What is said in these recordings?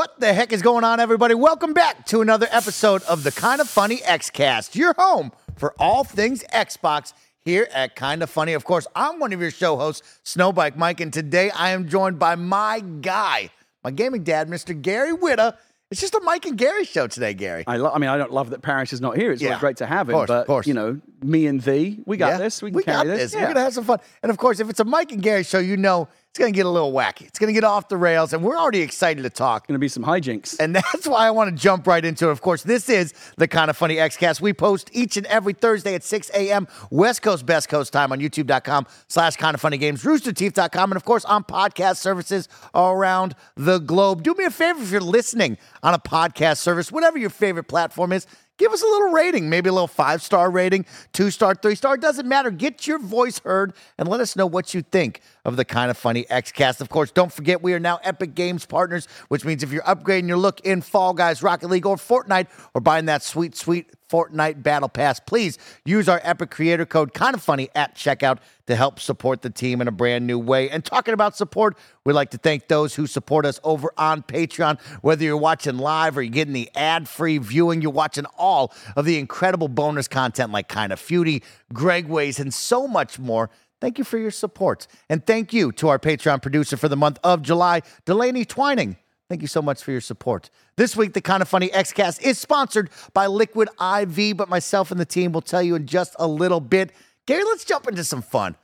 What the heck is going on, everybody? Welcome back to another episode of the Kind of Funny Xcast, your home for all things Xbox here at Kind of Funny. Of course, I'm one of your show hosts, Snowbike Mike, and today I am joined by my guy, my gaming dad, Mr. Gary Whitta. It's just a Mike and Gary show today, Gary. I, lo- I mean, I don't love that Parris is not here. It's Yeah. great to have him. Course, but, you know, me and thee, we got Yeah, this. We can we carry got this. We're gonna have some fun, and of course, if it's a Mike and Gary show, you know it's gonna get a little wacky. It's gonna get off the rails, and we're already excited to talk. going to be some hijinks. And that's why I want to jump right into it. Of course, this is the kind of funny Xcast. We post each and every Thursday at 6 a.m. West Coast, Best Coast time on youtube.com slash kind of funny games, roosterteeth.com, and of course on podcast services around the globe. Do me a favor if you're listening on a podcast service, whatever your favorite platform is. Give us a little rating, maybe a little five star rating, two star, three star. Doesn't matter. Get your voice heard and let us know what you think of the kind of funny Xcast. Of course, don't forget we are now Epic Games partners, which means if you're upgrading your look in Fall Guys, Rocket League, or Fortnite, or buying that sweet, sweet Fortnite Battle Pass, please use our Epic creator code kind of funny at checkout to help support the team in a brand new way. And talking about support, we'd like to thank those who support us over on Patreon. Whether you're watching live or you're getting the ad free viewing, you're watching all of the incredible bonus content like Kind of Feudy, Greg Ways, and so much more. Thank you for your support. And thank you to our Patreon producer for the month of July, Delaney Twining. Thank you so much for your support. This week, the Kind of Funny Xcast is sponsored by Liquid IV, but myself and the team will tell you in just a little bit. Gary, let's jump into some fun.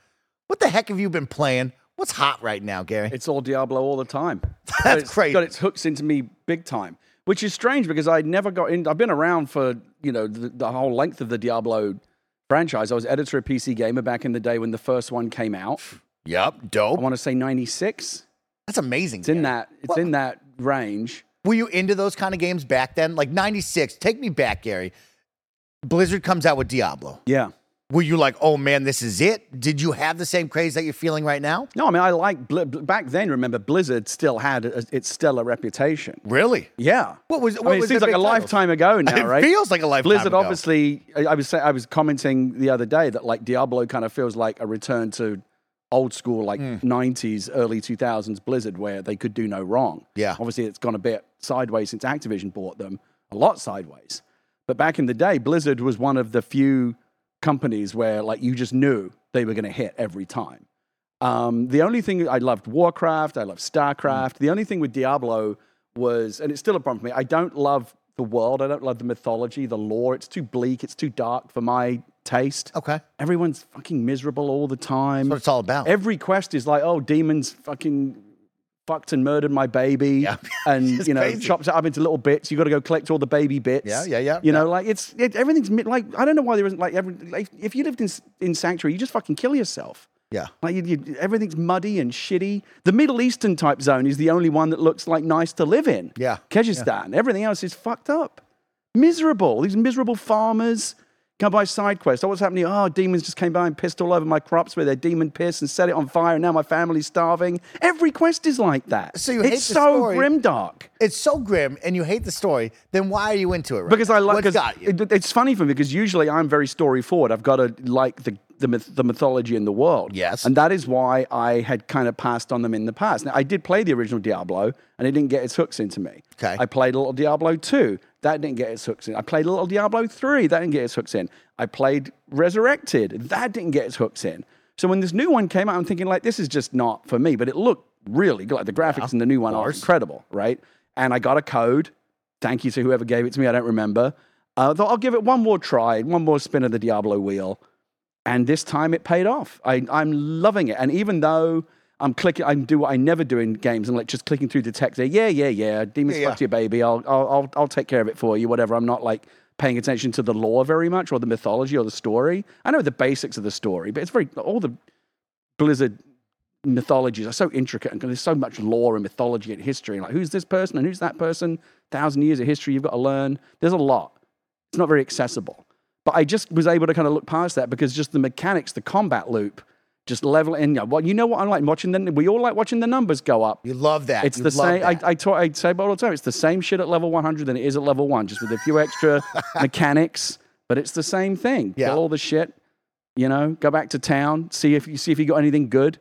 What the heck have you been playing? What's hot right now, Gary? It's all Diablo all the time. That's But it's crazy. Got its hooks into me big time, which is strange because I never got in. I've been around for you know the, the whole length of the Diablo franchise. I was editor of PC Gamer back in the day when the first one came out. Yep, dope. I want to say '96. That's amazing. It's in that. It's in that range. Were you into those kind of games back then? Like 96. Take me back, Gary. Blizzard comes out with Diablo. Yeah. Were you like, oh man, this is it? Did you have the same craze that you're feeling right now? No, I mean I like Bli- back then. Remember, Blizzard still had a, its stellar reputation. Really? Yeah. What was- I mean, was it seems like a big titles? lifetime ago now, It right? feels like a lifetime Blizzard, ago. obviously, I, I was say, I was commenting the other day that like Diablo kind of feels like a return to old school, like Hmm. 90s, early 2000s Blizzard, where they could do no wrong. Yeah. Obviously, it's gone a bit sideways since Activision bought them, a lot sideways. But back in the day, Blizzard was one of the few companies where like you just knew they were going to hit every time. Um, the only thing I loved Warcraft, I loved Starcraft. The only thing with Diablo was, and it's still a problem for me. I don't love the world. I don't love the mythology, the lore. It's too bleak. It's too dark for my taste. Okay. Everyone's fucking miserable all the time. That's what it's all about. Every quest is like, oh, demons fucking fucked and murdered my baby, Yeah. and you know crazy. chopped it up into little bits. You got to go collect all the baby bits. Yeah, yeah, yeah, You know, like it's it, everything's like I don't know why there isn't like every like, if you lived in in sanctuary, you just fucking kill yourself. yeah. Like you, you, everything's muddy and shitty. The Middle Eastern type zone is the only one that looks like nice to live in. Yeah. Kehjistan. Everything else is fucked up. Miserable. These miserable farmers come by side quests. Oh, what's happening? Oh, demons just came by and pissed all over my crops with their demon piss and set it on fire, and now my family's starving. Every quest is like that. So you it's hate the so story. grimdark. It's so grim and you hate the story, then why are you into it right Because now? I like What's because got you? it, it's funny for me because usually I'm very story forward. I've got to like the the, myth, the mythology in the world. Yes. and that is why I had kind of passed on them in the past. Now I did play the original Diablo, and it didn't get its hooks into me. Okay. I played a little Diablo two. That didn't get its hooks in. I played a little Diablo three. That didn't get its hooks in. I played Resurrected. That didn't get its hooks in. So when this new one came out, I'm thinking like this is just not for me. But it looked really good. Like the graphics in the new one are incredible, right? And I got a code. Thank you to whoever gave it to me. I don't remember. Uh, thought I'll give it one more try, one more spin of the Diablo wheel. and this time it paid off. I, I'm loving it. And even though I'm clicking, I do what I never do in games, and like just clicking through the text. Yeah, yeah, yeah. Demons Yeah, fucked yeah. your baby. I'll, I'll, I'll, I'll take care of it for you. Whatever. I'm not like paying attention to the lore very much, or the mythology, or the story. I know the basics of the story, but it's very all the Blizzard mythologies are so intricate and there's so much lore and mythology and history. Like who's this person and who's that person? Thousand years of history you've got to learn. There's a lot. It's not very accessible. But I just was able to kind of look past that because just the mechanics, the combat loop, just level in. Well, you know what I like watching the we all like watching the numbers go up. You love that. It's You the same. I. I, talk, I say all the time. It's the same shit at level 100 than it is at level one, just with a few extra mechanics. But it's the same thing. Yeah. Kill all the shit. You know, go back to town. See if you see if you got anything good.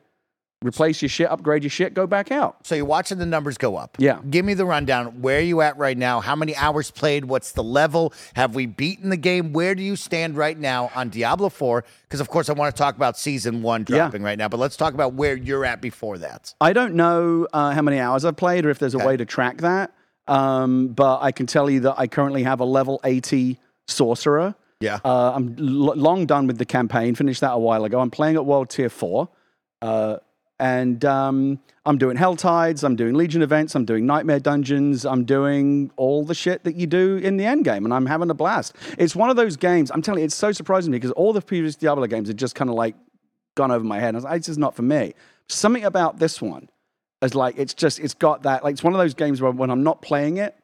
Replace your shit. Upgrade your shit. Go back out. So you're watching the numbers go up. Yeah. Give me the rundown. Where are you at right now? How many hours played? What's the level? Have we beaten the game? Where do you stand right now on Diablo 4? Because of course I want to talk about season one Yeah. dropping right now, but let's talk about where you're at before that. I don't know uh, how many hours I've played or if there's a Okay. way to track that. Um, but I can tell you that I currently have a level 80 sorcerer. Yeah. Uh, I'm l- long done with the campaign. Finished that a while ago. I'm playing at World Tier Four, uh, and um, I'm doing Hell Tides. I'm doing Legion events. I'm doing Nightmare Dungeons. I'm doing all the shit that you do in the end game, and I'm having a blast. It's one of those games. I'm telling you, it's so surprising me because all the previous Diablo games had just kind of like gone over my head. And I was like, this is not for me. Something about this one is like it's just it's got that like it's one of those games where when I'm not playing it,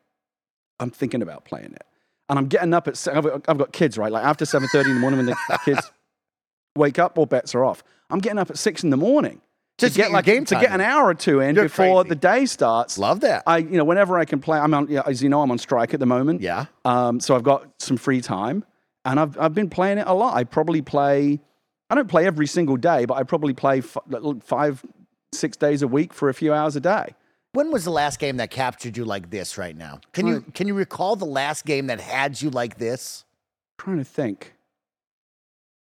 I'm thinking about playing it, and I'm getting up at I've got, I've got kids right like after seven thirty in the morning when the kids wake up, all bets are off. I'm getting up at six in the morning Just to get like game to time get an hour or two in You're before crazy. the day starts. Love that. I you know whenever I can play, I'm on as you know I'm on strike at the moment. yeah. Um, so I've got some free time, and I've I've been playing it a lot. I probably play. I don't play every single day, but I probably play f- five, six days a week for a few hours a day. When was the last game that captured you like this right now? Can you can you recall the last game that had you like this? trying to think.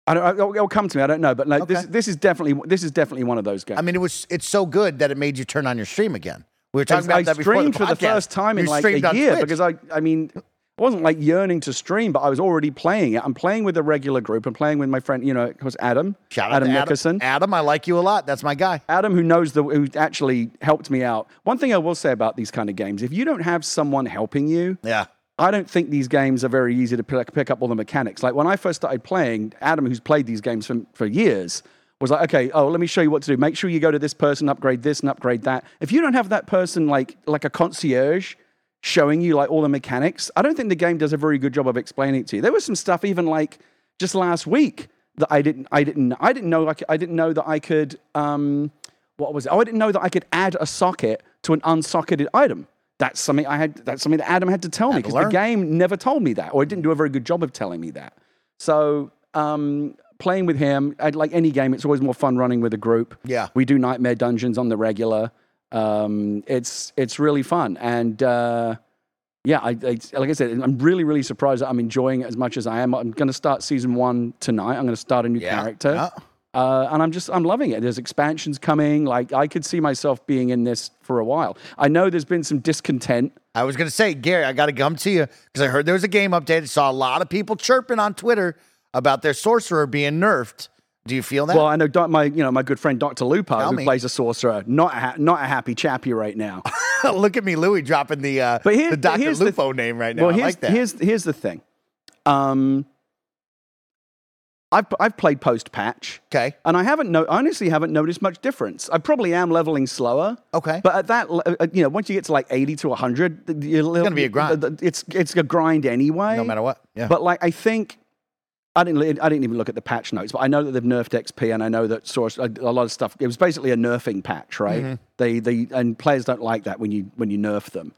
I don't. It'll, it'll come to me. I don't know, but like this. Okay. This is definitely. This is definitely one of those games. I mean, it was it's so good that it made you turn on your stream again. We were talking about I that before the streamed for the first time in You like a year Twitch. because I. I mean, I wasn't like yearning to stream, but I was already playing it. I'm playing with a regular group. I'm playing with my friend. You know, it was Adam. Shout out Adam to Nickerson. Adam. Adam, I like you a lot. That's my guy. Adam, who knows the, who actually helped me out. One thing I will say about these kind of games: if you don't have someone helping you, Yeah. I don't think these games are very easy to pick, up all the mechanics. Like when I first started playing, Adam, who's played these games for, for years, was like, okay, oh, let me show you what to do. Make sure you go to this person, upgrade this and upgrade that. If you don't have that person like like a concierge showing you like all the mechanics, I don't think the game does a very good job of explaining it to you. There was some stuff even like just last week that I didn't I didn't I didn't know could, I didn't know that I could um what was it? Oh, I didn't know that I could add a socket to an unsocketed item. That's something I had. That's something that Adam had to tell me Had to because the game never told me that, or it didn't do a very good job of telling me that. So um, playing with him, I'd, like any game, it's always more fun running with a group. Yeah. we do nightmare dungeons on the regular. Um, it's it's really fun, and uh, yeah, I, I like I said, I'm really really surprised that I'm enjoying it as much as I am. I'm going to start season one tonight. I'm going to start a new Yeah. character. Yeah. Uh, and I'm just I'm loving it. There's expansions coming. Like I could see myself being in this for a while. I know there's been some discontent I was gonna say, Gary, I gotta come to you because I heard there was a game update. I saw a lot of people chirping on Twitter about their sorcerer being nerfed. Do you feel that? Well, I know my you know my good friend Doctor Lupo, Tell who me. plays a sorcerer, not a ha- not a happy chappy right now. Look at me, Louis, dropping the uh, But here- the Doctor Lupo name right now. well, I here's like that. here's here's the thing. Um, I've I've played post patch, okay, and I haven't no I honestly haven't noticed much difference. I probably am leveling slower. okay. But at that, le- uh, you know, once you get to like eighty to hundred, it's gonna be a grind. It's it's a grind anyway. no matter what. Yeah. But like, I think I didn't. I didn't even look at the patch notes, but I know that they've nerfed XP, and I know that source a, a lot of stuff. It was basically a nerfing patch, right? Mm-hmm. They they and players don't like that when you when you nerf them.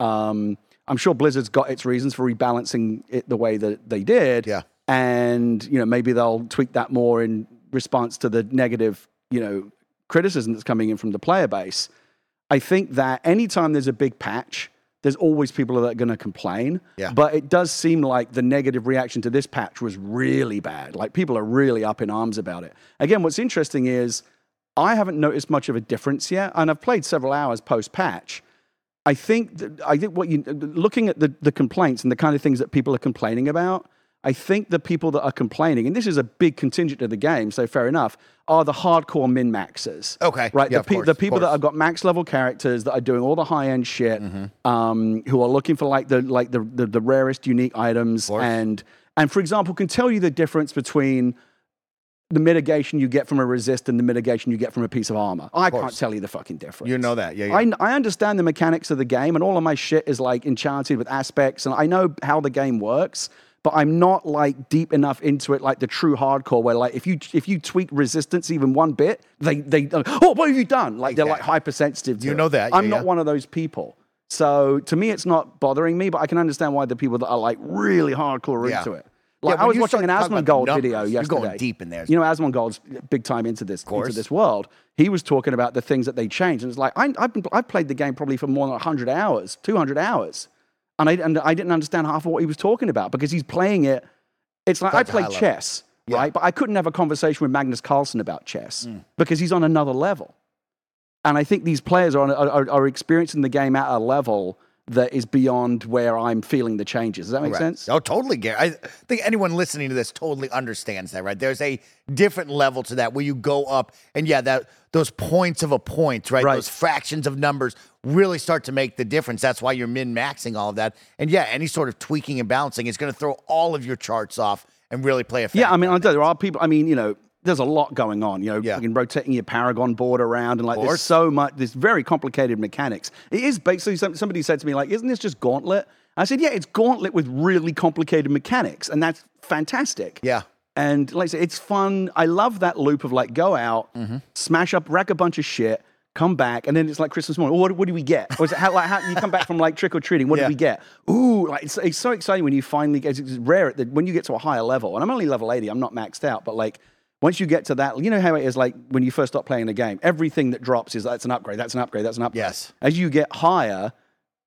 Um, I'm sure Blizzard's got its reasons for rebalancing it the way that they did. Yeah. And you know maybe they'll tweak that more in response to the negative you know criticism that's coming in from the player base. I think that anytime there's a big patch, there's always people that are going to complain. Yeah. But it does seem like the negative reaction to this patch was really bad. Like people are really up in arms about it. Again, what's interesting is I haven't noticed much of a difference yet, and I've played several hours post patch. I think that, I think what you looking at the, the complaints and the kind of things that people are complaining about, I think the people that are complaining, and this is a big contingent of the game, so fair enough, are the hardcore min maxers. Okay. Right? Yeah, the, of pe- course, the of people that have got max level characters that are doing all the high end shit, Mm-hmm. um, who are looking for like the like the, the, the rarest unique items and and for example, can tell you the difference between the mitigation you get from a resist and the mitigation you get from a piece of armor. I can't tell you the fucking difference. You know that, yeah, yeah. I, I understand the mechanics of the game, and all of my shit is like enchanted with aspects, and I know how the game works. But I'm not like deep enough into it, like the true hardcore, where like if you if you tweak resistance even one bit, they they oh what have you done? Like they're like hypersensitive. To You it. know that, I'm yeah, not yeah. one of those people. So to me, it's not bothering me, but I can understand why the people that are like really hardcore Yeah. into it. Yeah, Like I was watching an Asmongold about video numbers, you're going deep in there. You know, Asmongold's big time into this into this world. He was talking about the things that they changed, and it's like I, I've been, I've played the game probably for more than 100 hours, 200 hours, and I and I didn't understand half of what he was talking about because he's playing it. It's like I play a high played level. chess, right? But I couldn't have a conversation with Magnus Carlsen about chess hmm. because he's on another level. And I think these players are, on, are, are experiencing the game at a level that is beyond where I'm feeling the changes. Does that make Correct. sense? Oh, totally, Gary. I think anyone listening to this totally understands that, right? There's a different level to that where you go up, and yeah, that those points of a point, right? Right. Those fractions of numbers really start to make the difference. That's why you're min maxing all of that, and yeah, any sort of tweaking and balancing is going to throw all of your charts off and really play a. Yeah, I mean. I know there are people. I mean, you know, there's a lot going on. You know, Yeah. rotating your Paragon board around and like there's so much. There's very complicated mechanics. It is basically somebody said to me like, "Isn't this just Gauntlet?" I said, "Yeah, it's Gauntlet with really complicated mechanics, and that's fantastic." Yeah. And like I say, it's fun. I love that loop of like go out, Mm-hmm. smash up, rack a bunch of shit, come back, and then it's like Christmas morning. What, what do we get? Or is it how, like, how you come back from like trick or treating? What Yeah. do we get? Ooh, like it's, it's so exciting when you finally get. It's rare at the, when you get to a higher level. And I'm only level 80. I'm not maxed out, but like once you get to that, you know how it is like when you first start playing the game. Everything that drops is that's an upgrade. That's an upgrade. That's an upgrade. Yes. As you get higher.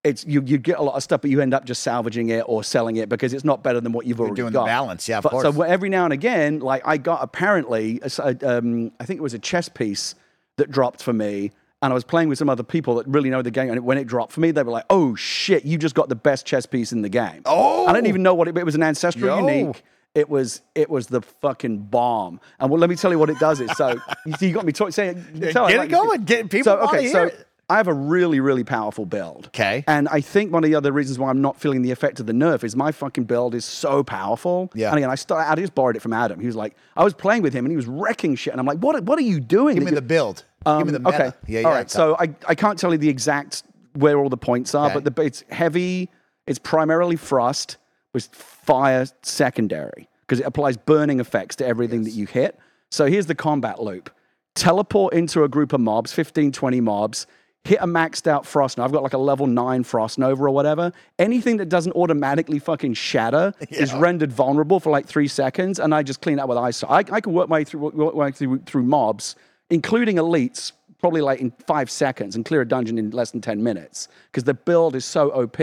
It's you, you get a lot of stuff, but you end up just salvaging it or selling it because it's not better than what you've already doing the got. balance, yeah, of But- course. So every now and again, like I got apparently, a s- a, um, I think it was a chess piece that dropped for me, and I was playing with some other people that really know the game. And when it dropped for me, they were like, "Oh shit, you just got the best chess piece in the game." Oh! I didn't even know what it. It was an ancestral Yo. unique. It was it was the fucking bomb. And well, let me tell you what it does. Is so you, you got me talking. Saying, I Get it like- going. Get- people So okay, so it. I have a really, really powerful build. 'Kay. And I think one of the other reasons why I'm not feeling the effect of the nerf is my fucking build is so powerful. Yeah. And again, I started, I just borrowed it from Adam. He was like, I was playing with him and he was wrecking shit. And I'm like, what, what are you doing? Give me the build. Give me the um, meta. Okay. Yeah, All yeah, right. So I, I can't tell you the exact where all the points are, Okay. but the, it's heavy. It's primarily frost with fire secondary because it applies burning effects to everything that you hit. So here's the combat loop teleport into a group of mobs, 15, 20 mobs, hit a maxed out frost nova. I've got like a level nine frost nova or whatever. Anything that doesn't automatically fucking shatter is rendered vulnerable for like three seconds, and I just clean that with ice. I, I can work my through work my way through through mobs, including elites, probably like in five seconds, and clear a dungeon in less than ten minutes because the build is so OP.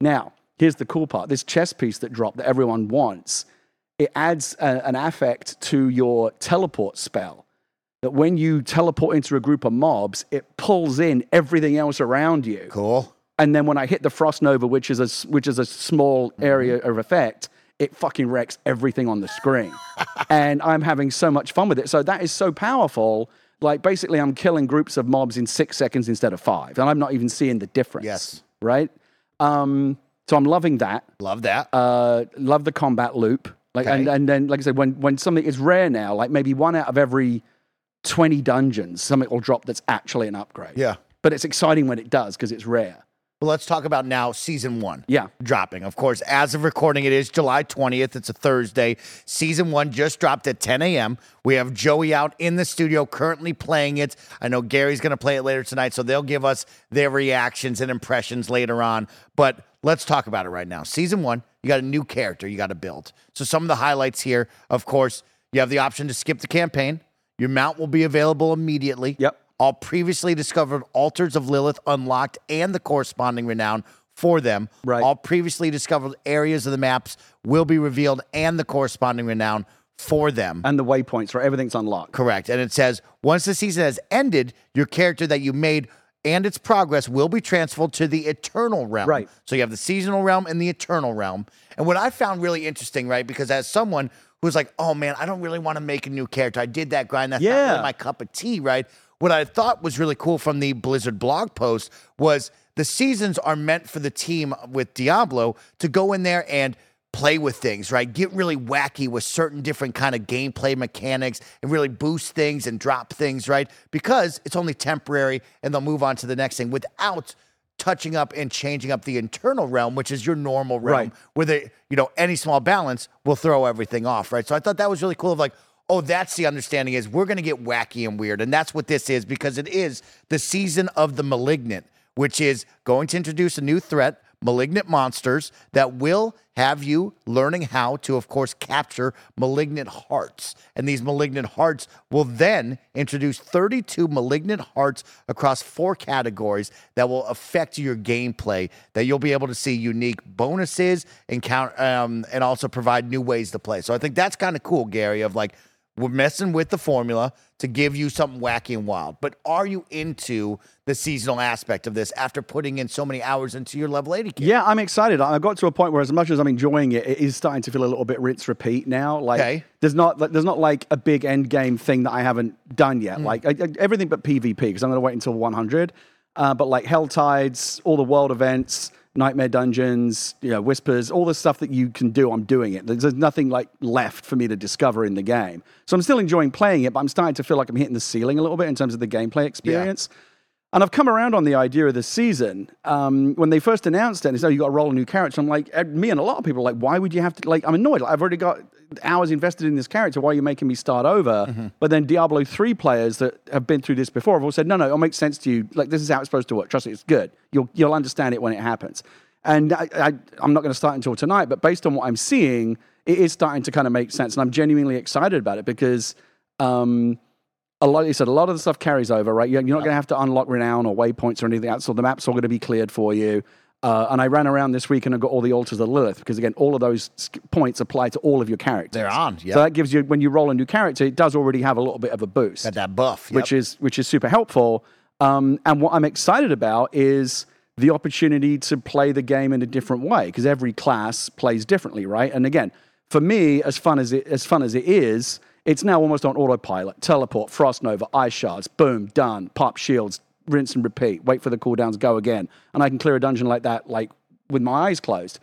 Now, here's the cool part: this chess piece that dropped that everyone wants. It adds a- an affect to your teleport spell that when you teleport into a group of mobs, it pulls in everything else around you. cool. And then when I hit the frost nova, which is a which is a small area of effect, it fucking wrecks everything on the screen. and I'm having so much fun with it. So that is so powerful. Like basically, I'm killing groups of mobs in six seconds instead of five, and I'm not even seeing the difference. Yes. Right. Um, so I'm loving that. Love that. Uh, love the combat loop. Like, and, Okay. and then, like I said, when when something is rare now, like maybe one out of every twenty dungeons, something will drop that's actually an upgrade. Yeah. But it's exciting when it does because it's rare. Well, let's talk about now season one. Yeah. Dropping. Of course, as of recording, it is July 20th. It's a Thursday. Season one just dropped at 10 a.m. We have Joey out in the studio currently playing it. I know Gary's going to play it later tonight, so they'll give us their reactions and impressions later on. But let's talk about it right now. Season one, you got a new character you got to build. So, some of the highlights here, of course, you have the option to skip the campaign. Your mount will be available immediately. Yep. All previously discovered altars of Lilith unlocked and the corresponding renown for them. Right. All previously discovered areas of the maps will be revealed and the corresponding renown for them. And the waypoints, right? Everything's unlocked. Correct. And it says once the season has ended, your character that you made and its progress will be transferred to the eternal realm. Right. So you have the seasonal realm and the eternal realm. And what I found really interesting, right? Because as someone who's like, oh man, I don't really want to make a new character. I did that grind. That's not Yeah. really my cup of tea, right? What I thought was really cool from the Blizzard blog post was the seasons are meant for the team with Diablo to go in there and play with things, right? Get really wacky with certain different kind of gameplay mechanics and really boost things and drop things, right? Because it's only temporary and they'll move on to the next thing without touching up and changing up the eternal realm, which is your normal realm, Right. where the you know any small balance will throw everything off, right? So I thought that was really cool. Of like, oh, that's the understanding is we're gonna get wacky and weird, and that's what this is because it is the season of the malignant, which is going to introduce a new threat. Malignant monsters that will have you learning how to, of course, capture malignant hearts. And these malignant hearts will then introduce 32 malignant hearts across four categories that will affect your gameplay. That you'll be able to see unique bonuses and count, um, and also provide new ways to play. So I think that's kind of cool, Gary. Of like we're messing with the formula to give you something wacky and wild. But are you into the seasonal aspect of this after putting in so many hours into your level 80 kit? Yeah, I'm excited. I got to a point where, as much as I'm enjoying it, it is starting to feel a little bit rinse repeat now. Like, Okay. there's not like, there's not like a big end game thing that I haven't done yet. Like I, I- everything but PvP because I'm going to wait until 100. Uh, but like Hell Tides, all the world events, Nightmare Dungeons, you know, Whispers, all the stuff that you can do, I'm doing it. There's, there's nothing like left for me to discover in the game. So I'm still enjoying playing it, but I'm starting to feel like I'm hitting the ceiling a little bit in terms of the gameplay experience. And I've come around on the idea of the season. Um, when they first announced it, and said, oh, you got to roll a new character. I'm like, me and a lot of people are like, why would you have to? Like, I'm annoyed. Like, I've already got hours invested in this character. Why are you making me start over? But then Diablo 3 players that have been through this before have all said, no, no, it'll make sense to you. Like, this is how it's supposed to work. Trust me, it's good. You'll, you'll understand it when it happens. And I, I, I'm not going to start until tonight, but based on what I'm seeing, it is starting to kind of make sense. And I'm genuinely excited about it because. Um, a lot, you said a lot of the stuff carries over, right? You're, you're not going to have to unlock renown or waypoints or anything else. So the map's all going to be cleared for you. Uh, and I ran around this week and I got all the altars of Lilith because again, all of those points apply to all of your characters. They're on, yeah. So that gives you when you roll a new character, it does already have a little bit of a boost Got that buff. which is which is super helpful. Um, and what I'm excited about is the opportunity to play the game in a different way because every class plays differently, right? And again, for me, as fun as it as fun as it is, it's now almost on autopilot. Teleport, frost nova, ice shards, boom, done. Pop shields, rinse and repeat. Wait for the cooldowns, go again, and I can clear a dungeon like that, like with my eyes closed.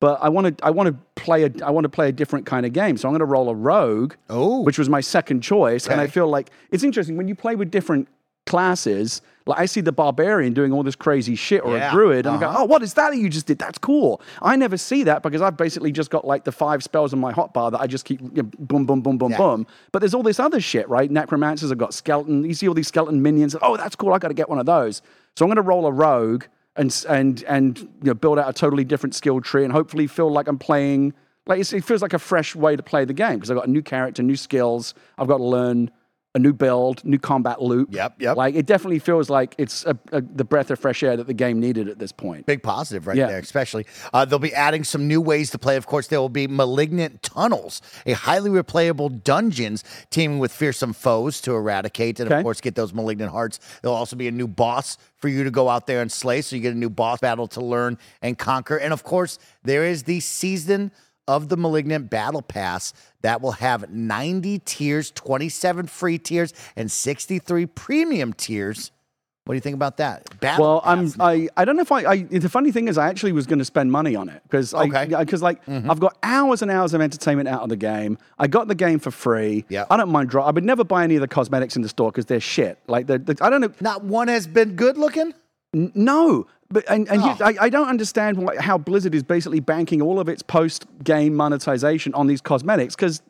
But I want to I want to play a I want to play a different kind of game. So I'm going to roll a rogue, Oh. which was my second choice. And I feel like it's interesting when you play with different classes. Like I see the barbarian doing all this crazy shit, or Yeah, a druid, and I uh-huh. go, "Oh, what is that that you just did? That's cool." I never see that because I've basically just got like the five spells on my hotbar that I just keep you know, boom, boom, boom, boom, Yeah. boom. But there's all this other shit, right? Necromancers have got skeleton. You see all these skeleton minions. Oh, that's cool. I got to get one of those. So I'm going to roll a rogue and and and you know build out a totally different skill tree and hopefully feel like I'm playing like it feels like a fresh way to play the game because I've got a new character, new skills. I've got to learn a new build, new combat loop. Yep, yep. Like it definitely feels like it's a, a, the breath of fresh air that the game needed at this point. Big positive right Yeah. there, especially. Uh, they'll be adding some new ways to play. Of course, there will be malignant tunnels, a highly replayable dungeons teaming with fearsome foes to eradicate, and of course, get those malignant hearts. There'll also be a new boss for you to go out there and slay, so you get a new boss battle to learn and conquer. And of course, there is the season of the Malignant Battle Pass that will have 90 tiers, 27 free tiers, and 63 premium tiers. What do you think about that? Battle Well, I'm Pass. I, I don't know if I, I the funny thing is I actually was going to spend money on it because Okay. Mm-hmm. I because like I've got hours and hours of entertainment out of the game. I got the game for free. Yeah. I don't mind. Dro- I would never buy any of the cosmetics in the store because they're shit. Like the, the I don't know. Not one has been good looking. N- No, but and, and Oh. I, I don't understand why, how Blizzard is basically banking all of its post-game monetization on these cosmetics because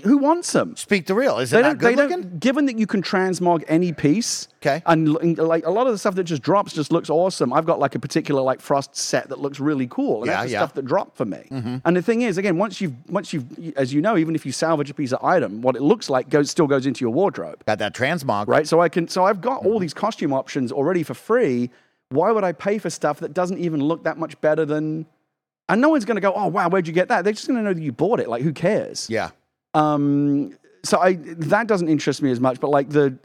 who wants them? Speak the real. Is it They not good looking? Given that you can transmog any piece, Okay. and, and, like a lot of the stuff that just drops just looks awesome. I've got like a particular like frost set that looks really cool, and Yeah, that's the yeah. Mm-hmm. stuff that dropped for me. And the thing is, again, once you've once you've as you know, even if you salvage a piece of item, what it looks like goes still goes into your wardrobe Got that transmog. right? So I can, so I've got Mm-hmm. all these costume options already for free. Why would I pay for stuff that doesn't even look that much better than? And no one's going to go, oh wow, where'd you get that? They're just going to know that you bought it. Like, who cares? Yeah. Um, so I that doesn't interest me as much. But like the,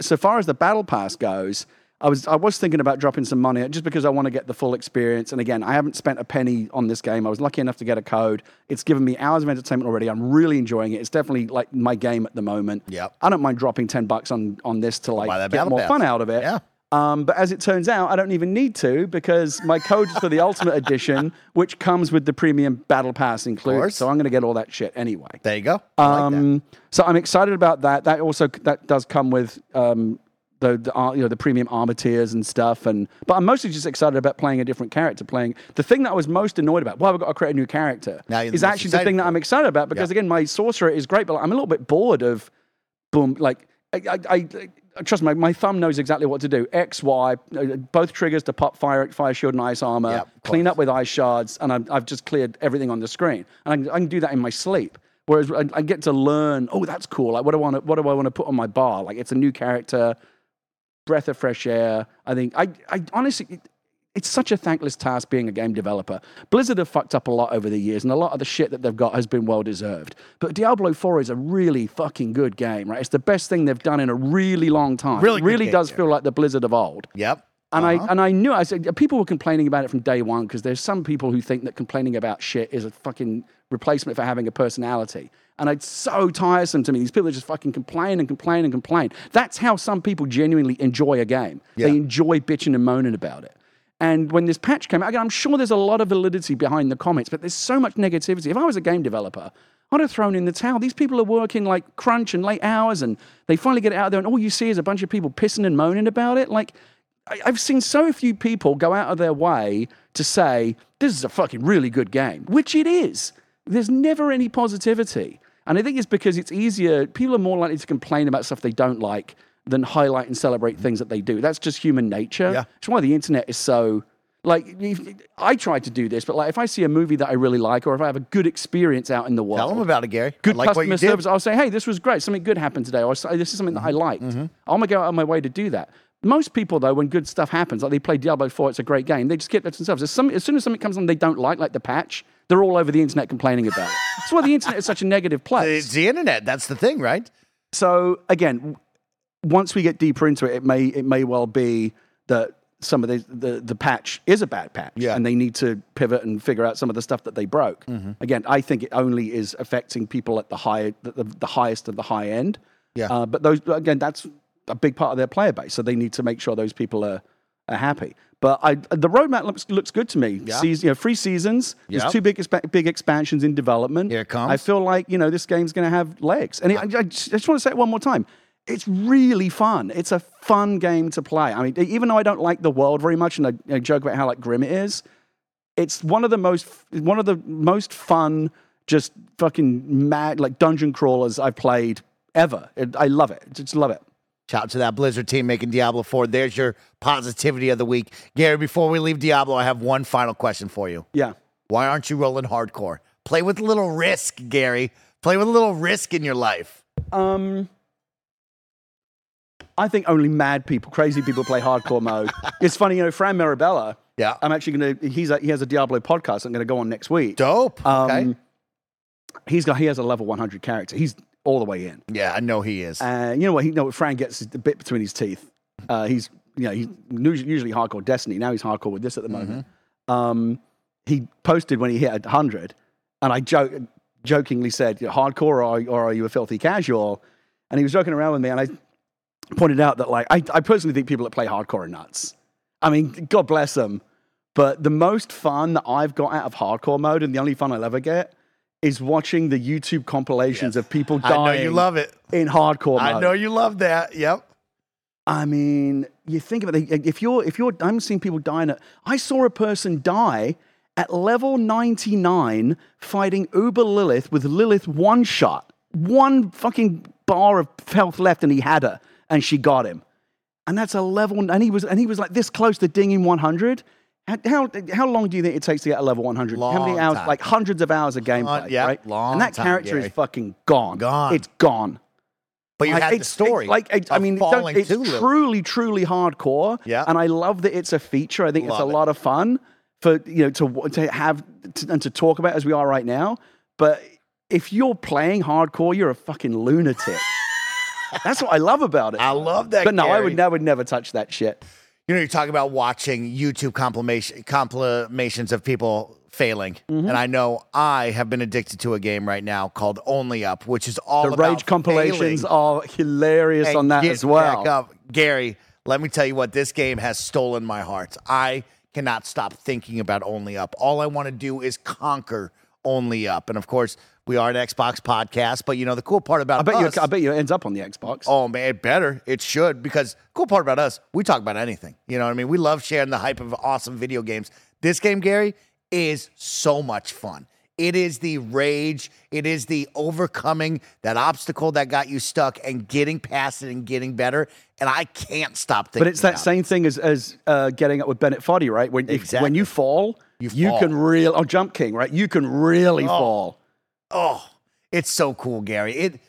so far as the battle pass goes, I was I was thinking about dropping some money just because I want to get the full experience. And again, I haven't spent a penny on this game. I was lucky enough to get a code. It's given me hours of entertainment already. I'm really enjoying it. It's definitely like my game at the moment. Yeah. I don't mind dropping ten bucks on on this to like get more pass. fun out of it. Yeah. Um, but as it turns out, I don't even need to because my code is for the Ultimate Edition, which comes with the premium Battle Pass included. So I'm going to get all that shit anyway. There you go. I like. Um, so I'm excited about that. That also that does come with um, the, the ar- you know the premium armor tiers and stuff. And but I'm mostly just excited about playing a different character. Playing the thing that I was most annoyed about. Well, I've got to create a new character. Now is actually the thing that I'm excited about because again, my sorcerer is great, but I'm a little bit bored of boom like. I, I, I trust me, my thumb knows exactly what to do. X, Y, uh, both triggers to pop fire, fire shield and ice armor, Yep, clean up with ice shards, and I've, I've just cleared everything on the screen. And I can, I can do that in my sleep. Whereas I, I get to learn, oh, that's cool. Like, what do I want to, what do I want to put on my bar? Like, it's a new character, breath of fresh air. I think, I, I honestly, it's such a thankless task being a game developer. Blizzard have fucked up a lot over the years, and a lot of the shit that they've got has been well deserved. But Diablo 4 is a really fucking good game, right? It's the best thing they've done in a really long time. Really really game, does yeah. feel like the Blizzard of old. Yep. And Uh-huh. I and I knew I said people were complaining about it from day one because there's some people who think that complaining about shit is a fucking replacement for having a personality. And it's so tiresome to me. These people that just fucking complain and complain and complain. That's how some people genuinely enjoy a game. Yeah. They enjoy bitching and moaning about it. And when this patch came out, again, I'm sure there's a lot of validity behind the comments, but there's so much negativity. If I was a game developer, I'd have thrown in the towel. These people are working like crunch and late hours, and they finally get it out there, and all you see is a bunch of people pissing and moaning about it. Like, I- I've seen so few people go out of their way to say, this is a fucking really good game, which it is. There's never any positivity. And I think it's because it's easier, people are more likely to complain about stuff they don't like than highlight and celebrate things that they do. That's just human nature. Yeah. It's why the internet is so. Like, I try to do this, but like, if I see a movie that I really like, or if I have a good experience out in the world, Tell them about it, Gary. good like customer service. I'll say, hey, this was great. Something good happened today. Or this is something that I liked. Mm-hmm. I'm going to go out of my way to do that. Most people, though, when good stuff happens, like they play Diablo 4, it's a great game, they just keep that to themselves. As, some, as soon as something comes on they don't like, like the patch, they're all over the internet complaining about it. That's why the internet is such a negative place. It's the internet. That's the thing, right? So again, once we get deeper into it, it may it may well be that some of the the, the patch is a bad patch, Yeah. and they need to pivot and figure out some of the stuff that they broke. Again, I think it only is affecting people at the high the, the, the highest of the high end. Yeah. Uh, but those again, that's a big part of their player base, so they need to make sure those people are are happy. But I, the roadmap looks looks good to me. Yeah. Seas- you know, free seasons. There's two big expa- big expansions in development. Here it comes. I feel like you know this game's going to have legs, and I, I just, I just want to say it one more time. It's really fun. It's a fun game to play. I mean, even though I don't like the world very much, and I, I joke about how like grim it is, it's one of the most one of the most fun, just fucking mad like dungeon crawlers I've played ever. It, I love it. Just love it. Shout out to that Blizzard team making Diablo 4. There's your positivity of the week. Gary, before we leave Diablo, I have one final question for you. Yeah. Why aren't you rolling hardcore? Play with a little risk, Gary. Play with a little risk in your life. Um, I think only mad people, crazy people play hardcore mode. It's funny, you know, Fran Mirabella. Yeah. I'm actually going to. He's a, he has a Diablo podcast. I'm going to go on next week. Dope. Um, okay. He's got he has a level 100 character. He's all the way in. Yeah, I know he is. And you know what? He you know what Fran gets the bit between his teeth. Uh, he's you know he's usually hardcore Destiny. Now he's hardcore with this at the moment. Um, he posted when he hit 100, and I joke, jokingly said, "You're hardcore or or are you a filthy casual?" And he was joking around with me, and I pointed out that like I, I personally think people that play hardcore are nuts. I mean, God bless them. But the most fun that I've got out of hardcore mode, and the only fun I'll ever get, is watching the YouTube compilations of people dying. I know you love it. in hardcore mode. I know you love that. Yep. I mean, you think about it. If you're, if you're, I'm seeing people dying. At, I saw a person die at level 99 fighting Uber Lilith with Lilith one shot, one fucking bar of health left, and he had her, and she got him. And that's a level, and he was, and he was like this close to dinging 100. How, how, how long do you think it takes to get a level 100? how many Long hours? time. Like hundreds of hours of gameplay, yeah, right? long and that time, character Gary. is fucking gone. Gone. It's gone. But you Like, had the story. it- like it- I mean, it's truly, truly hardcore. Yeah. and I love that it's a feature. I think it's a it. lot of fun for you know to to have to, and to talk about as we are right now. But if you're playing hardcore, you're a fucking lunatic. That's what I love about it. I love that. but no, I would, I would never touch that shit. you know, you're talking about watching YouTube complimation, compilations of people failing. Mm-hmm. And I know I have been addicted to a game right now called Only Up, which is all The about rage compilations failing are hilarious and on that as well. Gary, let me tell you what, this game has stolen my heart. I cannot stop thinking about Only Up. All I want to do is conquer Only Up. And of course, we are an Xbox podcast, but you know, the cool part about I bet us, you. I bet you it ends up on the Xbox. Oh man, it better. It should because cool part about us, we talk about anything. You know what I mean? We love sharing the hype of awesome video games. This game, Gary, is so much fun. It is the rage. It is the overcoming that obstacle that got you stuck and getting past it and getting better. And I can't stop thinking. But it's that about it. same thing as as uh, getting up with Bennett Foddy, right? When if, when you fall, You you, can really oh Jump King, right? You can really fall. Oh, it's so cool, Gary. It.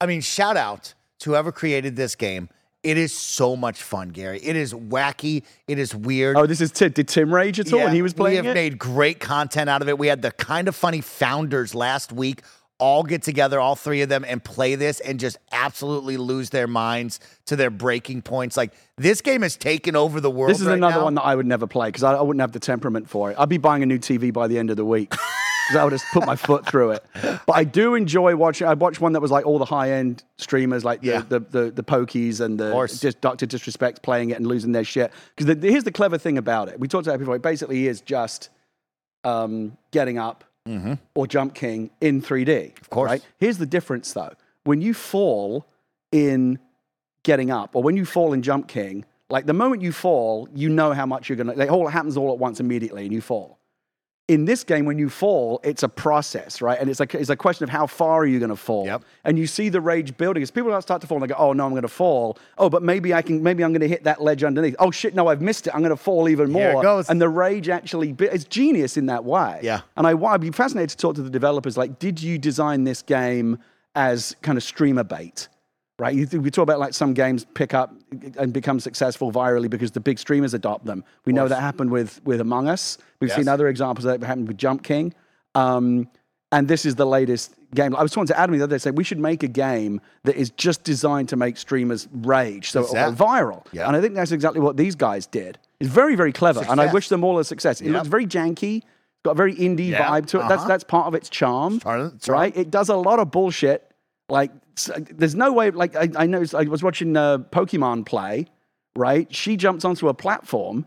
I mean, shout out to whoever created this game. It is so much fun, Gary. It is wacky. It is weird. Oh, this is Tim. Did Tim rage at all when he was playing we have it? made great content out of it. We had the kind of funny founders last week all get together, all three of them, and play this and just absolutely lose their minds to their breaking points. Like this game has taken over the world. This is right another now. one that I would never play because I, I wouldn't have the temperament for it. I'd be buying a new TV by the end of the week because I would just put my foot through it. But I do enjoy watching. I watched one that was like all the high end streamers, like the, Yeah. the, the the Pokies and the just Doctor Disrespect playing it and losing their shit. Because the, here's the clever thing about it. We talked about it before. It basically is just um, getting up or Jump King in 3D. Of course. Right? Here's the difference though. When you fall in getting up or when you fall in Jump King, like the moment you fall, you know how much you're gonna. Like, all happens all at once immediately, and you fall. In this game, when you fall, it's a process, right? And it's like it's a question of how far are you going to fall. Yep. And you see the rage building as people start to fall, and they go, "Oh no, I'm going to fall." Oh, but maybe I can. Maybe I'm going to hit that ledge underneath. Oh shit, no, I've missed it. I'm going to fall even more. Here it goes. And the rage actually, it's genius in that way. Yeah. And I, I'd be fascinated to talk to the developers. Like, did you design this game as kind of streamer bait? Right, you, we talk about like some games pick up and become successful virally because the big streamers adopt them. We know that happened with with Among Us. We've Yes. seen other examples that happened with Jump King. Um, and this is the latest game. I was talking to Adam the other day, saying we should make a game that is just designed to make streamers rage, so it'll go viral. Yeah. And I think that's exactly what these guys did. It's very, very clever, and I wish them all a success. It looks very janky, got a very indie Yeah, vibe to it. That's uh-huh. that's part of its charm, Part of its charm. right? It does a lot of bullshit. Like, there's no way. Like, I, I know I was watching uh, Pokimane play. Right, she jumps onto a platform.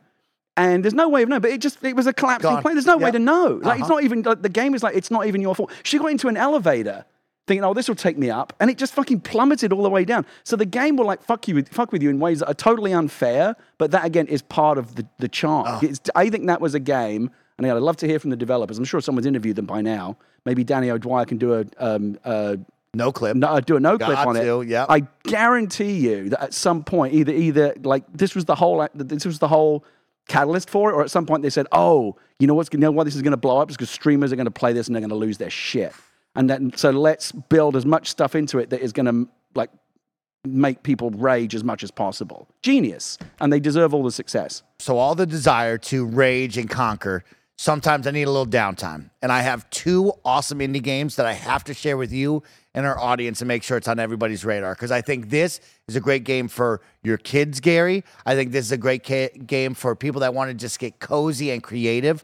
And there's no way of knowing, but it just it was a collapsing Gone. plane. There's no way to know. Like it's Uh-huh. not even like, the game is like it's not even your fault. She got into an elevator thinking, oh, this will take me up, and it just fucking plummeted all the way down. So the game will like fuck you with fuck with you in ways that are totally unfair. But that again is part of the the charm. Oh. It's, I think that was a game, and I'd love to hear from the developers. I'm sure someone's interviewed them by now. Maybe Danny O'Dwyer can do a um, uh, No clip. no, do a no clip on to, it. yep. I guarantee you that at some point, either either like this was the whole uh, this was the whole catalyst for it, or at some point they said, "Oh, you know what's you know why this is going to blow up? Is because streamers are going to play this and they're going to lose their shit." And then so let's build as much stuff into it that is going to like make people rage as much as possible. Genius, and they deserve all the success. So all the desire to rage and conquer. Sometimes I need a little downtime, and I have two awesome indie games that I have to share with you and our audience and make sure it's on everybody's radar. Because I think this is a great game for your kids, Gary. I think this is a great ca- game for people that want to just get cozy and creative.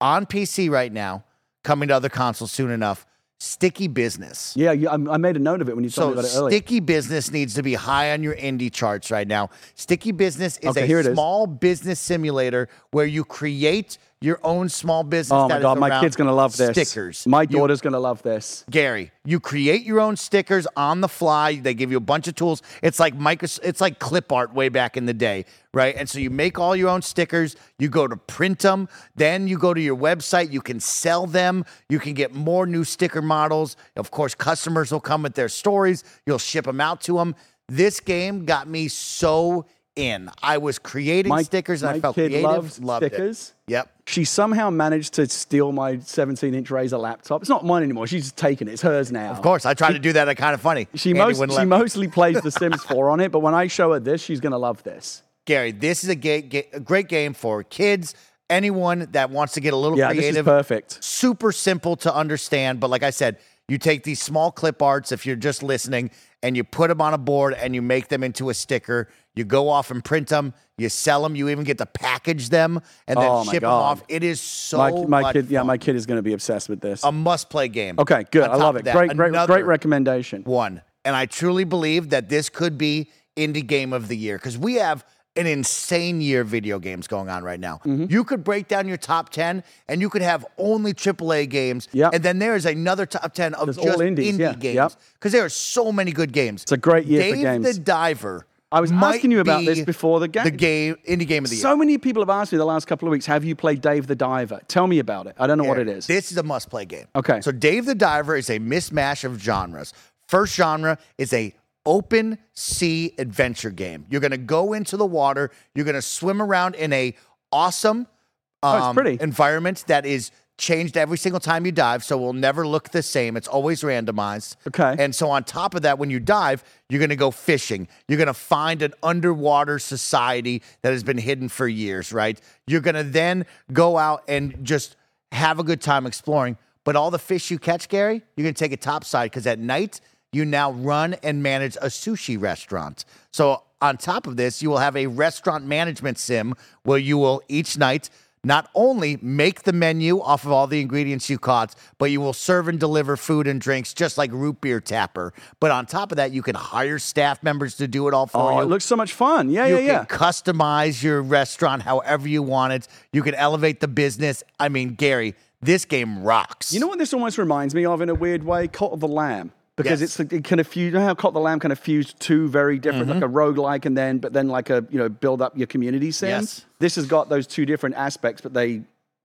On PC right now, coming to other consoles soon enough. Sticky Business. Yeah, you, I, I made a note of it when you told So me about it earlier. Sticky Business needs to be high on your indie charts right now. Sticky Business is Okay, here it a is. small business simulator where you create your own small business. Oh my god, my kid's gonna love this. Stickers. My You- daughter's gonna love this. Gary, you create your own stickers on the fly. They give you a bunch of tools. It's like micro, it's like clip art way back in the day, right? And so you make all your own stickers. You go to print them. Then you go to your website. You can sell them. You can get more new sticker models. Of course, customers will come with their stories. You'll ship them out to them. This game got me so in. I was creating My stickers and my I felt kid creative. loves Loved it. stickers. Yep. She somehow managed to steal my 17 inch Razer laptop. It's not mine anymore. She's taken it. It's hers now. Of course, I tried to do that. Uh, I Kind of funny. She, most, she mostly plays The Sims 4 on it, but when I show her this, she's going to love this. Gary, this is a, ga- ga- a great game for kids, anyone that wants to get a little Yeah, this is creative. perfect. Super simple to understand, but like I said, you take these small clip arts if you're just listening and you put them on a board and you make them into a sticker. You go off and print them. You sell them. You even get to package them and then Oh, ship them off. It is so my my kid, yeah, my kid is going to be obsessed with this. a must-play game. okay, good. I love it. Great, great, great recommendation. one. And I truly believe that this could be indie game of the year because we have an insane year of video games going on right now. Mm-hmm. You could break down your top 10 and you could have only AAA games. Yep. And then there is another top 10 of There's just indies, indie yeah. games Yep. because there are so many good games. It's a great year Dave for games. the Diver. I was asking you about be this before the game. The game, indie game of the year. So many people have asked me the last couple of weeks, have you played Dave the Diver? Tell me about it. I don't know what it is. This is a must play game. Okay. So Dave the Diver is a mismatch of genres. First genre is a open sea adventure game. You're going to go into the water, you're going to swim around in a awesome Oh, um, pretty. environment that is changed every single time you dive, so it will never look the same. It's always randomized. Okay. And so on top of that, when you dive, you're going to go fishing. You're going to find an underwater society that has been hidden for years, right? You're going to then go out and just have a good time exploring. But all the fish you catch, Gary, you're going to take it topside because at night you now run and manage a sushi restaurant. So on top of this, you will have a restaurant management sim where you will each night not only make the menu off of all the ingredients you caught, but you will serve and deliver food and drinks just like root beer tapper. But on top of that, you can hire staff members to do it all for you. oh, you. it looks so much fun. Yeah, you yeah, yeah. can customize your restaurant however you want it. You can elevate the business. I mean, Gary, this game rocks. You know what this almost reminds me of in a weird way? Cult of the Lamb. Because Yes. it's it kind of fused, you know how of the Lamb kind of fused two very different, Mm-hmm. like a roguelike and then, but then like a, you know, build up your community sense. Yes. This has got those two different aspects, but they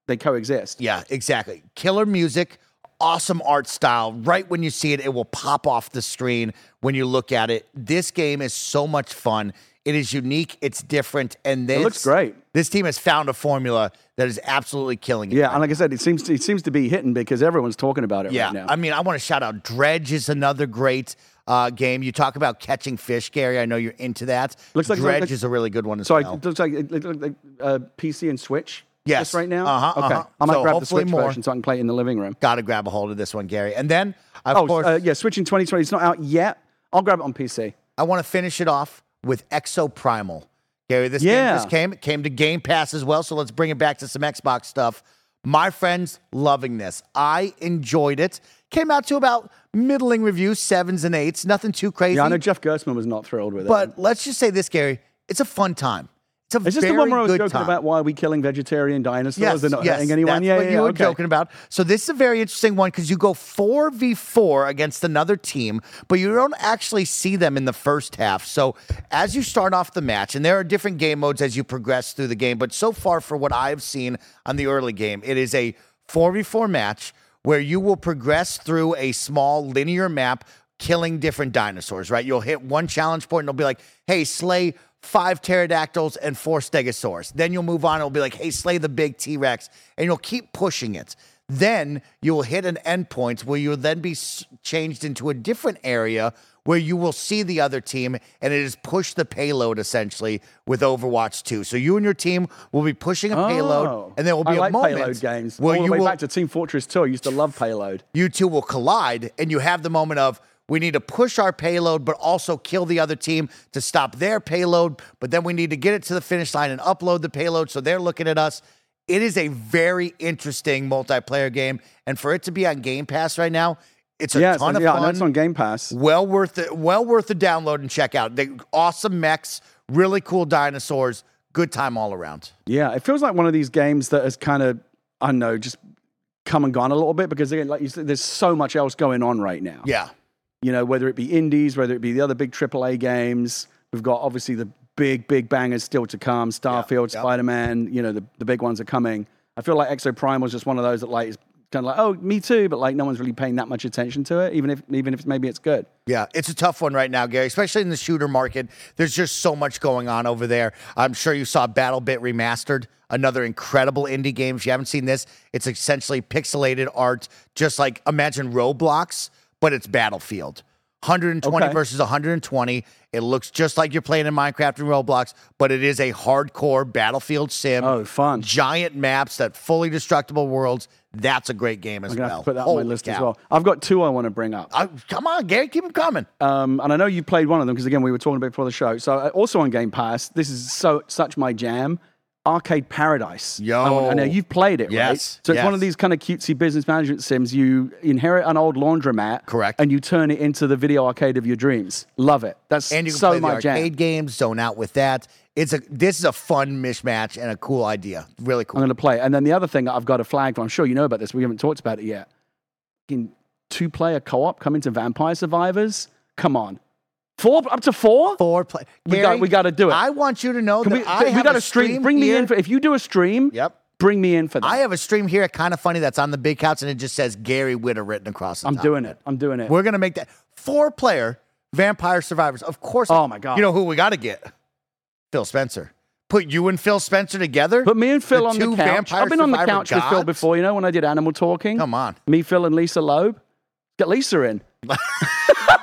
they coexist. Yeah, exactly. Killer music, awesome art style. Right when you see it, it will pop off the screen when you look at it. This game is so much fun. It is unique, it's different, and this looks great. This team has found a formula that is absolutely killing it. Yeah, and like I said, it seems to, it seems to be hitting because everyone's talking about it Yeah, right now. I mean, I want to shout out Dredge is another great uh, game. You talk about catching fish, Gary. I know you're into that. Looks like- Dredge like- is a really good one as so well. it looks like it like uh, PC and Switch. Yes. right now. Uh-huh, okay, uh-huh. I might So grab the Switch more. version so I can play it in the living room. Got to grab a hold of this one, Gary. And then, of Oh, course, uh, yeah, Switch in 2020. It's not out yet. I'll grab it on PC. I want to finish it off with Exoprimal. Gary, this Yeah. game just came. It came to Game Pass as well. So let's bring it back to some Xbox stuff. My friends loving this. I enjoyed it. Came out to about middling reviews, sevens and eights. Nothing too crazy. Yeah, I know Jeff Gerstmann was not thrilled with it. but let's just say this, Gary. It's a fun time. It's a Is this very the one where I was joking time. about why are we killing vegetarian dinosaurs Yes, and not yes, hurting anyone? That's yeah, what yeah, you were okay. joking about. So this is a very interesting one because you go four v four against another team, but you don't actually see them in the first half. So as you start off the match, and there are different game modes as you progress through the game, but so far for what I've seen on the early game, it is a four v four match where you will progress through a small linear map killing different dinosaurs, right? You'll hit one challenge point and it'll be like, hey, slay five pterodactyls and four stegosaurs. Then you'll move on. It'll be like, hey, slay the big T Rex. And you'll keep pushing it. Then you'll hit an endpoint where you'll then be s- changed into a different area where you will see the other team and it is push the payload essentially with Overwatch 2. So you and your team will be pushing a payload Oh. and there will be I a like moment payload games. where All you the way will back to Team Fortress 2. I used to love payload. you two will collide and you have the moment of we need to push our payload but also kill the other team to stop their payload. But then we need to get it to the finish line and upload the payload so they're looking at us. It is a very interesting multiplayer game. And for it to be on game pass right now it's a yeah, it's, ton of yeah, fun. it's on Game Pass. well worth it well worth the download and check out. The awesome mechs really cool dinosaurs good time all around. Yeah, it feels like one of these games that has kind of, I don't know, just come and gone a little bit because, again, like you said, there's so much else going on right now. yeah You know, whether it be indies, whether it be the other big AAA games. We've got obviously the big, big bangers still to come. Starfield, yeah. Spider Man, you know, the, the big ones are coming. I feel like Exo Prime was just one of those that, like, is kind of like, oh, me too, but like no one's really paying that much attention to it, even if even if maybe it's good. Yeah, it's a tough one right now, Gary, especially in the shooter market. There's just so much going on over there. I'm sure you saw BattleBit Remastered, another incredible indie game. If you haven't seen this, it's essentially pixelated art, just like imagine Roblox, but it's Battlefield. 120 Okay. versus 120. It looks just like you're playing in Minecraft and Roblox, but it is a hardcore battlefield sim. Oh, fun. Giant maps, that fully destructible worlds. That's a great game as I'm well. put that on my Holy list as well. I've got two I want to bring up. Uh, come on, Gary, keep them coming. Um, and I know you played one of them because again we were talking about before the show. So uh, also on Game Pass, this is so such my jam. Arcade Paradise. Yo. I, know you've played it, right? Yes, So it's one of these kind of cutesy business management sims. You inherit an old laundromat, Correct. and you turn it into the video arcade of your dreams. Love it. That's And you can so play the arcade jam. games, zone out with that. It's a this is a fun mishmatch and a cool idea. Really cool. I'm going to play. And then the other thing I've got a flag for, I'm sure you know about this. We haven't talked about it yet. In two-player co-op coming to Vampire Survivors. Come on, four up to four. Four play. We got- we gotta do it. I want you to know Can that we, I we have got a stream. stream Bring me in for if you do a stream. Yep. Bring me in for that. I have a stream here at Kind of Funny that's on the big couch and it just says Gary Whitta written across the I'm doing it. I'm doing it. We're gonna make that four player Vampire Survivors. Of course. Oh, my God. You know who we got to get? Phil Spencer. Put you and Phil Spencer together. Put me and Phil The on the couch. I've been on the couch with Phil before, you know, when I did Animal Talking. Come on. Me, Phil, and Lisa Loeb. Get Lisa in.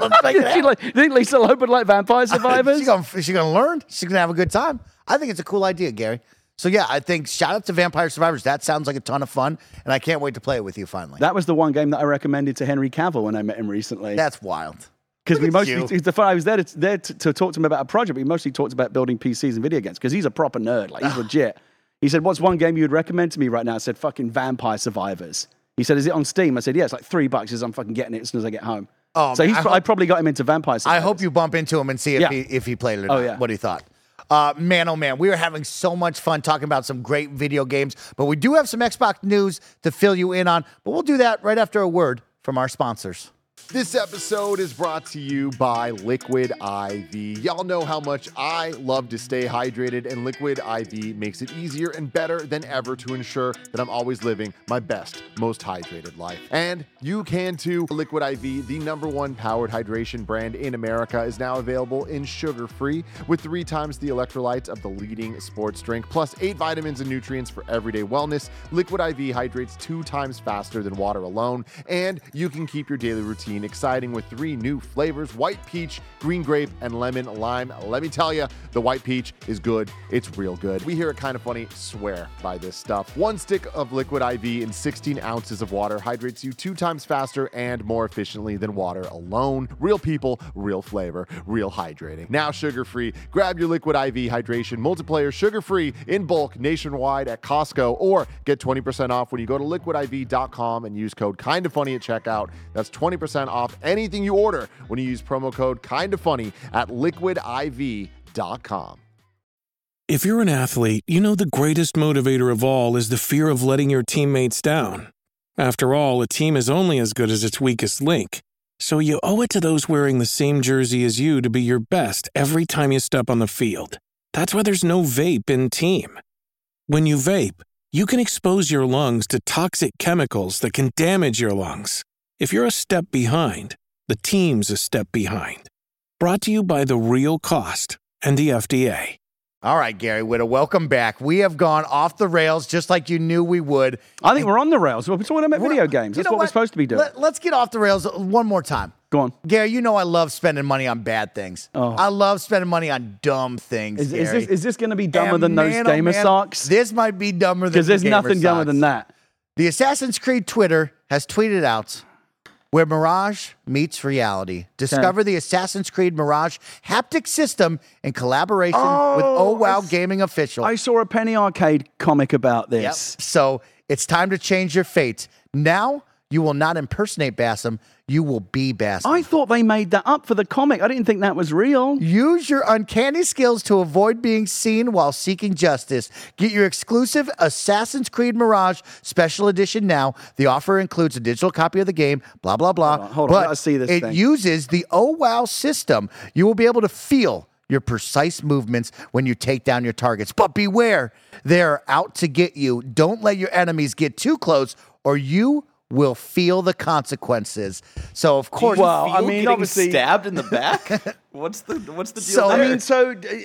Let's make it she like, you think Lisa would like Vampire Survivors? She's gonna, she gonna learn. She's gonna have a good time. I think it's a cool idea, Gary. So yeah, I think shout out to Vampire Survivors. That sounds like a ton of fun, and I can't wait to play it with you finally. that was the one game that I recommended to Henry Cavill when I met him recently. That's wild. Because we mostly, the fun. I was there to, there to, to talk to him about a project. But we mostly talked about building PCs and video games because he's a proper nerd. Like he's legit. He said, "What's one game you would recommend to me right now?" I said, "Fucking Vampire Survivors." He said, "Is it on Steam?" I said, "Yeah, it's like three bucks. He says, I'm fucking getting it as soon as I get home." Oh, so he's, I I, hope- probably got him into Vampire I hope you bump into him and see if Yeah. he if he played it or Oh, not. yeah. What he thought. Uh, man, oh man, we are having so much fun talking about some great video games, but we do have some Xbox news to fill you in on. But we'll do that right after a word from our sponsors. This episode is brought to you by Liquid IV. Y'all know how much I love to stay hydrated, and Liquid IV makes it easier and better than ever to ensure that I'm always living my best, most hydrated life. And you can too. Liquid IV, the number one powered hydration brand in America, is now available in sugar free with three times the electrolytes of the leading sports drink, plus eight vitamins and nutrients for everyday wellness. Liquid IV hydrates two times faster than water alone, and you can keep your daily routine exciting with three new flavors white peach, green grape, and lemon lime. Let me tell you, the white peach is good. It's real good. We here at Kind of Funny swear by this stuff. One stick of liquid IV in 16 ounces of water hydrates you two times faster and more efficiently than water alone. Real people, real flavor, real hydrating. Now sugar free. Grab your liquid IV hydration multiplier sugar free in bulk nationwide at Costco or get 20% off when you go to liquidiv.com and use code kind of funny at checkout. That's 20% off anything you order when you use promo code kind of funny at liquidiv.com. If you're an athlete, you know the greatest motivator of all is the fear of letting your teammates down. After all, a team is only as good as its weakest link. So you owe it to those wearing the same jersey as you to be your best every time you step on the field. That's why there's no vape in team. When you vape, you can expose your lungs to toxic chemicals that can damage your lungs. If you're a step behind, the team's a step behind. Brought to you by The Real Cost and the FDA. All right, Gary Whitta, welcome back. We have gone off the rails just like you knew we would. I think we're on the rails. We're talking about video games. You That's know what, we're supposed to be doing. Let, us get off the rails one more time. Go on. Gary, you know I love spending money on bad things. Oh. I love spending money on dumb things. Is, is this is this going to be dumber And than those man, oh, gamer man, socks? This might be dumber than Because there's the gamer nothing dumber socks. than that. The Assassin's Creed Twitter has tweeted out where Mirage meets reality. Discover the Assassin's Creed Mirage haptic system in collaboration with Oh Wow Gaming official. I saw a Penny Arcade comic about Yep. this. So it's time to change your fate. Now you will not impersonate Basim. You will be Basim. I thought they made that up for the comic. I didn't think that was real. Use your uncanny skills to avoid being seen while seeking justice. Get your exclusive Assassin's Creed Mirage Special Edition now. The offer includes a digital copy of the game, blah, blah, blah. Hold on, hold on. I see this it thing. uses the Oh Wow system. You will be able to feel your precise movements when you take down your targets. But beware, they're out to get you. Don't let your enemies get too close or you will feel the consequences. So, of course, Well, I mean, getting obviously- stabbed in the back. what's the what's the deal? So- there? I mean, so. uh,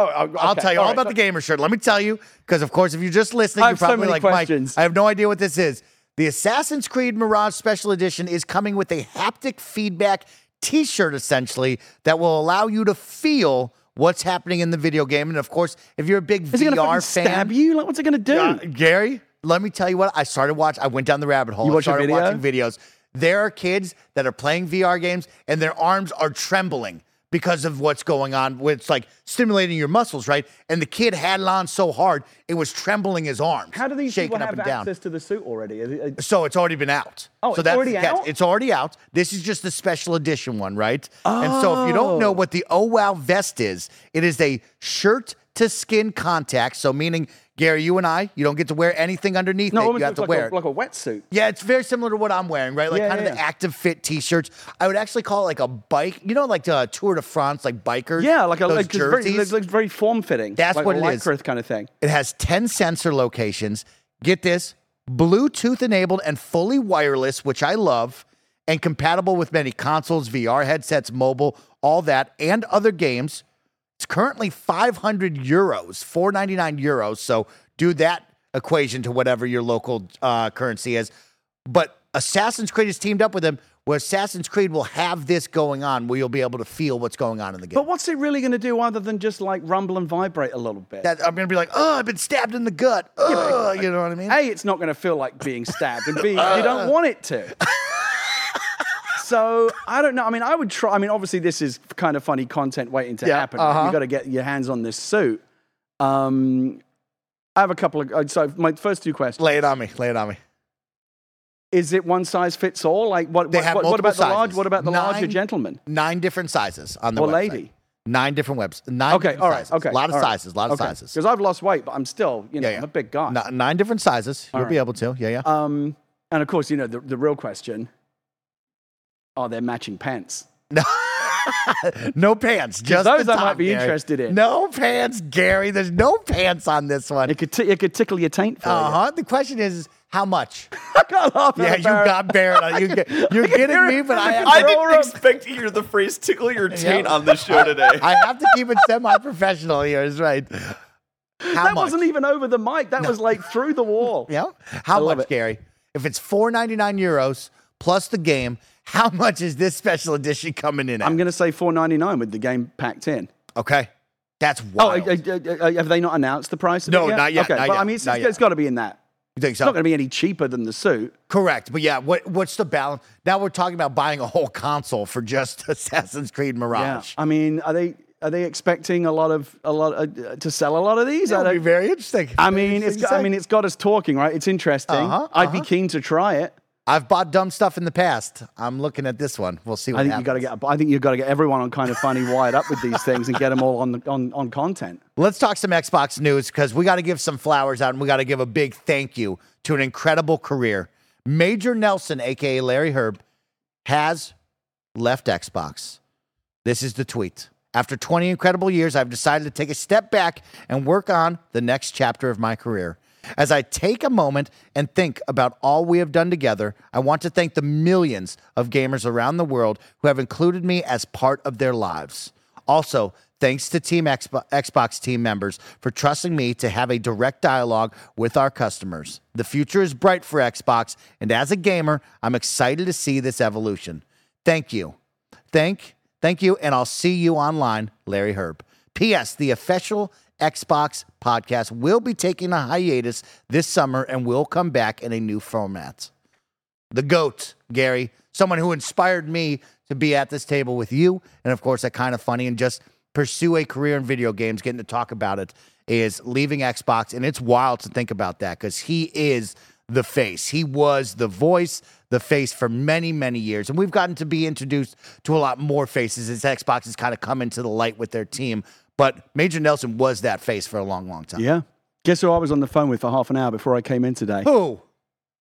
Oh, oh, I'll tell you all right. about the gamer shirt. Let me tell you, because of course, if you're just listening, you're have so probably like, questions. Mike, I have no idea what this is. The Assassin's Creed Mirage Special Edition is coming with a haptic feedback t shirt essentially that will allow you to feel what's happening in the video game. And of course, if you're a big Is VR fucking fan, stab you? Like, what's it gonna do? uh, Gary, let me tell you what I started watching. I went down the rabbit hole. You I watch a started video? watching videos. There are kids that are playing VR games and their arms are trembling because of what's going on. It's like stimulating your muscles, right? And the kid had it on so hard it was trembling his arms. How do these shaking people up have and down? access to the suit already? It- uh, So it's already been out. Oh, so it's already out? It's already out. This is just the special edition one, right? Oh. And so if you don't Oh. know what the Oh Wow vest is, it is a shirt to skin contact. So meaning, Gary, you and I, you don't get to wear anything underneath no, it. You have to like wear a, like a wetsuit. Yeah, it's very similar to what I'm wearing, right? Like Yeah, kind of the active fit t-shirts. I would actually call it like a bike, you know, like the Tour de France, like bikers. Yeah, like a those like, it's very, jerseys. it's like very form fitting. That's like what it is. Kind of thing. It has 10 sensor locations. Get this Bluetooth enabled and fully wireless, which I love, and compatible with many consoles, VR headsets, mobile, all that, and other games. It's currently 500 euros, 499 euros. So do that equation to whatever your local uh, currency is. But Assassin's Creed has teamed up with them where Assassin's Creed will have this going on where you'll be able to feel what's going on in the game. But what's it really going to do other than just like rumble and vibrate a little bit? that, I'm going to be like, oh, I've been stabbed in the gut. Oh, you know what I mean? A, it's not going to feel like being stabbed, and B, you don't want it to. So I don't know. I mean, I would try. I mean, obviously, this is kind of funny content waiting to Yeah, happen. uh-huh. You got to get your hands on this suit. Um, I have a couple of. uh, So my first two questions: Lay it on me. Lay it on me. Is it one size fits all? Like what? They what, have what, multiple about the large? sizes. What about the larger Nine- gentleman? Nine different sizes on the Or website. lady. Nine different webs. Nine Okay, different all right, sizes. okay. A lot of sizes. A lot of sizes. Because I've lost weight, but I'm still, you know. I'm a big guy. N- nine different sizes. You'll be able to. Yeah, yeah. Um, and of course, you know, the, the real question: Are matching pants? no pants. Just those the I might be Gary. interested in. No pants, Gary. There's no pants on this one. It could, t- it could tickle your taint Uh huh. The question is, is how much? I can't laugh Yeah, you Barrett. got Barrett. You get, you're getting me, but I have, I to, didn't expect to hear the phrase "tickle your taint" Yeah. on this show today. I have to keep it semi-professional here. Is right. How That much? wasn't even over the mic. That was like through the wall. Yeah. How love much, it. Gary? If it's four ninety nine euros plus the game, how much is this special edition coming in at? I'm going to say 4.99 with the game packed in. okay. That's Oh, wild. uh, uh, uh, have they not announced the price? Of No, yet? not yet, Okay, not but yet, I mean, it's, it's yet. got to be in that. you think so? It's not going to be any cheaper than the suit. Correct. But yeah, what what's the balance? Now we're talking about buying a whole console for just Assassin's Creed Yeah. Mirage. I mean, are they are they expecting a lot of a lot uh, to sell a lot of these? I That'll be very interesting. I Very mean, it's I mean, it's got us talking, right? It's interesting. Uh-huh, I'd be uh-huh. keen to try it. I've bought dumb stuff in the past. I'm looking at this one. We'll see what I think happens. you got to get. I think you've got to get everyone on kind of funny wired up with these things and get them all on the, on on content. Let's talk some Xbox news because we got to give some flowers out and we got to give a big thank you to an incredible career. Major Nelson, aka Larry Hryb, has left Xbox. This is the tweet. After 20 incredible years, I've decided to take a step back and work on the next chapter of my career. As I take a moment and think about all we have done together, I want to thank the millions of gamers around the world who have included me as part of their lives. Also, thanks to Team Xbox, team members for trusting me to have a direct dialogue with our customers. The future is bright for Xbox, and as a gamer, I'm excited to see this evolution. Thank you. Thank, thank you, and I'll see you online, Larry Hryb. P.S. The official Xbox podcast will be taking a hiatus this summer and will come back in a new format. The GOAT, Gary, someone who inspired me to be at this table with you, and of course, that kind of funny and just pursue a career in video games, getting to talk about it, is leaving Xbox. And it's wild to think about that because he is the face. He was the voice, the face for many, many years. And we've gotten to be introduced to a lot more faces as Xbox has kind of come into the light with their team. But Major Nelson was that face for a long, long time. Yeah. Guess who I was on the phone with for half an hour before I came in today? Who?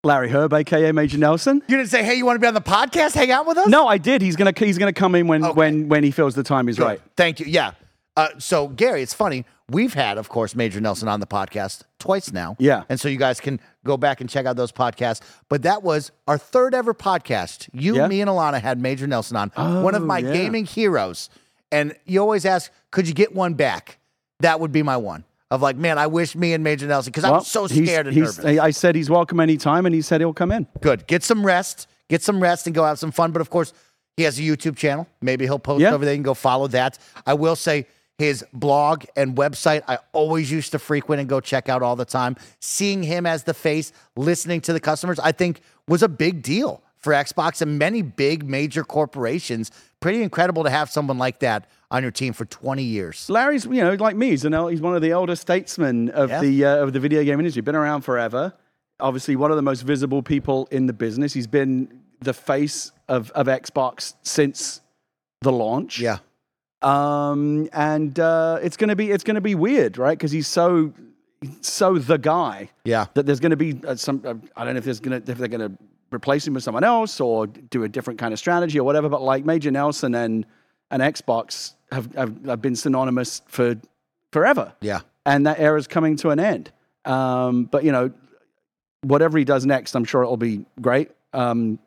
Larry Hryb, aka Major Nelson. You didn't say, hey, you want to be on the podcast? Hang out with us? No, I did. He's gonna he's gonna come in when Okay. when when he feels the time is Good. right. Thank you. Yeah. Uh, so, Gary, it's funny. We've had, of course, Major Nelson on the podcast twice now. Yeah. And so you guys can go back and check out those podcasts. But that was our third ever podcast. You, Yeah. me, and Alana had Major Nelson on, one of Oh, my yeah. gaming heroes. And you always ask, could you get one back? That would be my one. Of like, man, I wish me and Major Nelson, because I'm Well, so he's- scared and he's- nervous. I said he's welcome anytime, and he said he'll come in. Good. Get some rest. Get some rest and go have some fun. But of course, He has a YouTube channel. Maybe he'll post Yeah. over there. You can go follow that. I will say his blog and website, I always used to frequent and go check out all the time. Seeing him as the face, listening to the customers, I think was a big deal for Xbox and many big major corporations. Pretty incredible to have someone like that on your team for 20 years. Larry's, you know, like me, he's, an, he's one of the older statesmen of Yeah. the uh, of the video game industry. Been around forever. Obviously, one of the most visible people in the business. He's been the face of, of Xbox since the launch. Yeah. Um, and uh, it's gonna be it's gonna be weird, right? Because he's so so the guy. Yeah. That there's gonna be uh, some. Uh, I don't know if there's gonna if they're gonna replace him with someone else or do a different kind of strategy or whatever. But like Major Nelson and and Xbox have have, have been synonymous for forever. Yeah. And that era's coming to an end. Um, but you know, whatever he does next, I'm sure it'll be great. Um,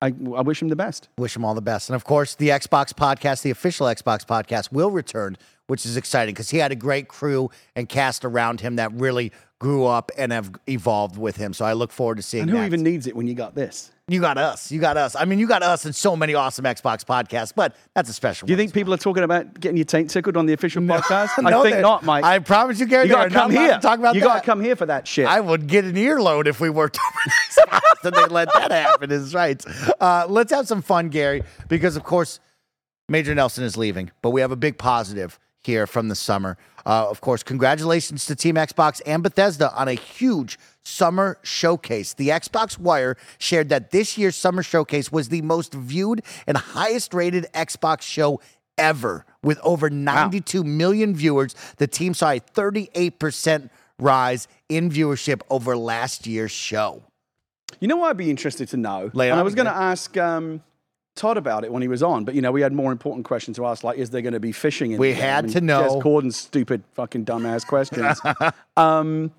I, I wish him the best. Wish him all the best. And of course, the Xbox podcast, the official Xbox podcast, will return, which is exciting because he had a great crew and cast around him that really grew up and have evolved with him. So I look forward to seeing And who that. even needs it when you got this? you got us. You got us. I mean, you got us and so many awesome Xbox podcasts, but that's a special Do you think people are talking about getting your taint tickled on the official podcast? No, I think not, Mike. I promise you, Gary. you got to come here. Talk about you got to come here for that shit. I would get an earload if we worked over and they let that happen. Is right. Uh, let's have some fun, Gary, because of course Major Nelson is leaving, but we have a big positive here from the summer. Uh, of course, congratulations to Team Xbox and Bethesda on a huge summer showcase. The Xbox Wire shared that this year's summer showcase was the most viewed and highest rated Xbox show ever, with over 92 million viewers. The team saw a 38% rise in viewership over last year's show. You know what I'd be interested to know? It and I was going to ask um, Todd about it when he was on, but you know, we had more important questions to ask, like, is there going to be fishing in We had to know. Jez Corden's stupid fucking dumbass questions. um,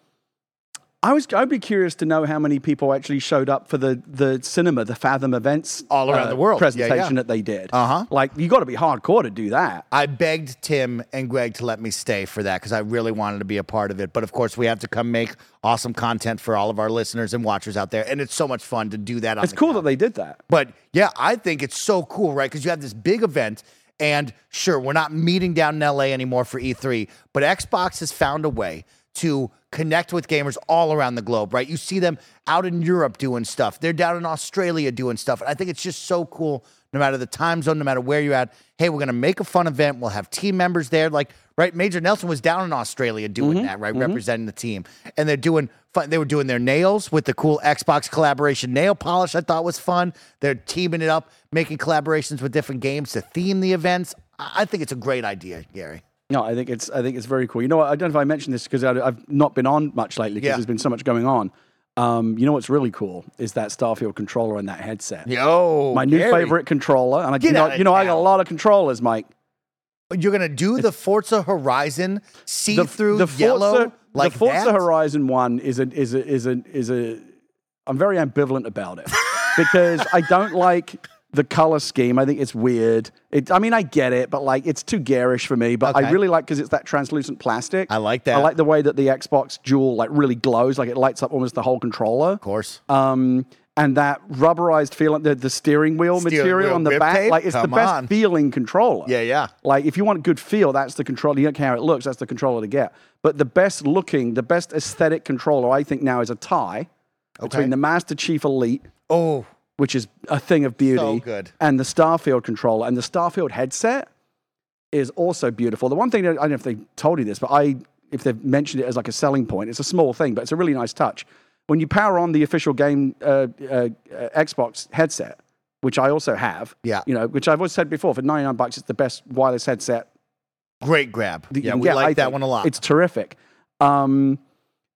I was, I'd be curious to know how many people actually showed up for the, the cinema, the Fathom events uh, All around the world. Presentation yeah. that they did. Uh-huh. Like, you got to be hardcore to do that. I begged Tim and Greg to let me stay for that because I really wanted to be a part of it. But of course, we have to come make awesome content for all of our listeners and watchers out there. And it's so much fun to do that. On It's cool that they did that. But yeah, I think it's so cool, right? Because you have this big event, and sure, we're not meeting down in LA anymore for E3, but Xbox has found a way to connect with gamers all around the globe, right? You see them out in Europe doing stuff, they're down in Australia doing stuff. And I think it's just so cool, no matter the time zone, no matter where you're at. Hey, we're going to make a fun event. We'll have team members there. Like, right? Major Nelson was down in Australia doing mm-hmm. that, right? Mm-hmm. Representing the team. And they're doing fun. They were doing their nails with the cool Xbox collaboration nail polish, I thought was fun. They're teaming it up, making collaborations with different games to theme the events. I think it's a great idea, Gary. No, I think it's I think it's very cool. You know what? I don't know if I mentioned this because I've not been on much lately because Yeah. there's been so much going on. Um, you know what's really cool is that Starfield controller and that headset. Yo, My new Gary. favorite controller, and I, Get you know, outta you know I got a lot of controllers, Mike. You're gonna do the Forza Horizon see-through the Forza, yellow like the Forza that? Horizon one is a is a is a is a. I'm very ambivalent about it because I don't like the color scheme. I think it's weird. It, I mean, I get it, but like it's too garish for me. But Okay. I really like because it's that translucent plastic. I like that. I like the way that the Xbox Dual like really glows, like it lights up almost the whole controller. Of course. Um, and that rubberized feeling, the, the steering wheel Steering material wheel on the grip back, tape? like it's Come the best on. feeling controller. Yeah, yeah. Like if you want good feel, that's the controller. You don't care how it looks, that's the controller to get. But the best looking, the best aesthetic controller, I think now is a tie between the Master Chief Elite, Oh, which is a thing of beauty, So good. and the Starfield controller. And the Starfield headset is also beautiful. The one thing that, I don't know if they told you this, but I, if they've mentioned it as like a selling point, it's a small thing, but it's a really nice touch. When you power on the official game uh, uh, Xbox headset, which I also have, Yeah. you know, which I've always said before, for 99 bucks, it's the best wireless headset great grab. Yeah, we get, like I that one a lot. It's terrific. Um,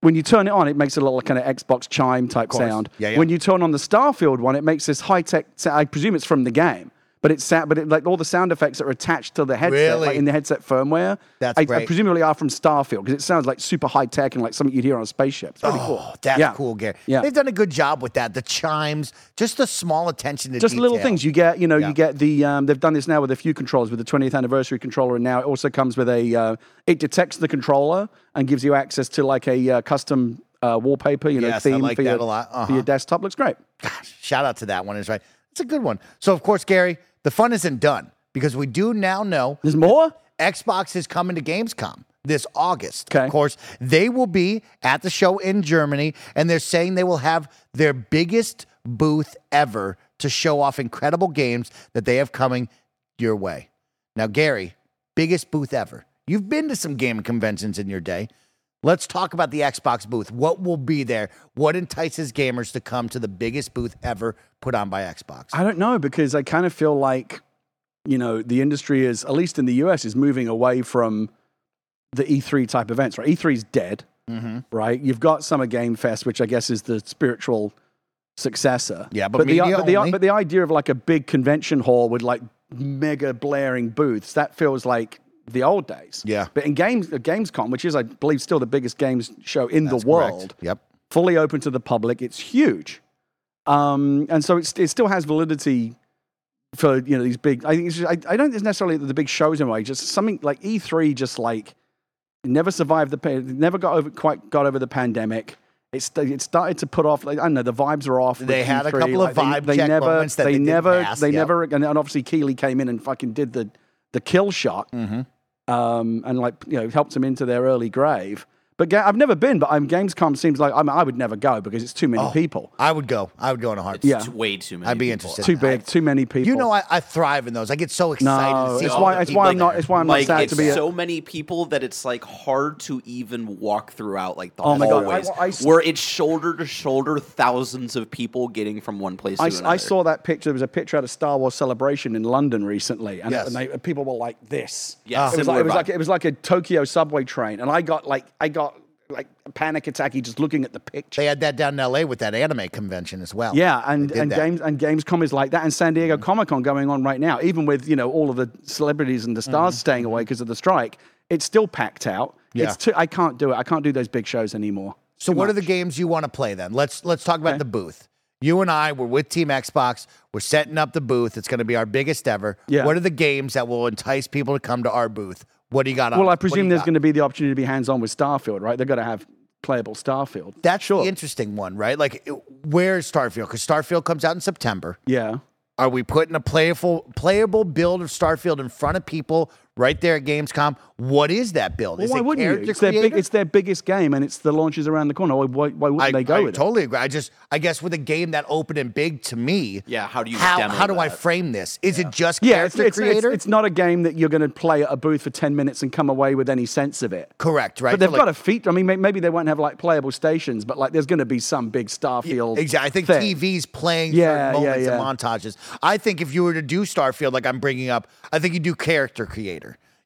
when you turn it on, it makes a little kind of Xbox chime type sound. Yeah, yeah. When you turn on the Starfield one, it makes this high tech. I presume it's from the game, but it's but it, like all the sound effects that are attached to the headset, like in the headset firmware. That's I, I presumably are from Starfield because it sounds like super high tech and like something you'd hear on a spaceship. Really cool. Oh, that's Yeah. cool, Gary. Yeah. They've done a good job with that. The chimes, just the small attention to just little things you get you know Yeah. you get the um, they've done this now with a few controllers with the 20th anniversary controller and now it also comes with a uh, it detects the controller and gives you access to like a uh, custom uh, wallpaper you know Yes, theme like for, your, a lot. for Uh-huh. your desktop looks great Shout out to that one is right. It's a good one. So, of course, Gary, the fun isn't done because we do now know There's more? Xbox is coming to Gamescom this August. Okay. Of course, they will be at the show in Germany, and they're saying they will have their biggest booth ever to show off incredible games that they have coming your way. Now, Gary, biggest booth ever. You've been to some gaming conventions in your day. Let's talk about the Xbox booth. What will be there? What entices gamers to come to the biggest booth ever put on by Xbox? I don't know because I kind of feel like, you know, the industry is, at least in the US, is moving away from the E3 type events, right? E3 is dead, Mm-hmm. right? You've got Summer Game Fest, which I guess is the spiritual successor. Yeah, but the, media but, the, but the idea of like a big convention hall with like mega blaring booths, that feels like the old days. Yeah. But in games, uh, Gamescom, which is, I believe, still the biggest games show in That's the world, correct. Yep. fully open to the public. It's huge, um, and so it's, it still has validity for you know these big. I think it's just, I, I don't think it's necessarily the big shows in a way. Just something like E3, just like never survived the never got over quite got over the pandemic. It's it started to put off. Like, I don't know. The vibes are off. They had a E3, couple of like, vibe they, check never, moments that they didn't never, pass, they yep. never, and obviously Keighley came in and fucking did the the kill shot, Mm-hmm. Um, and like you know helped them into their early grave. But ga- I've never been, but I'm Gamescom seems like I, mean, I would never go because it's too many oh, people. I would go. I would go in a heartbeat. Yeah. It's way too many. I'd be people. interested. Too big, too many people. You know, I, I thrive in those. I get so excited no, to see it's all why the it's people why I'm not. there. It's why I'm Like not sad it's to be. a- so many people that it's like hard to even walk throughout like the Oh my God, I- hallways, I s- where it's shoulder to shoulder, thousands of people getting from one place I, to s- another. I saw that picture. There was a picture at a Star Wars celebration in London recently, and, Yes. and they, people were like this. Yeah, it was, like, similar it was vibe. like it was like a Tokyo subway train, and I got like I got like a panic attack just looking at the picture. They had that down in L.A. with that anime convention as well. Yeah, and, and that. Mm-hmm. games and Gamescom is like that, and San Diego Comic Con going on right now. Even with you know all of the celebrities and the stars staying away because of the strike, it's still packed out. Mm-hmm. Yeah. It's too, I can't do it. I can't do those big shows anymore. So, what are the games you want to play then? Let's let's talk about Okay. the booth. You and I, we're with Team Xbox. We're setting up the booth. It's going to be our biggest ever. Yeah. What are the games that will entice people to come to our booth? What do you got on? Well, I presume you there's got? going to be the opportunity to be hands on with Starfield, right? They're going to have playable Starfield. That's sure. the interesting one, right? Like, where is Starfield? Because Starfield comes out in September. yeah. Are we putting a playable playable build of Starfield in front of people right there at Gamescom? What is that build? Well, is why it wouldn't you? It's their, big, it's their biggest game, and it's the launches around the corner. Why, why, why wouldn't I, they go I with it? totally agree. I just, I guess, with a game that open and big to me, Yeah, how do you how demo how do I frame this? Is it just Yeah, it's, character it's, it's, creator? it's not a game that you're going to play at a booth for 10 minutes and come away with any sense of it. correct, right? But they've So, got like, a feat. I mean, maybe they won't have like playable stations, but like there's going to be some big Starfield. Exactly. I think thing. TV's playing Yeah, certain yeah, moments yeah. and montages. I think if you were to do Starfield, like I'm bringing up, I think you do character creator.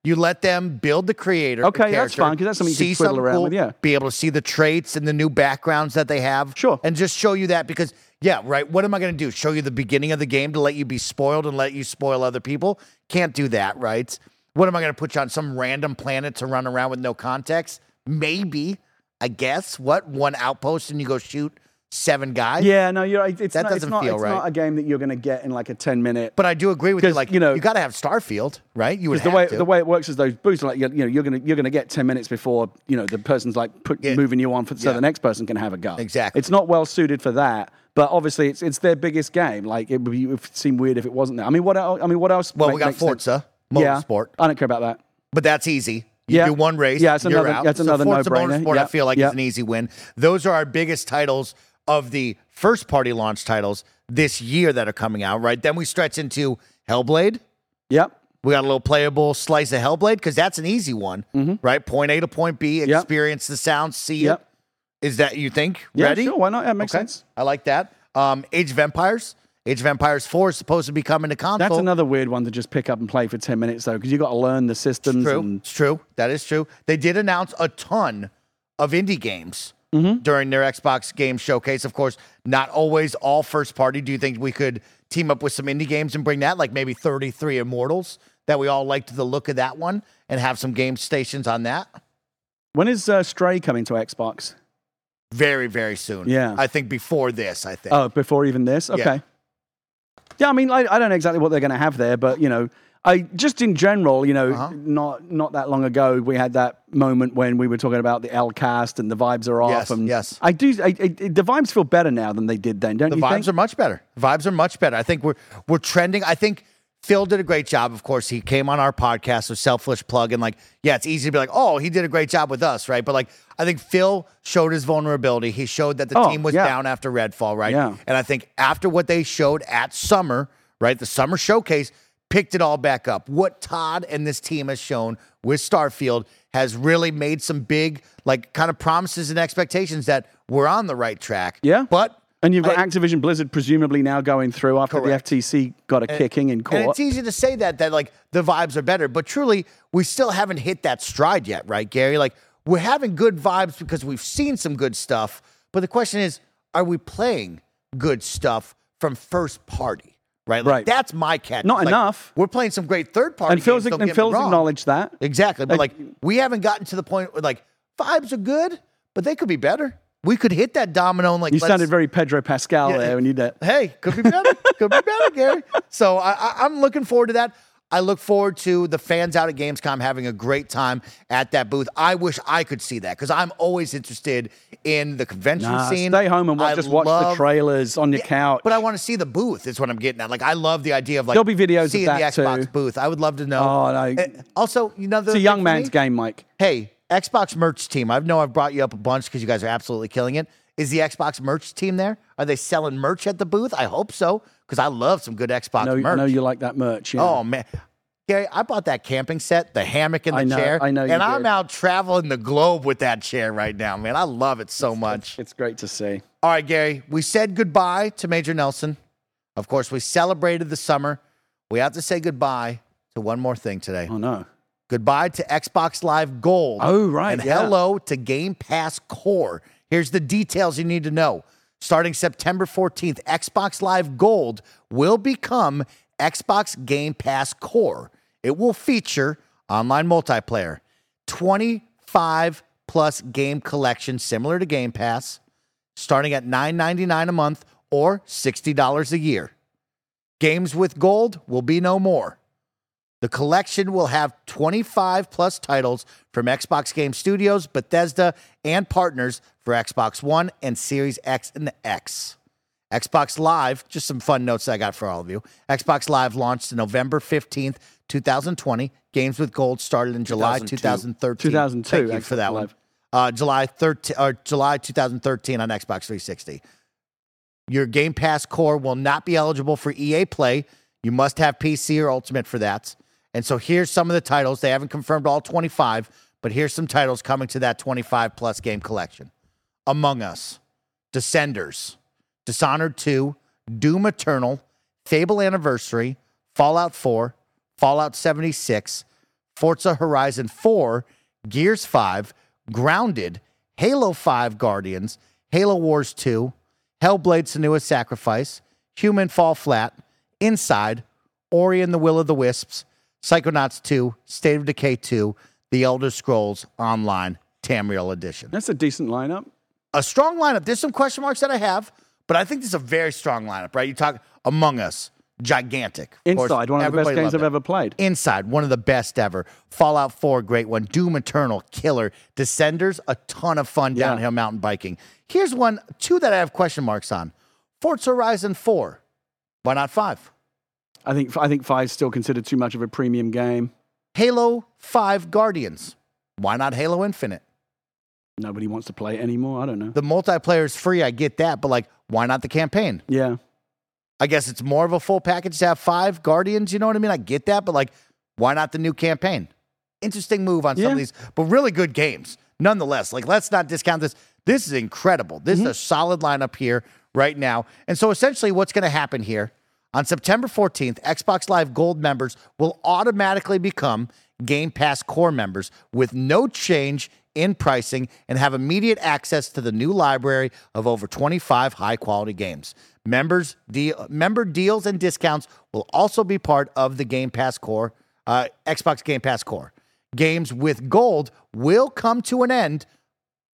You let them build the creator. the Okay, that's fine because that's something you can twiddle around cool, with, yeah. Be able to see the traits and the new backgrounds that they have. Sure. And just show you that because, yeah, right. What am I going to do? Show you the beginning of the game to let you be spoiled and let you spoil other people? Can't do that, right? What am I going to put you on some random planet to run around with no context? Maybe, I guess. What? One outpost and you go shoot seven guys? Yeah, no, you're right. It's That not, doesn't it's not, feel it's right. not a game that you're going to get in like a 10 minute. But I do agree with you. Like you know- you got to have Starfield, right? You would the have way to. the way it works is those booths, like you know, you're gonna you're gonna get ten minutes before you know the person's like put, Yeah. moving you on, for, so Yeah. the next person can have a go. Exactly. It's not well suited for that, but obviously it's it's their biggest game. Like it would be, it would seem weird if it wasn't there. I mean, what else? I mean, what else? well, ma- we got? Forza Yeah, Motorsport, I don't care about that. but that's easy. You Yeah. do one race, Yeah, it's you're another- out. that's So another Forza no-brainer. Motorsport, I feel like yep. is an easy win. Those are our biggest titles of the first party launch titles this year that are coming out. Right, then we stretch into Hellblade. Yep. We got a little playable slice of Hellblade because that's an easy one, right? Point A to point B, Mm-hmm. Yep. experience the sound, see Yep. it. Is that you think Yeah, ready? sure. Why not? Yeah, makes Okay. sense. I like that. Um, Age of Empires. Age of Empires 4 is supposed to be coming to console. That's another weird one to just pick up and play for ten minutes though, because you got to learn the systems. True. And, It's true. That is true. They did announce a ton of indie games Mm-hmm. during their Xbox game showcase. Of course, not always all first party. Do you think we could team up with some indie games and bring that, like maybe 33 Immortals, that we all liked the look of that one, and have some game stations on that? when is uh, Stray coming to Xbox? Very, very soon. Yeah. I think before this, I think. Oh, before even this? Okay. Yeah, I mean, I, I don't know exactly what they're going to have there, but, you know, I just in general, you know, Uh-huh. not not that long ago, we had that moment when we were talking about the L cast and the vibes are off. Yes, and yes. I do. I, I, the vibes feel better now than they did then, don't The you vibes think? are much better. Vibes are much better. I think we're we're trending. I think Phil did a great job. Of course, he came on our podcast, so selfish plug, and like, yeah, it's easy to be like, oh, he did a great job with us, right? But like, I think Phil showed his vulnerability. He showed that the Oh, team was yeah. down after Redfall, right? Yeah. And I think after what they showed at Summer, right, the Summer showcase picked it all back up. What Todd and this team has shown with Starfield has really made some big, like, kind of promises and expectations that we're on the right track. Yeah. But and you've got I- Activision Blizzard presumably now going through after Correct. the FTC got a kicking in court. And it's easy to say that that like the vibes are better, but truly we still haven't hit that stride yet, right, Gary? Like we're having good vibes because we've seen some good stuff, but the question is, are we playing good stuff from first party? Right, like, Right. That's my catch. Not Like, enough. We're playing some great third party. and Phil's, games, and Phil's acknowledged that. exactly, but Like- like we haven't gotten to the point where like vibes are good, but they could be better. We could hit that domino and like You sounded very Pedro Pascal Yeah. there when you did. hey, could be better. could be better, Gary. So I, I, I'm looking forward to that. I look forward to the fans out at Gamescom having a great time at that booth. I wish I could see that because I'm always interested in the convention Nah, scene. stay home and watch, just watch the trailers on your couch. But I want to see the booth. Is what I'm getting at. Like I love the idea of like There'll be videos of that the Xbox too. booth. I would love to know. Oh, no. Also, you know, it's a young man's game, Mike. Hey, Xbox merch team. I know I've brought you up a bunch because you guys are absolutely killing it. Is the Xbox merch team there? Are they selling merch at the booth? I hope so because I love some good Xbox I know, I know you like that merch. Yeah. Oh man, Gary, I bought that camping set, the hammock and the I know- chair. I know you and I'm did. out traveling the globe with that chair right now, man. I love it so much. it's great to see. All right, Gary, we said goodbye to Major Nelson. Of course, we celebrated the summer. We have to say goodbye to one more thing today. Oh no. Goodbye to Xbox Live Gold. Oh, right, And yeah. hello to Game Pass Core. Here's the details you need to know. Starting September 14th, Xbox Live Gold will become Xbox Game Pass Core. It will feature online multiplayer, 25 plus game collection similar to Game Pass, starting at $9.99 a month or $60 a year. Games with gold will be no more. The collection will have 25 plus titles from Xbox Game Studios, Bethesda, and partners for Xbox One and Series X and the X. Xbox Live, just some fun notes I got for all of you. Xbox Live launched November 15th, 2020. Games with Gold started in July 2013. 2002, Thank you for Xbox that one. Uh, July 13 or July 2013 on Xbox 360. Your Game Pass core will not be eligible for EA Play. You must have PC or Ultimate for that. And so here's some of the titles. They haven't confirmed all 25, but here's some titles coming to that 25 plus game collection Among Us, Descenders, Dishonored 2, Doom Eternal, Fable Anniversary, Fallout 4, Fallout 76, Forza Horizon 4, Gears 5, Grounded, Halo 5 Guardians, Halo Wars 2, Hellblade Senua's Sacrifice, Human Fall Flat, Inside, Ori and the Will of the Wisps, Psychonauts 2, State of Decay 2, The Elder Scrolls Online Tamriel Edition. That's a decent lineup. A strong lineup. There's some question marks that I have, but I think this is a very strong lineup, right? You talk Among Us, gigantic. Of course, Inside, one of the best games I've it. ever played. Inside, one of the best ever. Fallout 4, great one. Doom Eternal, killer. Descenders, a ton of fun Yeah. downhill mountain biking. Here's one, two that I have question marks on. Forza Horizon 4. Why not 5? I think I think five's still considered too much of a premium game. Halo 5 Guardians. Why not Halo Infinite? Nobody wants to play it anymore. I don't know. The multiplayer is free, I get that, but like, why not the campaign? Yeah. I guess it's more of a full package to have five Guardians. You know what I mean? I get that, but like, why not the new campaign? Interesting move on some Yeah. of these, but really good games nonetheless. Like, let's not discount this. This is incredible. This is mm-hmm. a solid lineup here right now. And so, essentially, what's going to happen here on September 14th, Xbox Live Gold members will automatically become Game Pass Core members with no change in pricing and have immediate access to the new library of over 25 high quality games. Members deal, member deals and discounts will also be part of the Game Pass Core, uh, Xbox Game Pass Core. Games with gold will come to an end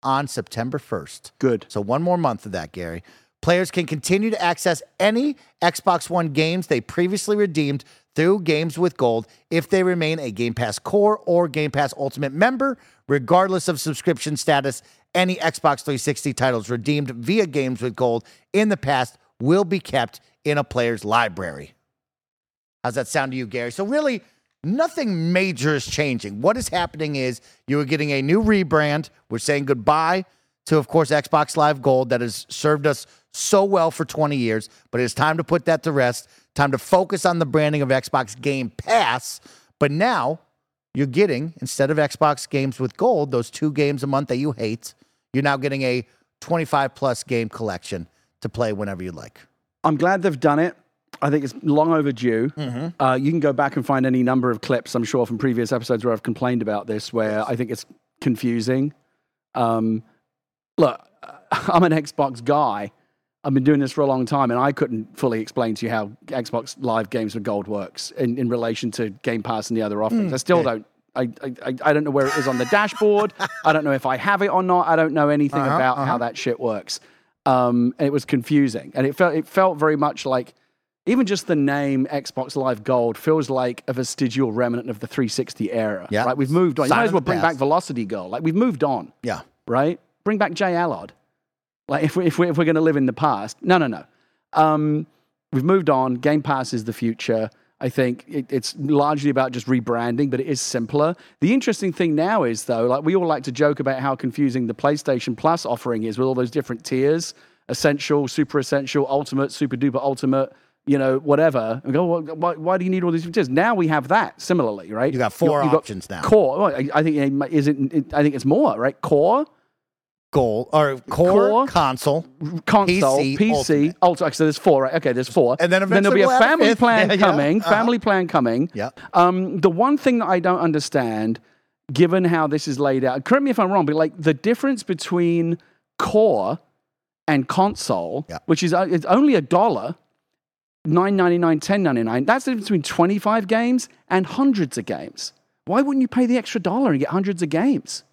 on September 1st. Good. So one more month of that, Gary. Players can continue to access any Xbox One games they previously redeemed through Games with Gold if they remain a Game Pass Core or Game Pass Ultimate member, regardless of subscription status. Any Xbox 360 titles redeemed via Games with Gold in the past will be kept in a player's library. How's that sound to you, Gary? So, really, nothing major is changing. What is happening is you are getting a new rebrand. We're saying goodbye to, of course, Xbox Live Gold that has served us so well for 20 years, but it's time to put that to rest. Time to focus on the branding of Xbox Game Pass. But now you're getting, instead of Xbox games with gold, those two games a month that you hate, you're now getting a 25 plus game collection to play whenever you like. I'm glad they've done it. I think it's long overdue. Mm-hmm. Uh, you can go back and find any number of clips, I'm sure, from previous episodes where I've complained about this, where I think it's confusing. Um, look, I'm an Xbox guy. I've been doing this for a long time, and I couldn't fully explain to you how Xbox Live Games with Gold works in, in relation to Game Pass and the other offerings. Mm, I still don't. I, I, I don't know where it is on the dashboard. I don't know if I have it or not. I don't know anything Uh-huh, about how that shit works. Um, and it was confusing, and it felt it felt very much like even just the name Xbox Live Gold feels like a vestigial remnant of the 360 era. Yeah. right. We've moved on. Sign you might as well bring past. back Velocity Girl. Like we've moved on Yeah. right? Bring back J Allard. Like if we if we if we're going to live in the past, no, no, no. Um, we've moved on. Game Pass is the future. I think it, it's largely about just rebranding, but it is simpler. The interesting thing now is though, like we all like to joke about how confusing the PlayStation Plus offering is with all those different tiers: essential, super essential, ultimate, super duper ultimate. You know, whatever. And go, well, why, why do you need all these tiers? Now we have that similarly, right? You got four You've got options now. Core. Well, I, I think it, is it, it. I think it's more, right? Core, Gold or core, Core. console. console, PC, PC, Ultimate. Ultimate. So there's four, right? Okay, there's four. And then then there'll be a we'll a family plan Yeah, yeah. coming. Uh-huh. Family plan coming. Yep. Um, the one thing that I don't understand, given how this is laid out, correct me if I'm wrong, but like the difference between core and console, Yeah. which is uh, it's only a dollar. Nine ninety nine, ten ninety nine. That's the difference between twenty five games and hundreds of games. Why wouldn't you pay the extra dollar and get hundreds of games?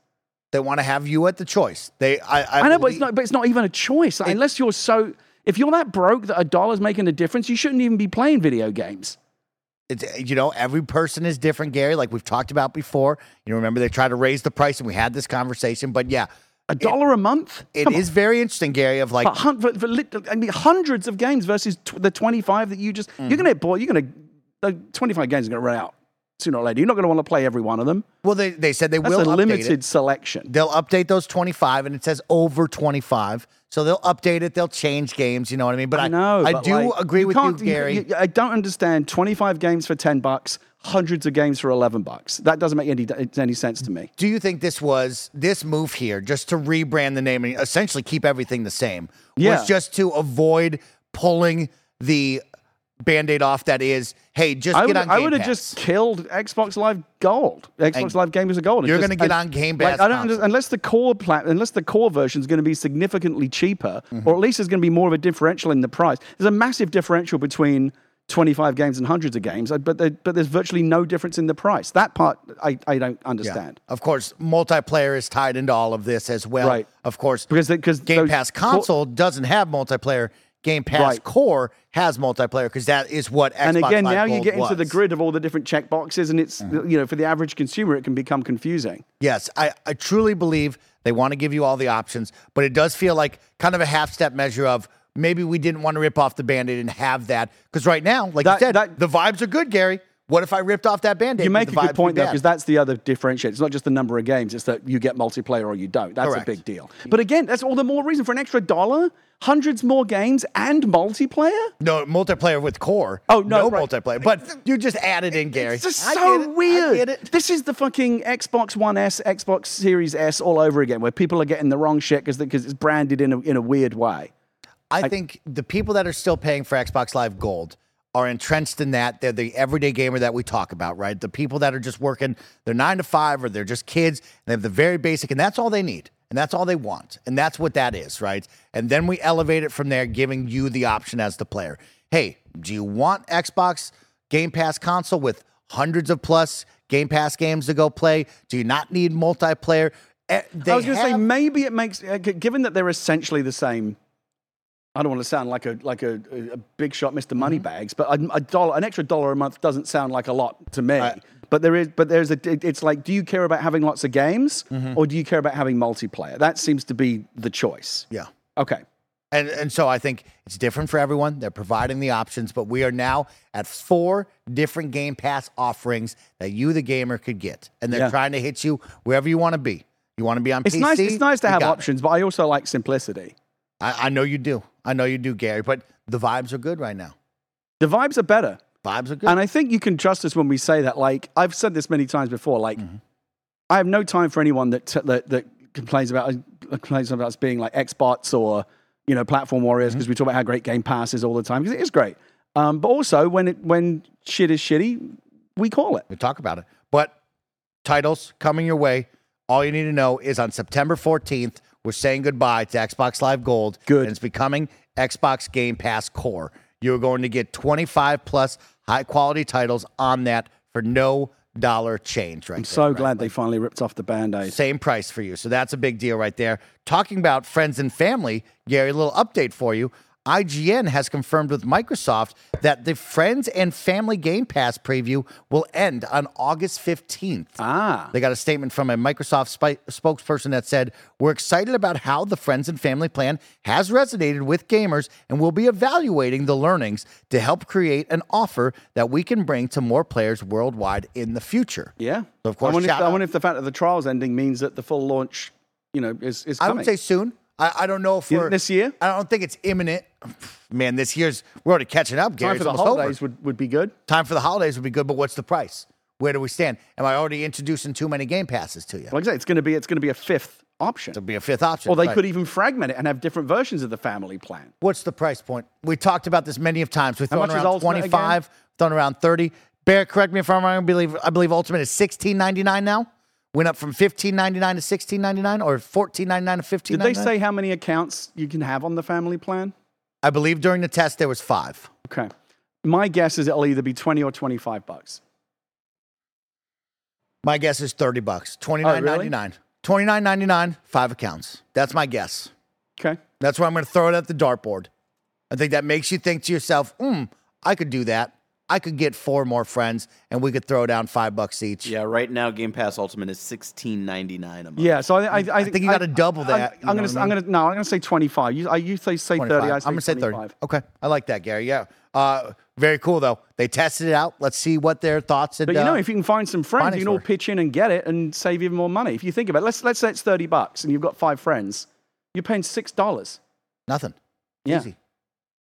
They want to have you at the choice. They, I, I, I know, but it's not. But it's not even a choice. Like, unless you're so. If you're that broke that a dollar's making a difference, you shouldn't even be playing video games. It's, you know, every person is different, Gary. Like we've talked about before. You know, remember they tried to raise the price, and we had this conversation. But yeah, A dollar a month. it Come is very interesting, Gary. Of like, on. For, hun- for, for I mean, hundreds of games versus tw- the 25 that you just. Mm-hmm. You're gonna boy. You're gonna. The 25 games are gonna run out sooner or later. You're not gonna want to play every one of them. well, they they said they That's will a limited It. selection. They'll update those twenty five, and it says over twenty five. So they'll update it. They'll change games. You know what I mean? But I, I know. I but, do like, agree with you, Gary. I don't understand 25 games for 10 bucks, hundreds of games for 11 bucks. That doesn't make any any sense to me. do you think this was this move here just to rebrand the name and essentially keep everything the same Yeah. was just to avoid pulling the band-aid off that is hey just I get would, on I would have just killed Xbox Live Gold. Xbox And Live Gamers of Gold. you're gonna get and- on Game like, Pass I don't under- unless the core plat, unless the core version is going to be significantly cheaper, Mm-hmm. or at least there's going to be more of a differential in the price. There's a massive differential between 25 games and hundreds of games, but there, but there's virtually no difference in the price. That part I, I don't Yeah. understand. Of course, multiplayer is tied into all of this as well. Right. Of course, Because 'cause Game Pass console doesn't have multiplayer. Game Pass Right. Core has multiplayer because that is what Xbox and again, Live now you Gold get into the. Mm-hmm. grid of all the different check boxes, and it's you know for the average consumer, it can become confusing. Yes, I, I truly believe they want to give you all the options, but it does feel like kind of a half step measure of maybe we didn't want to rip off the band aid and have that. Because right now, like That- you said, that- the vibes are good, Gary. What if I ripped off that band aid? You make a good point though, because that's the other differentiator. It's not just the number of games; it's that you get multiplayer or you don't. That's Correct. a big deal. But again, that's all the more reason for an extra dollar, hundreds more games, and multiplayer. no multiplayer with core. Oh, no, no right. multiplayer. But you just added in, Gary. It's just I so get it. I weird. get it. This is the fucking Xbox One S, Xbox Series S all over again, where people are getting the wrong shit because because it's branded in a in a weird way. I think the people that are still paying for Xbox Live Gold are entrenched in that. They're the everyday gamer that we talk about, right? The people that are just working, they're nine to five or they're just kids and they have the very basic, and that's all they need. And that's all they want. And that's what that is, right? And then we elevate it from there, giving you the option as the player. Hey, do you want Xbox Game Pass console with hundreds of plus Game Pass games to go play? Do you not need multiplayer? Eh, They I was going to say maybe it makes, uh, given that they're essentially the same I don't want to sound like a like a, a, big shot, Mr. Mm-hmm. Moneybags, but a, a dollar, an extra dollar a month doesn't sound like a lot to me. but there is, but there's a. It's like, do you care about having lots of games, Mm-hmm. or do you care about having multiplayer? That seems to be the choice. Yeah. Okay. And and so I think it's different for everyone. They're providing the options, but we are now at four different Game Pass offerings that you, the gamer, could get, and they're Yeah. trying to hit you wherever you want to be. You want to be on It's PC. nice. It's nice to have got it. options, but I also like simplicity. I, I know you do. I know you do, Gary. But the vibes are good right now. The vibes are better. Vibes are good. And I think you can trust us when we say that. Like I've said this many times before. Like Mm-hmm. I have no time for anyone that t- that, that complains about complains about us being like Xbox or you know platform warriors Mm-hmm. because we talk about how great Game Pass is all the time because it is great. Um, but also when it when shit is shitty, we call it. We talk about it. But titles coming your way. All you need to know is on September 14th, we're saying goodbye to Xbox Live Gold. Good. And it's becoming Xbox Game Pass Core. You're going to get 25 plus high quality titles on that for no dollar change right I'm there, so right? glad they finally ripped off the band-aid. Same price for you. So that's a big deal right there. Talking about friends and family, Gary, a little update for you. IGN has confirmed with Microsoft that the Friends and Family Game Pass preview will end on August 15th. Ah. They got a statement from a Microsoft spi- spokesperson that said, We're excited about how the Friends and Family plan has resonated with gamers and we'll be evaluating the learnings to help create an offer that we can bring to more players worldwide in the future. Yeah. So of course, I wonder, if, I wonder if the fact that the trial's ending means that the full launch, you know, is is I would say soon. I, I don't know if we're this year? I don't think it's imminent. Man, this year's we're already catching up. Gary. time for It's the over. holidays would, would be good. Time for the holidays would be good, but what's the price? Where do we stand? Am I already introducing too many game passes to you? Like I say, it's going to be it's going to be a fifth option. It'll be a fifth option. Or they Right. could even fragment it and have different versions of the family plan. What's the price point? We talked about this many of times. We've thrown around twenty five, thrown around thirty. Bear, correct me if I'm wrong. I believe I believe Ultimate is sixteen ninety nine now. Went up from fifteen ninety nine to sixteen ninety nine, or fourteen ninety nine to fifteen. Did they say how many accounts you can have on the family plan? I believe during the test there was five. Okay. My guess is it'll either be 20 or 25 bucks. My guess is 30 bucks. 29.99. 29.99, five accounts. That's my guess. Okay. That's why I'm going to throw it at the dartboard. I think that makes you think to yourself, hmm, I could do that. I could get four more friends and we could throw down five bucks each. Yeah, right now Game Pass Ultimate is sixteen ninety nine a month. Yeah, so I, I, I, think you gotta double that, you I, am gonna, what I I'm mean? gonna, no, I'm gonna say 25. You, I, you say, say 30. 25. I I'm going to say 30. Okay. I like that, Gary. Yeah. Uh, very cool, though. They tested it out. Let's see what their thoughts and But you know, uh, if you can find some friends, you can all were. pitch in and get it and save even more money. If you think about it, let's let's say it's 30 bucks and you've got five friends, you're paying six dollars. nothing. Yeah. Easy.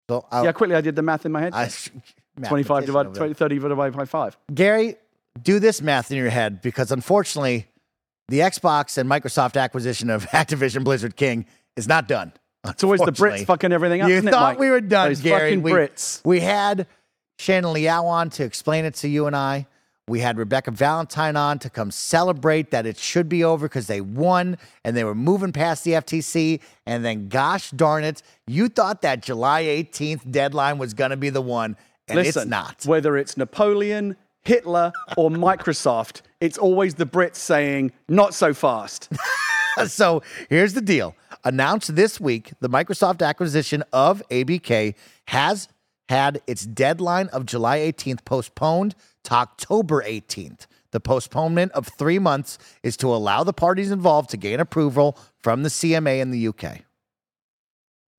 So I'll, Yeah, quickly I did the math in my head. I, 25 divided over 20, 30 divided by five. Gary, do this math in your head because unfortunately, the Xbox and Microsoft acquisition of Activision Blizzard King is not done. It's always the. Brits fucking everything up. You isn't it, thought Mike? we were done, Those Gary. fucking we, Brits. we had Shannon Liao on to explain it to you and I. We had Rebekah Valentine on to come celebrate that it should be over because they won and they were moving past the FTC. And then, gosh darn it, you thought that July 18th deadline was going to be the one, and Listen, it's not. Whether it's Napoleon, Hitler, or Microsoft, it's always the Brits saying, not so fast. so here's the deal. Announced this week, the Microsoft acquisition of ABK has had its deadline of July 18th postponed to October 18th. The postponement of three months is to allow the parties involved to gain approval from the CMA in the UK.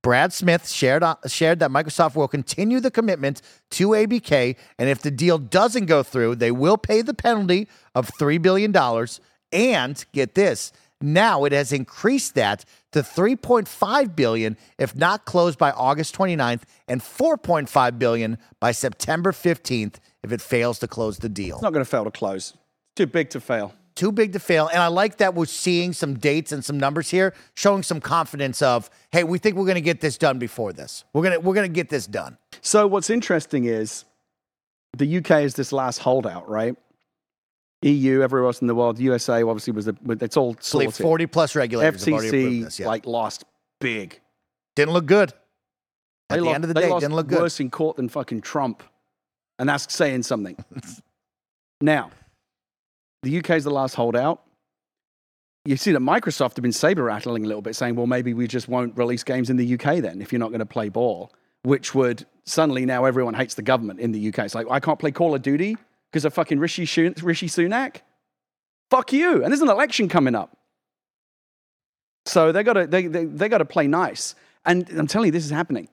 Brad Smith shared, uh, shared that Microsoft will continue the commitment to ABK, and if the deal doesn't go through, they will pay the penalty of $3 billion. And get this, now it has increased that to 3.5 billion if not closed by August 29th and 4.5 billion by September 15th if it fails to close the deal. It's not going to fail to close. Too big to fail. Too big to fail. And I like that we're seeing some dates and some numbers here showing some confidence of, hey, we think we're going to get this done before this. We're going to we're going to get this done. So what's interesting is the UK is this last holdout, right? EU, everywhere else in the world, USA obviously was the, it's all sorted. 40 plus regulators approved this. Yeah. like lost big. didn't look good. At They the lost, end of the day, didn't look good. worse in court than fucking Trump, and that's saying something. now, the UK is the last holdout. you see that Microsoft have been saber rattling a little bit, saying, well, maybe we just won't release games in the UK then if you're not going to play ball, which would suddenly now everyone hates the government in the UK. It's like, I can't play Call of Duty because of fucking Rishi, Shun- Rishi Sunak? Fuck you. And there's an election coming up. So they got to they, they, they got to play nice. And I'm telling you, this is happening.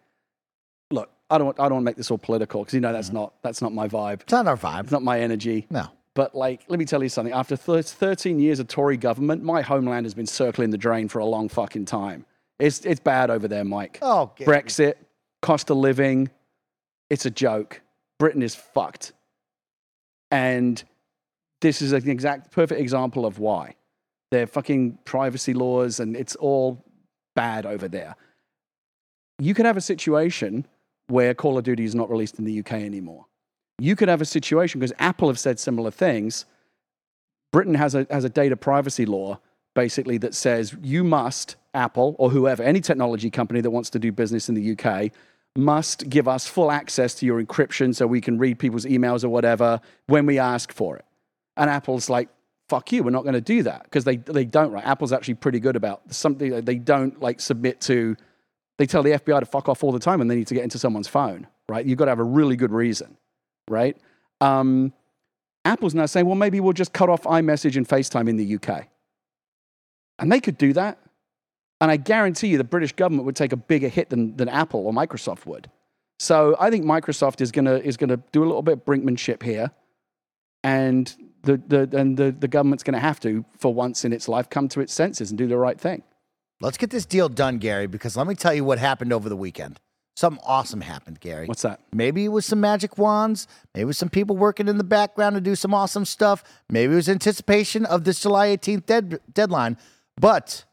Look, I don't, I don't want to make this all political because you know that's mm-hmm. not that's not my vibe. It's not our vibe. It's not my energy. No. But like, let me tell you something. After thir- 13 years of Tory government, my homeland has been circling the drain for a long fucking time. It's it's bad over there, Mike. Oh, Gary. Brexit, cost of living, it's a joke. Britain is fucked. And this is an exact perfect example of why. Their fucking privacy laws and it's all bad over there. You could have a situation where Call of Duty is not released in the UK anymore. You could have a situation because Apple have said similar things. Britain has a, has a data privacy law basically that says you must, Apple or whoever, any technology company that wants to do business in the UK, must give us full access to your encryption so we can read people's emails or whatever when we ask for it. And Apple's like, fuck you, we're not going to do that because they, they don't, right? Apple's actually pretty good about something they don't like submit to. They tell the FBI to fuck off all the time when they need to get into someone's phone, right? You've got to have a really good reason, right? Um, Apple's now saying, well, maybe we'll just cut off iMessage and FaceTime in the UK. And they could do that. And I guarantee you the British government would take a bigger hit than, than Apple or Microsoft would. So I think Microsoft is gonna is gonna do a little bit of brinkmanship here, and the, the and the, the government's gonna have to, for once in its life, come to its senses and do the right thing. Let's get this deal done, Gary, because let me tell you what happened over the weekend. Something awesome happened, Gary. What's that? Maybe it was some magic wands. Maybe it was some people working in the background to do some awesome stuff. Maybe it was anticipation of this July 18th dead, deadline. But,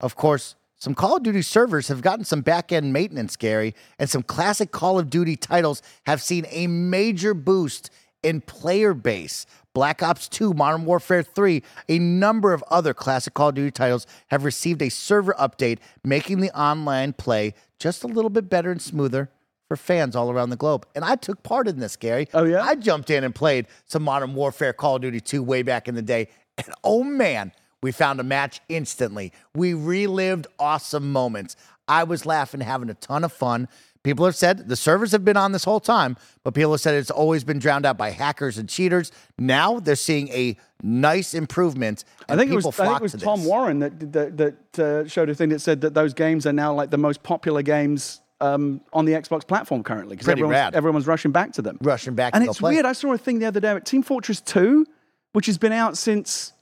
of course, some Call of Duty servers have gotten some back end maintenance, Gary, and some classic Call of Duty titles have seen a major boost in player base. Black Ops 2, Modern Warfare 3, a number of other classic Call of Duty titles have received a server update, making the online play just a little bit better and smoother for fans all around the globe. And I took part in this, Gary. Oh, yeah? I jumped in and played some Modern Warfare Call of Duty 2 way back in the day. And oh man, we found a match instantly. We relived awesome moments. I was laughing, having a ton of fun. People have said the servers have been on this whole time, but people have said it's always been drowned out by hackers and cheaters. Now they're seeing a nice improvement. I think it was, I think it was to Tom this. Warren that that, that uh, showed a thing that said that those games are now like the most popular games um, on the Xbox platform currently because everyone's, everyone's rushing back to them. rushing back And it's play. weird. I saw a thing the other day at Team Fortress 2, which has been out since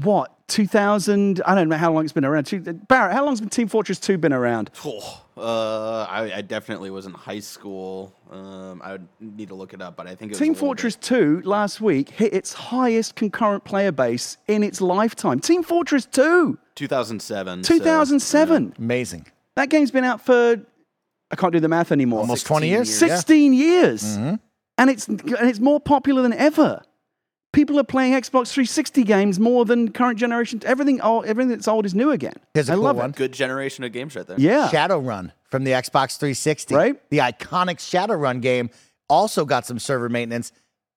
what 2000? I don't know how long it's been around. Barrett, how long's been Team Fortress 2 been around? Oh, uh, I, I definitely was in high school. Um, I would need to look it up, but I think it was Team little Fortress bit- 2 last week hit its highest concurrent player base in its lifetime. Team Fortress 2, 2007. so, 2007. Amazing. That game's been out for I can't do the math anymore. Almost 20 years. 16 Yeah. 16 years. And it's and it's more popular than ever. People are playing Xbox 360 games more than current generation. Everything old, everything that's old is new again. Here's a I cool love one. it. Good generation of games right there. Yeah. Shadowrun from the Xbox 360. Right. The iconic Shadowrun game also got some server maintenance.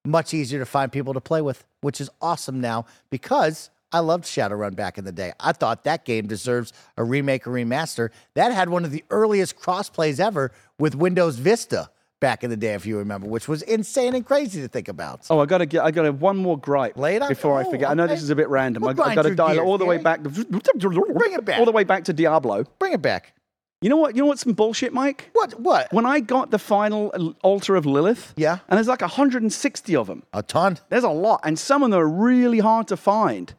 Much easier to find people to play with, which is awesome now because I loved Shadowrun back in the day. I thought that game deserves a remake or remaster. That had one of the earliest crossplays ever with Windows Vista back in the day, if you remember, which was insane and crazy to think about. Oh, I got to get. I got to one more gripe Lay it on- before I oh, forget. I know okay. this is a bit random. We'll I, I grind got to through dial it gears, all the way Gary. back. Bring it back. All the way back to Diablo. Bring it back. You know what? You know what's some bullshit, Mike? What? What? When I got the final altar of Lilith, Yeah. and there's like 160 of them. A ton. There's a lot, and some of them are really hard to find.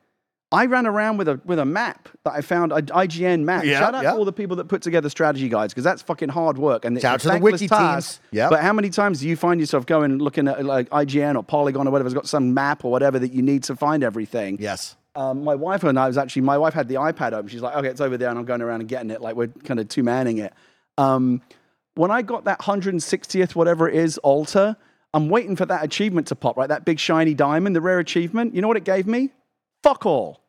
I ran around with a with a map that I found, an IGN map. Yeah, Shout out yeah. to all the people that put together strategy guides because that's fucking hard work. And it's Shout a out to the wiki task. teams. Yep. But how many times do you find yourself going looking at like IGN or Polygon or whatever's got some map or whatever that you need to find everything? Yes. Um, my wife and I was actually, my wife had the iPad open. She's like, okay, it's over there, and I'm going around and getting it. Like we're kind of two manning it. Um, when I got that 160th, whatever it is, altar, I'm waiting for that achievement to pop, right? That big shiny diamond, the rare achievement. You know what it gave me? Fuck all.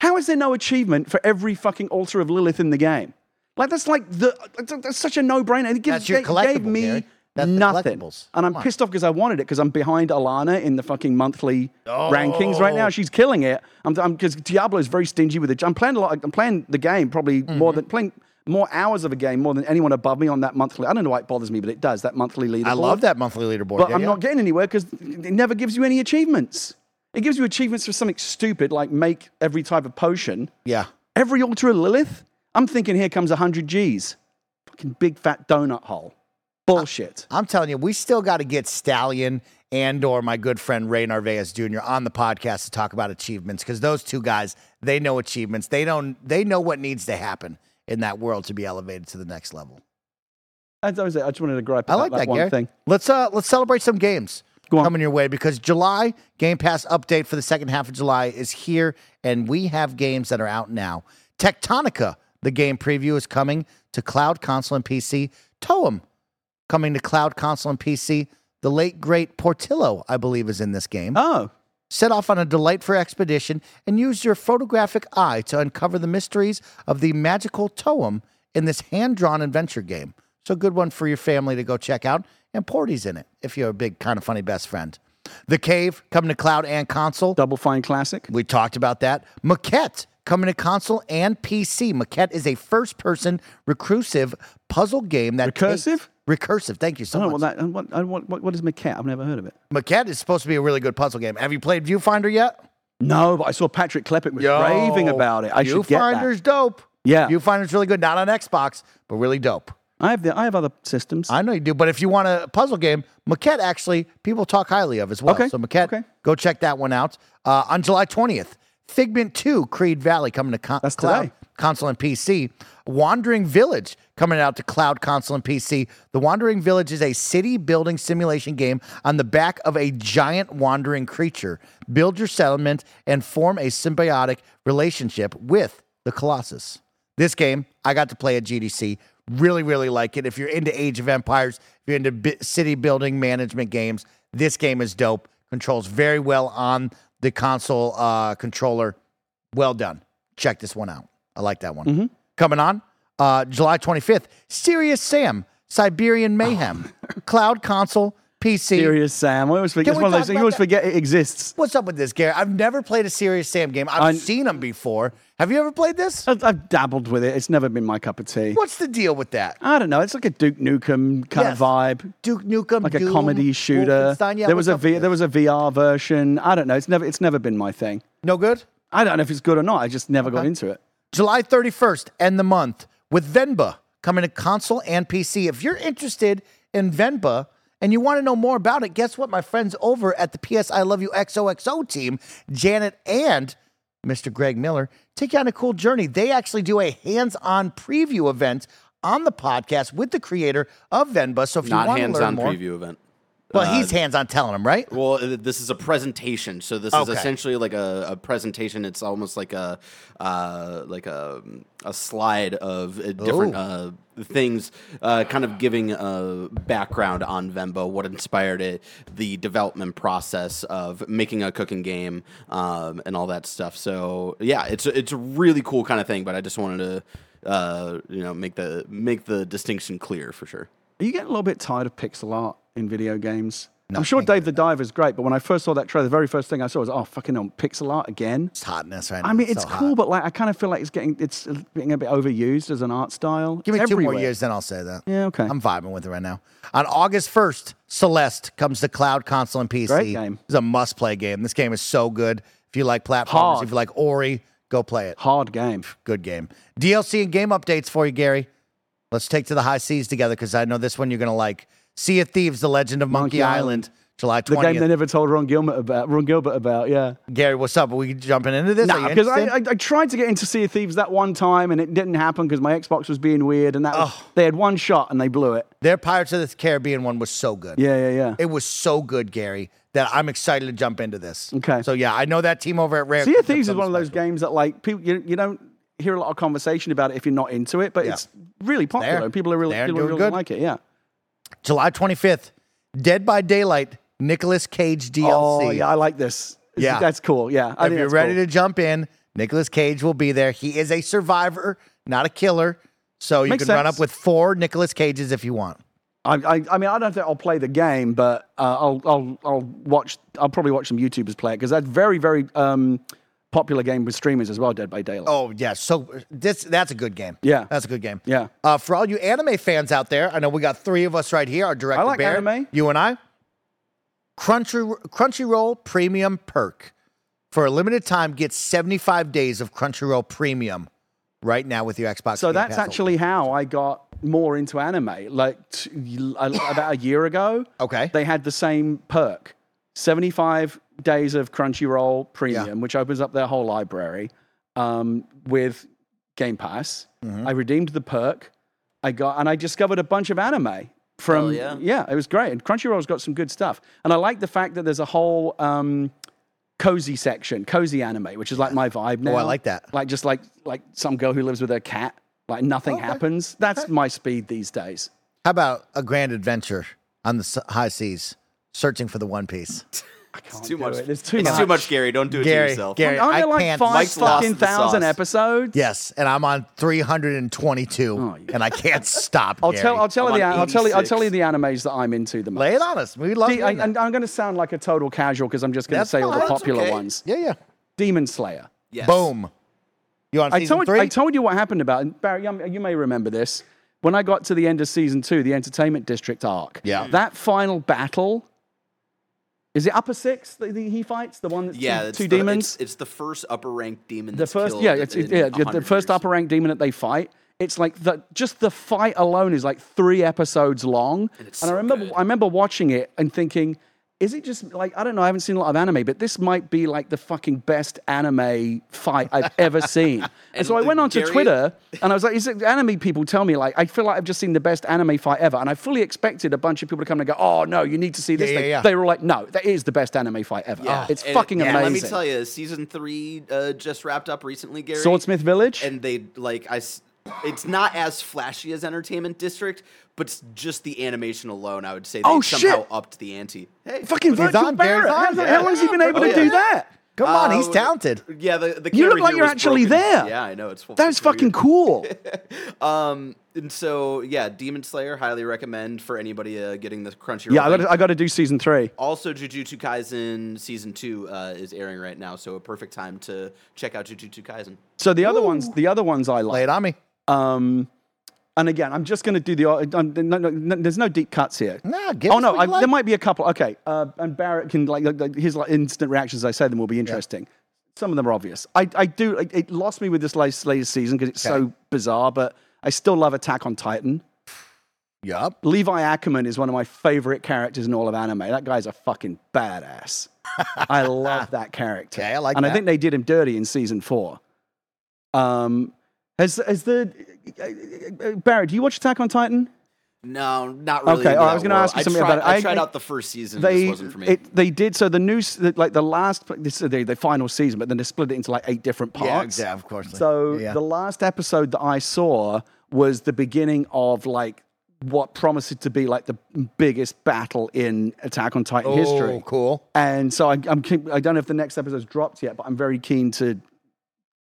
How is there no achievement for every fucking altar of Lilith in the game? Like that's like the that's, such a no-brainer. It gives, That's your it gave collectible, me Gary. That's Nothing. And I'm Come on. pissed off because I wanted it because I'm behind Alana in the fucking monthly rankings right Oh. now. She's killing it. I'm because Diablo is very stingy with it. I'm playing a lot. I'm playing the game probably more Mm-hmm. than playing more hours of a game more than anyone above me on that monthly. I don't know why it bothers me, but it does. That monthly leaderboard. I love that monthly leaderboard. But Yeah, I'm yeah. not getting anywhere because it never gives you any achievements. It gives you achievements for something stupid like make every type of potion. Yeah. Every altar of Lilith. I'm thinking here comes 100 G's. Fucking big fat donut hole. Bullshit. I'm telling you, we still got to get Stallion and or my good friend Ray Narvaez Jr. on the podcast to talk about achievements because those two guys, they know achievements. They don't they know what needs to happen in that world to be elevated to the next level. That was. I just wanted to gripe I like that, one Gary. thing. Let's uh let's celebrate some games. Coming your way because July Game Pass update for the second half of July is here, and we have games that are out now. Techtonica, the game preview, is coming to cloud console and PC. Toem coming to cloud console and PC. The late great Portillo, I believe, is in this game. Oh, Set off on a delightful expedition and use your photographic eye to uncover the mysteries of the magical Toem in this hand drawn adventure game. So, a good one for your family to go check out. And Porty's in it if you're a big, kind of funny best friend. The Cave coming to cloud and console. Double Fine Classic. We talked about that. Maquette coming to console and PC. Maquette is a first person recursive puzzle game that. Recursive? recursive. Thank you so I don't much. that. What, what, what, is Maquette? I've never heard of it. Maquette is supposed to be a really good puzzle game. Have you played Viewfinder yet? No, but I saw Patrick Klepek was raving about it. I should get that. Viewfinder's dope. Yeah. Viewfinder's really good. Not on Xbox, but really dope. I have the, I have other systems. I know you do, but if you want a puzzle game, Maquette actually people talk highly of as well. Okay, So Maquette, okay. go check that one out. Uh, on July 20th, Figment 2, Creed Valley coming to con- That's cloud today. console and PC. Wandering Village coming out to cloud console and PC. The Wandering Village is a city building simulation game on the back of a giant wandering creature. Build your settlement and form a symbiotic relationship with the Colossus. This game, I got to play at GDC. Really, really like it. If you're into Age of Empires, if you're into bi- city building management games, this game is dope. Controls very well on the console uh, controller. Well done. Check this one out. I like that one. Coming on uh, July 25th, Serious Sam, Siberian Mayhem, Cloud Console, PC. Serious Sam. I always forget. It's one of those. You always that? forget it exists. What's up with this, Gary? I've never played a Serious Sam game. I've I- seen them before. Have you ever played this? I've, I've dabbled with it. It's never been my cup of tea. What's the deal with that? I don't know. It's like a Duke Nukem kind Yes. of vibe. Duke Nukem, like a comedy shooter. Yeah, there was a v, there was a VR version. I don't know. It's never it's never been my thing. no good. I don't know if it's good or not. I just never got into it. July 31st, end the month with Venba coming to console and PC. If you're interested in Venba and you want to know more about it, guess what? My friends over at the PS I Love You XOXO team, Janet and Mr. Greg Miller, take you on a cool journey. They actually do a hands on preview event on the podcast with the creator of Venba. So if you Not want to hands learn on more, preview event. Well, he's hands on telling them, right? Well, uh, this is a presentation, so this Okay. is essentially like a, a presentation. It's almost like a uh, like a, a slide of uh, different Ooh. uh, things, uh, kind of giving a background on Venba, what inspired it, the development process of making a cooking game, um, and all that stuff. So yeah, it's a- it's a really cool kind of thing. But I just wanted to uh, you know make the make the distinction clear for sure. Are you getting a little bit tired of pixel art in video games? No, I'm sure Dave the Diver is great, but when I first saw that trailer, the very first thing I saw was, oh, fucking hell, pixel art again. It's hotness right now. I mean, it's so cool, hot. but like, I kind of feel like it's getting, it's being a bit overused as an art style. Give me It's two more years, then I'll say that. Yeah, okay. I'm vibing with it right now. On August 1st, Celeste comes to cloud console and PC. Great game. It's a must play game. This game is so good. If you like platformers, Hard. if you like Ori, go play it. Hard game. Good game. DLC and game updates for you, Gary. Let's take to the high seas together because I know this one you're going to like. Sea of Thieves, The Legend of Monkey, Monkey Island, Island. July The game they never told Ron Gilbert about. Ron Gilbert about, yeah. Gary, what's up? Are we jumping into this? Nah, because I. I, I tried to get into Sea of Thieves that one time and it didn't happen because my Xbox was being weird and that was, they had one shot and they blew it. Their Pirates of the Caribbean one was so good. Yeah, yeah, yeah. It was so good, Gary, that I'm excited to jump into this. Okay. So yeah, I know that team over at Rare. sea of Thieves is one of those games that like people you, you don't hear a lot of conversation about it if you're not into it, but Yeah. it's really popular. People are really, people really good. like it. Yeah. July 25th, Dead by Daylight, Nicolas Cage DLC. Oh yeah, I like this. Yeah. that's cool. Yeah, I if you're ready cool. to jump in, Nicolas Cage will be there. He is a survivor, not a killer. So you Makes can run up with four Nicolas Cages if you want. I, I, I mean, I don't think I'll play the game, but uh, I'll, I'll, I'll watch. I'll probably watch some YouTubers play it because that's very, very um, popular game with streamers as well. Dead by Daylight. Oh yeah, so this that's a good game. Yeah. that's a good game. Yeah. Uh, for all you anime fans out there, I know we got three of us right here. Our director, I like Barrett, anime. you and I. Crunchy Crunchyroll Premium perk for a limited time. Get seventy five days of Crunchyroll Premium right now with your Xbox. So Game that's Pass. actually how I got more into anime. Like t- about a year ago, Okay. they had the same perk: seventy-five days of Crunchyroll Premium, which opens up their whole library um, with Game Pass. Mm-hmm. I redeemed the perk. I got and I discovered a bunch of anime from Hell yeah. it was great. And Crunchyroll's got some good stuff. And I like the fact that there's a whole um, cozy section, cozy anime, which is like my vibe now. Oh, I like that. Like just like like some girl who lives with her cat. Like nothing Okay. happens. That's my speed these days. How about a grand adventure on the high seas, searching for the One Piece? It's too much. There's too it's much. too much, Gary. Don't do it Gary, to yourself. Gary, Aren't I there like can't. five Mike's fucking thousand episodes? Yes, and I'm on 322, Oh, yeah. and I can't stop. I'll Gary. tell. I'll tell I'm you. The, on I'll tell you. I'll tell you the animes that I'm into the most. Lay it on us. We love De- I, and I'm going to sound like a total casual because I'm just going to say all the popular okay. ones. Yeah, yeah. Demon Slayer. Yes. Boom. You on I season told, three? I told you what happened about it. Barry. You, you may remember this. When I got to the end of season two, the Entertainment District arc. Yeah. That final battle. Is it upper six that he fights? The one that's Yeah, two, it's two the, demons. It's, it's the first upper ranked demon. the first, yeah, it's, it, yeah, the first upper rank demon that they fight. It's like the just the fight alone is like three episodes long, and, it's I so remember good. I remember watching it and thinking, is it just like I don't know? I haven't seen a lot of anime, but this might be like the fucking best anime fight I've ever seen. and, And, so I went onto Gary- Twitter and I was like, is it anime people tell me like I feel like I've just seen the best anime fight ever, and I fully expected a bunch of people to come and go, oh no, you need to see this Yeah, yeah, thing. yeah. They were like, no, that is the best anime fight ever. Yeah, it's and- fucking and amazing. Let me tell you, season three uh, just wrapped up recently, Gary. Swordsmith Village. and they like I It's not as flashy as Entertainment District, but just the animation alone. I would say they Oh, somehow shit. upped the ante. Hey, Fucking He's Virgil Barrett. How, the yeah. hell has he been able Oh, to do that? Come on, he's Uh, talented. Yeah, the, the You look like you're actually broken. there. Yeah, I know it's full. That was fucking cool. Um, and so yeah, Demon Slayer highly recommend for anybody uh, getting the Crunchyroll. yeah, I got to I got to do season three. Also, Jujutsu Kaisen season two uh, is airing right now, so a perfect time to check out Jujutsu Kaisen. So the other ones, the other ones I Lay like. it on me. Um, and again, I'm just going to do the. Um, no, no, no, there's no deep cuts here. Nah, give oh no, I, like. there might be a couple. Okay, uh, and Barrett can like, like, his like, instant reactions. as I say them will be interesting. Some of them are obvious. I, I do. It, it lost me with this latest, latest season because it's Okay. so bizarre, but I still love Attack on Titan. Yup. Levi Ackerman is one of my favorite characters in all of anime. That guy's a fucking badass. I love that character. Okay, I like that. and that. I think they did him dirty in season four. Um, has has the uh, Barry? Do you watch Attack on Titan? No, not really. Okay, oh, I was gonna ask you something tried, about it. I I- tried I- out the first season. They this wasn't for me. it, they did so the new s- like the last this is the, the final season, but then they split it into like eight different parts. Yeah, yeah, of course. So Yeah. the last episode that I saw was the beginning of like what promises to be like the biggest battle in Attack on Titan oh, history. cool. And so I, I'm I don't know if the next episode's dropped yet, but I'm very keen to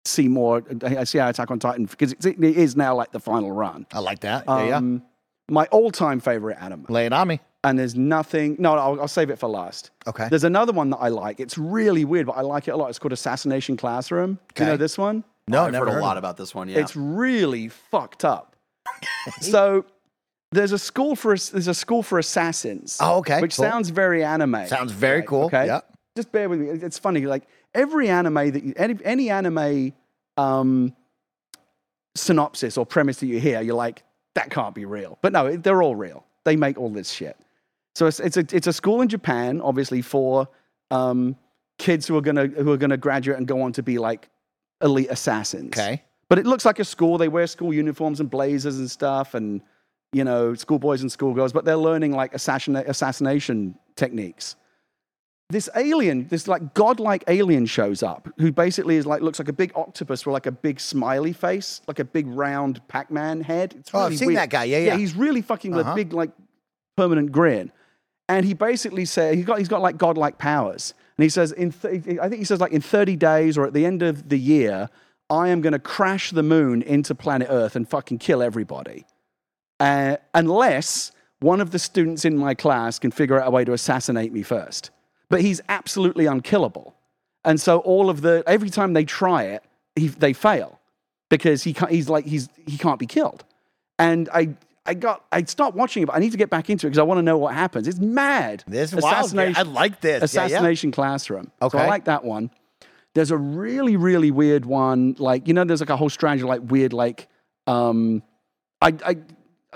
see more. I see how Attack on Titan because it, it is now like the final run. I like that. Yeah, yeah. Um, My all-time favorite anime, Lay it on me. and there's nothing. No, I'll, I'll save it for last. Okay. There's another one that I like. It's really weird, but I like it a lot. It's called Assassination Classroom. Do you know this one? No, I've never heard a lot about this one. Yeah, It's really fucked up. so there's a school for there's a school for assassins. Oh, okay, Which cool. sounds very anime. Sounds very right? cool. Okay. Yeah. Just bear with me. It- It's funny. Like every anime that you, any any anime um, synopsis or premise that you hear, you're like, that can't be real. But no, they're all real. They make all this shit. So it's, it's a it's a school in Japan, obviously for um, kids who are gonna who are gonna graduate and go on to be like elite assassins. Okay. But it looks like a school. They wear school uniforms and blazers and stuff, and you know, schoolboys and schoolgirls. But they're learning like assassinate, assassination techniques. This alien, this like godlike alien, shows up, who basically is like looks like a big octopus with like a big smiley face, like a big round Pac-Man head. It's Oh, I've seen weird. that guy. Yeah, yeah. he's really fucking with Uh-huh. a big like permanent grin. And he basically said he's got he's got like godlike powers. And he says in th- I think he says like in 30 days or at the end of the year, I am going to crash the moon into planet Earth and fucking kill everybody, uh, unless one of the students in my class can figure out a way to assassinate me first. But he's absolutely unkillable. And so all of the every time they try it, he, they fail because he can't, he's like he's he can't be killed. And I I got I stopped watching it, but I need to get back into it because I want to know what happens. It's mad. This is wild. I like this. Yeah, yeah. Assassination Classroom. So Okay. I like that one. There's a really, really weird one. Like, you know, there's like a whole strand of like weird, like, um, I, I,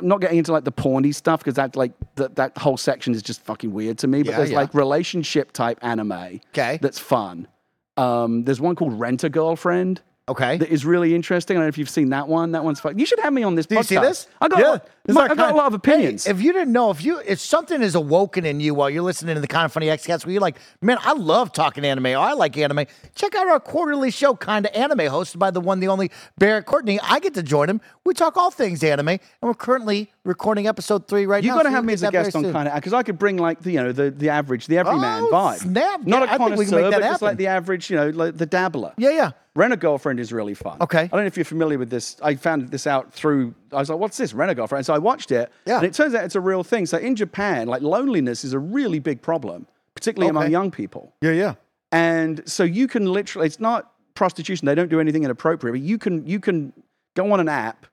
I'm not getting into like the porny stuff because that like that that whole section is just fucking weird to me. But Yeah, there's yeah. like relationship type anime. 'Kay. That's fun. Um, there's one called Rent a Girlfriend Okay. that is really interesting. I don't know if you've seen that one. That one's fun. You should have me on this Do you podcast. see this? I got, Yeah. a, lot, I got a lot of opinions. Hey, if you didn't know, if you if something is awoken in you while you're listening to the kind of funny XCast where you're like, man, I love talking anime, or I like anime, check out our quarterly show, Kind of Anime, hosted by the one, the only Barrett Courtney. I get to join him. We talk all things anime, and we're currently recording episode three right now. You've now. got to so have me as a guest on soon. kind of because I could bring like the you know the, the average, the everyman Oh, vibe. snap. Not Yeah, a I think we can make connoisseur, that but just like the average, you know, like the dabbler. Yeah, yeah. Rent a girlfriend is really fun. Okay. I don't know if you're familiar with this. I found this out through. I was like, "What's this? Rent a girlfriend?" So I watched it, Yeah. and it turns out it's a real thing. So in Japan, like loneliness is a really big problem, particularly among young people. Yeah, yeah. And so you can literally, it's not prostitution. They don't do anything inappropriate, but you can you can go on an app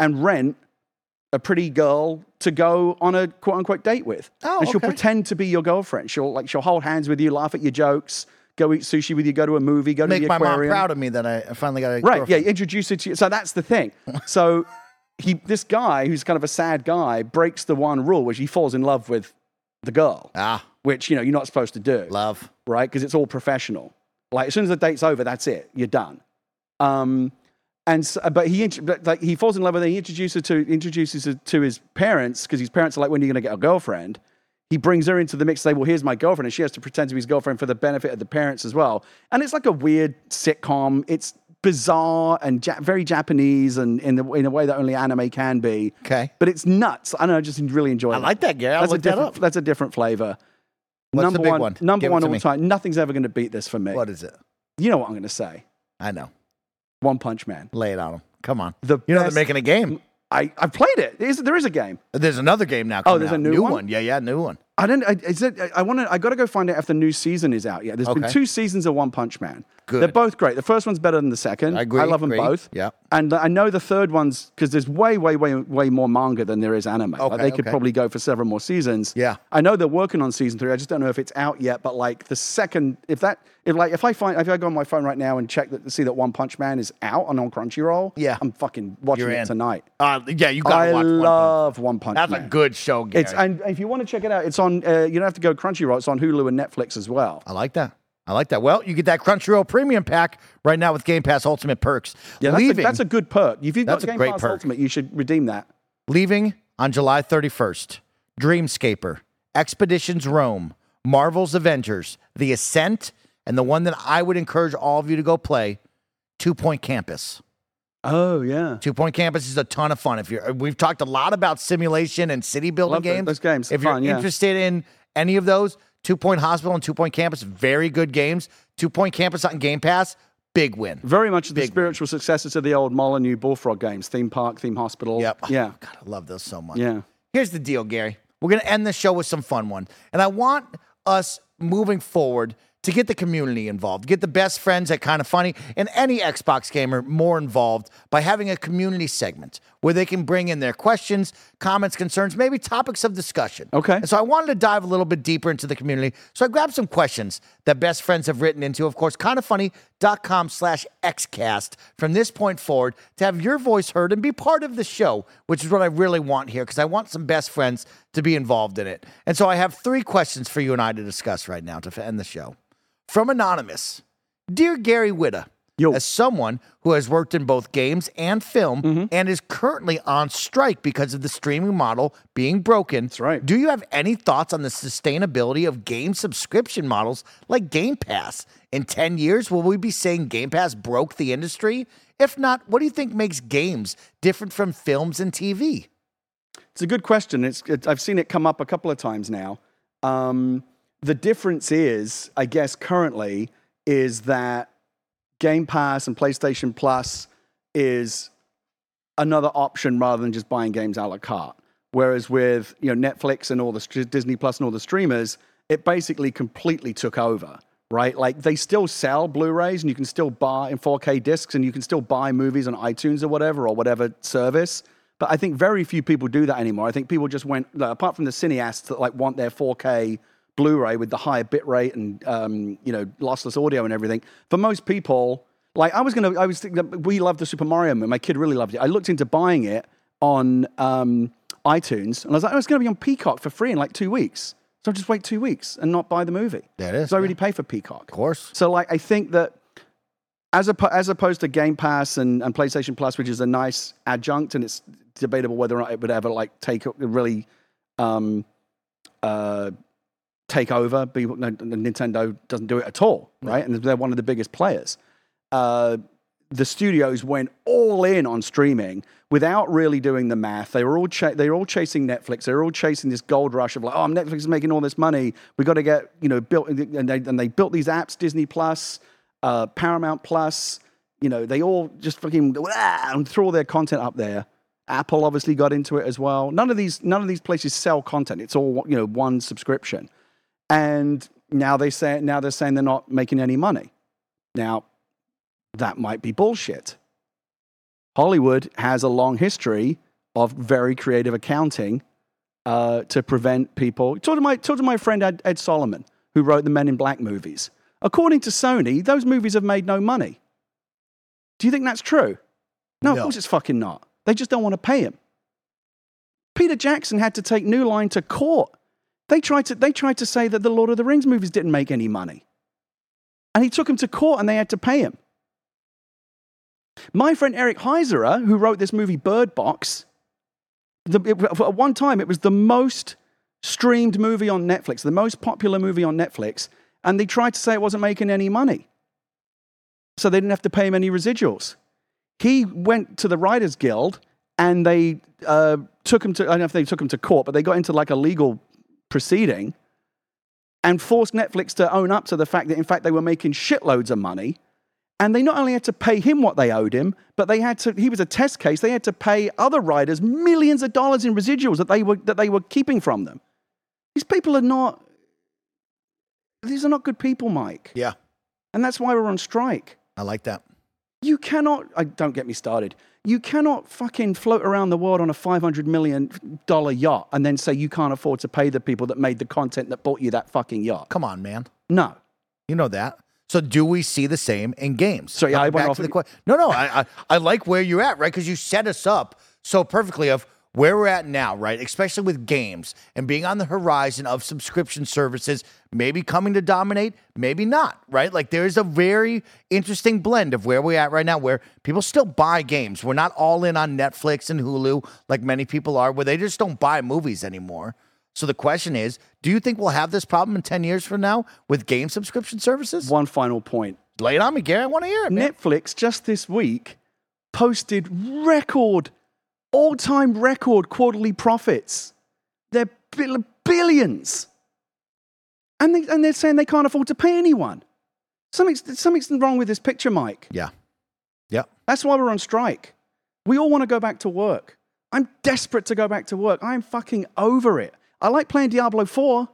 and rent a pretty girl to go on a quote unquote date with. Oh, and she'll okay. pretend to be your girlfriend. She'll like she'll hold hands with you, laugh at your jokes, go eat sushi with you, go to a movie, go Make to the aquarium. Make my mom proud of me that I finally got a Right. Yeah. Introduce it to you. So that's the thing. So he, this guy who's kind of a sad guy, breaks the one rule, which he falls in love with the girl, Ah, which you know you're not supposed to do love. right? Because it's all professional. Like as soon as the date's over, that's it. You're done. Um, and so, uh, but he like he falls in love with her. He introduces her to introduces her to his parents because his parents are like, "When are you going to get a girlfriend?" He brings her into the mix. Say, "Well, here's my girlfriend," and she has to pretend to be his girlfriend for the benefit of the parents as well. And it's like a weird sitcom. It's bizarre and ja- very Japanese, and in the, in a way that only anime can be. Okay. But it's nuts. I don't know. I just really enjoy. I like that, Gary. I'll That's a that different. up. That's a different flavor. What's number the big one, one? number Give one all me. time. Nothing's ever going to beat this for me. What is it? You know what I'm going to say. I know. One Punch Man. Lay it on him. Come on. The you know they're making a game. I I've played it. There is, there is a game. There's another game now. Oh, there's a out. new one? Yeah, yeah, new one. I don't. I, is it, I want to. I got to go find out if the new season is out yet. There's been two seasons of One Punch Man. Good. They're both great. The first one's better than the second. I agree, I love them agree. both. Yeah. And I know the third one's because there's way, way, way, way more manga than there is anime. Like, Okay, they could okay. probably go for several more seasons. Yeah. I know they're working on season three. I just don't know if it's out yet. But like the second, if that, if like, if I find, if I go on my phone right now and check that, see that One Punch Man is out and on Crunchyroll. Yeah. I'm fucking watching You're it in. tonight. Uh, yeah, you got I watch One Punch. love One Punch That's Man. a good show, Gary. It's and if you want to check it out, it's on. Uh, you don't have to go Crunchyroll. It's on Hulu and Netflix as well. I like that. I like that. Well, you get that Crunchyroll premium pack right now with Game Pass Ultimate perks. Yeah, that's, a, leaving, that's a good perk. If you've got That's a Game great Pass perk. Ultimate, you should redeem that. leaving on July 31st. Dreamscaper, Expeditions Rome, Marvel's Avengers, The Ascent, and the one that I would encourage all of you to go play, Two Point Campus. Oh yeah. Two Point Campus is a ton of fun. If you're, we've talked a lot about simulation and city building Love tho- games. those games. If Fun, If you're yeah. interested in any of those, Two Point Hospital and Two Point Campus, very good games. Two Point Campus on Game Pass, big win. Very much the spiritual successor to the old Molyneux Bullfrog games, theme park, theme hospital. Yep. Yeah. Oh, God, I love those so much. Yeah. Here's the deal, Gary. We're going to end the show with some fun one. And I want us moving forward to get the community involved, get the best friends at Kind of Funny and any Xbox gamer more involved by having a community segment where they can bring in their questions, comments, concerns, maybe topics of discussion. Okay. And so I wanted to dive a little bit deeper into the community. So I grabbed some questions that best friends have written into, of course, kindoffunny.com slash xcast from this point forward to have your voice heard and be part of the show, which is what I really want here because I want some best friends to be involved in it. And so I have three questions for you and I to discuss right now to end the show. From Anonymous Dear Gary Whitta, Yo. as someone who has worked in both games and film Mm-hmm. and is currently on strike because of the streaming model being broken, That's right. Do you have any thoughts on the sustainability of game subscription models like Game Pass? In 10 years, will we be saying Game Pass broke the industry? If not, what do you think makes games different from films and TV? It's a good question. It's, it, I've seen it come up a couple of times now. Um, the difference is, I guess, currently, is that Game Pass and PlayStation Plus is another option rather than just buying games a la carte. Whereas with you know Netflix and all the Disney Plus and all the streamers, it basically completely took over, right? Like they still sell Blu-rays and you can still buy in 4K discs and you can still buy movies on iTunes or whatever or whatever service. But I think very few people do that anymore. I think people just went like, apart from the cineasts that like want their 4K Blu-ray with the higher bit rate and um, you know lossless audio and everything. For most people, like I was gonna, I was thinking, we love the Super Mario movie. My kid really loved it. I looked into buying it on um, iTunes, and I was like, oh, it's going to be on Peacock for free in like two weeks. So I'll just wait two weeks and not buy the movie. There it is, So I yeah. already pay for Peacock. Of course. So like, I think that as, oppo- as opposed to Game Pass and, and PlayStation Plus, which is a nice adjunct, and it's debatable whether or not it would ever like take really um, uh, take over. Be, no, Nintendo doesn't do it at all, right? And they're one of the biggest players. Uh, the studios went all in on streaming without really doing the math. They were all cha- they were all chasing Netflix. They were all chasing this gold rush of like, oh, Netflix is making all this money. We got to get you know built, and they, and they built these apps, Disney Plus, uh, Paramount Plus. You know, they all just fucking "Wah," and threw all their content up there. Apple obviously got into it as well. None of these none of these places sell content. It's all you know one subscription, and now they say now they're saying they're not making any money. Now that might be bullshit. Hollywood has a long history of very creative accounting uh, to prevent people. Talk to my, talk to my friend Ed, Ed Solomon, who wrote the Men in Black movies. According to Sony, those movies have made no money. Do you think that's true? No, of course it's fucking not. They just don't want to pay him. Peter Jackson had to take New Line to court. They tried to, they tried to say that the Lord of the Rings movies didn't make any money. And he took him to court and they had to pay him. My friend Eric Heisserer, who wrote this movie Bird Box, the, it, at one time it was the most streamed movie on Netflix, the most popular movie on Netflix, and they tried to say it wasn't making any money. So they didn't have to pay him any residuals. He went to the Writers Guild and they uh, took him to, I don't know if they took him to court, but they got into like a legal proceeding and forced Netflix to own up to the fact that, in fact, they were making shitloads of money. And they not only had to pay him what they owed him, but they had to, he was a test case, they had to pay other writers millions of dollars in residuals that they were, that they were keeping from them. These people are not, these are not good people, Mike. Yeah, And that's why we're on strike. I like that. You cannot, I, don't get me started. You cannot fucking float around the world on a $500 million yacht and then say you can't afford to pay the people that made the content that bought you that fucking yacht. Come on, man. No. You know that. So do we see the same in games? So, yeah, I went back off- to the question. No, no, I, I I like where you're at, right? Because you set us up so perfectly of where we're at now, right? Especially with games and being on the horizon of subscription services, maybe coming to dominate, maybe not, right? Like there's a very interesting blend of where we're at right now, where people still buy games. We're not all in on Netflix and Hulu like many people are, where they just don't buy movies anymore. So the question is, do you think we'll have this problem in 10 years from now with game subscription services? One final point. Lay it on me, Gary. I want to hear it, man. Netflix just this week posted record, all time record quarterly profits. They're bill- billions. And, they, and they're saying they can't afford to pay anyone. Something's, something's wrong with this picture, Mike. Yeah. Yeah. That's why we're on strike. We all want to go back to work. I'm desperate to go back to work. I'm fucking over it. I like playing Diablo 4,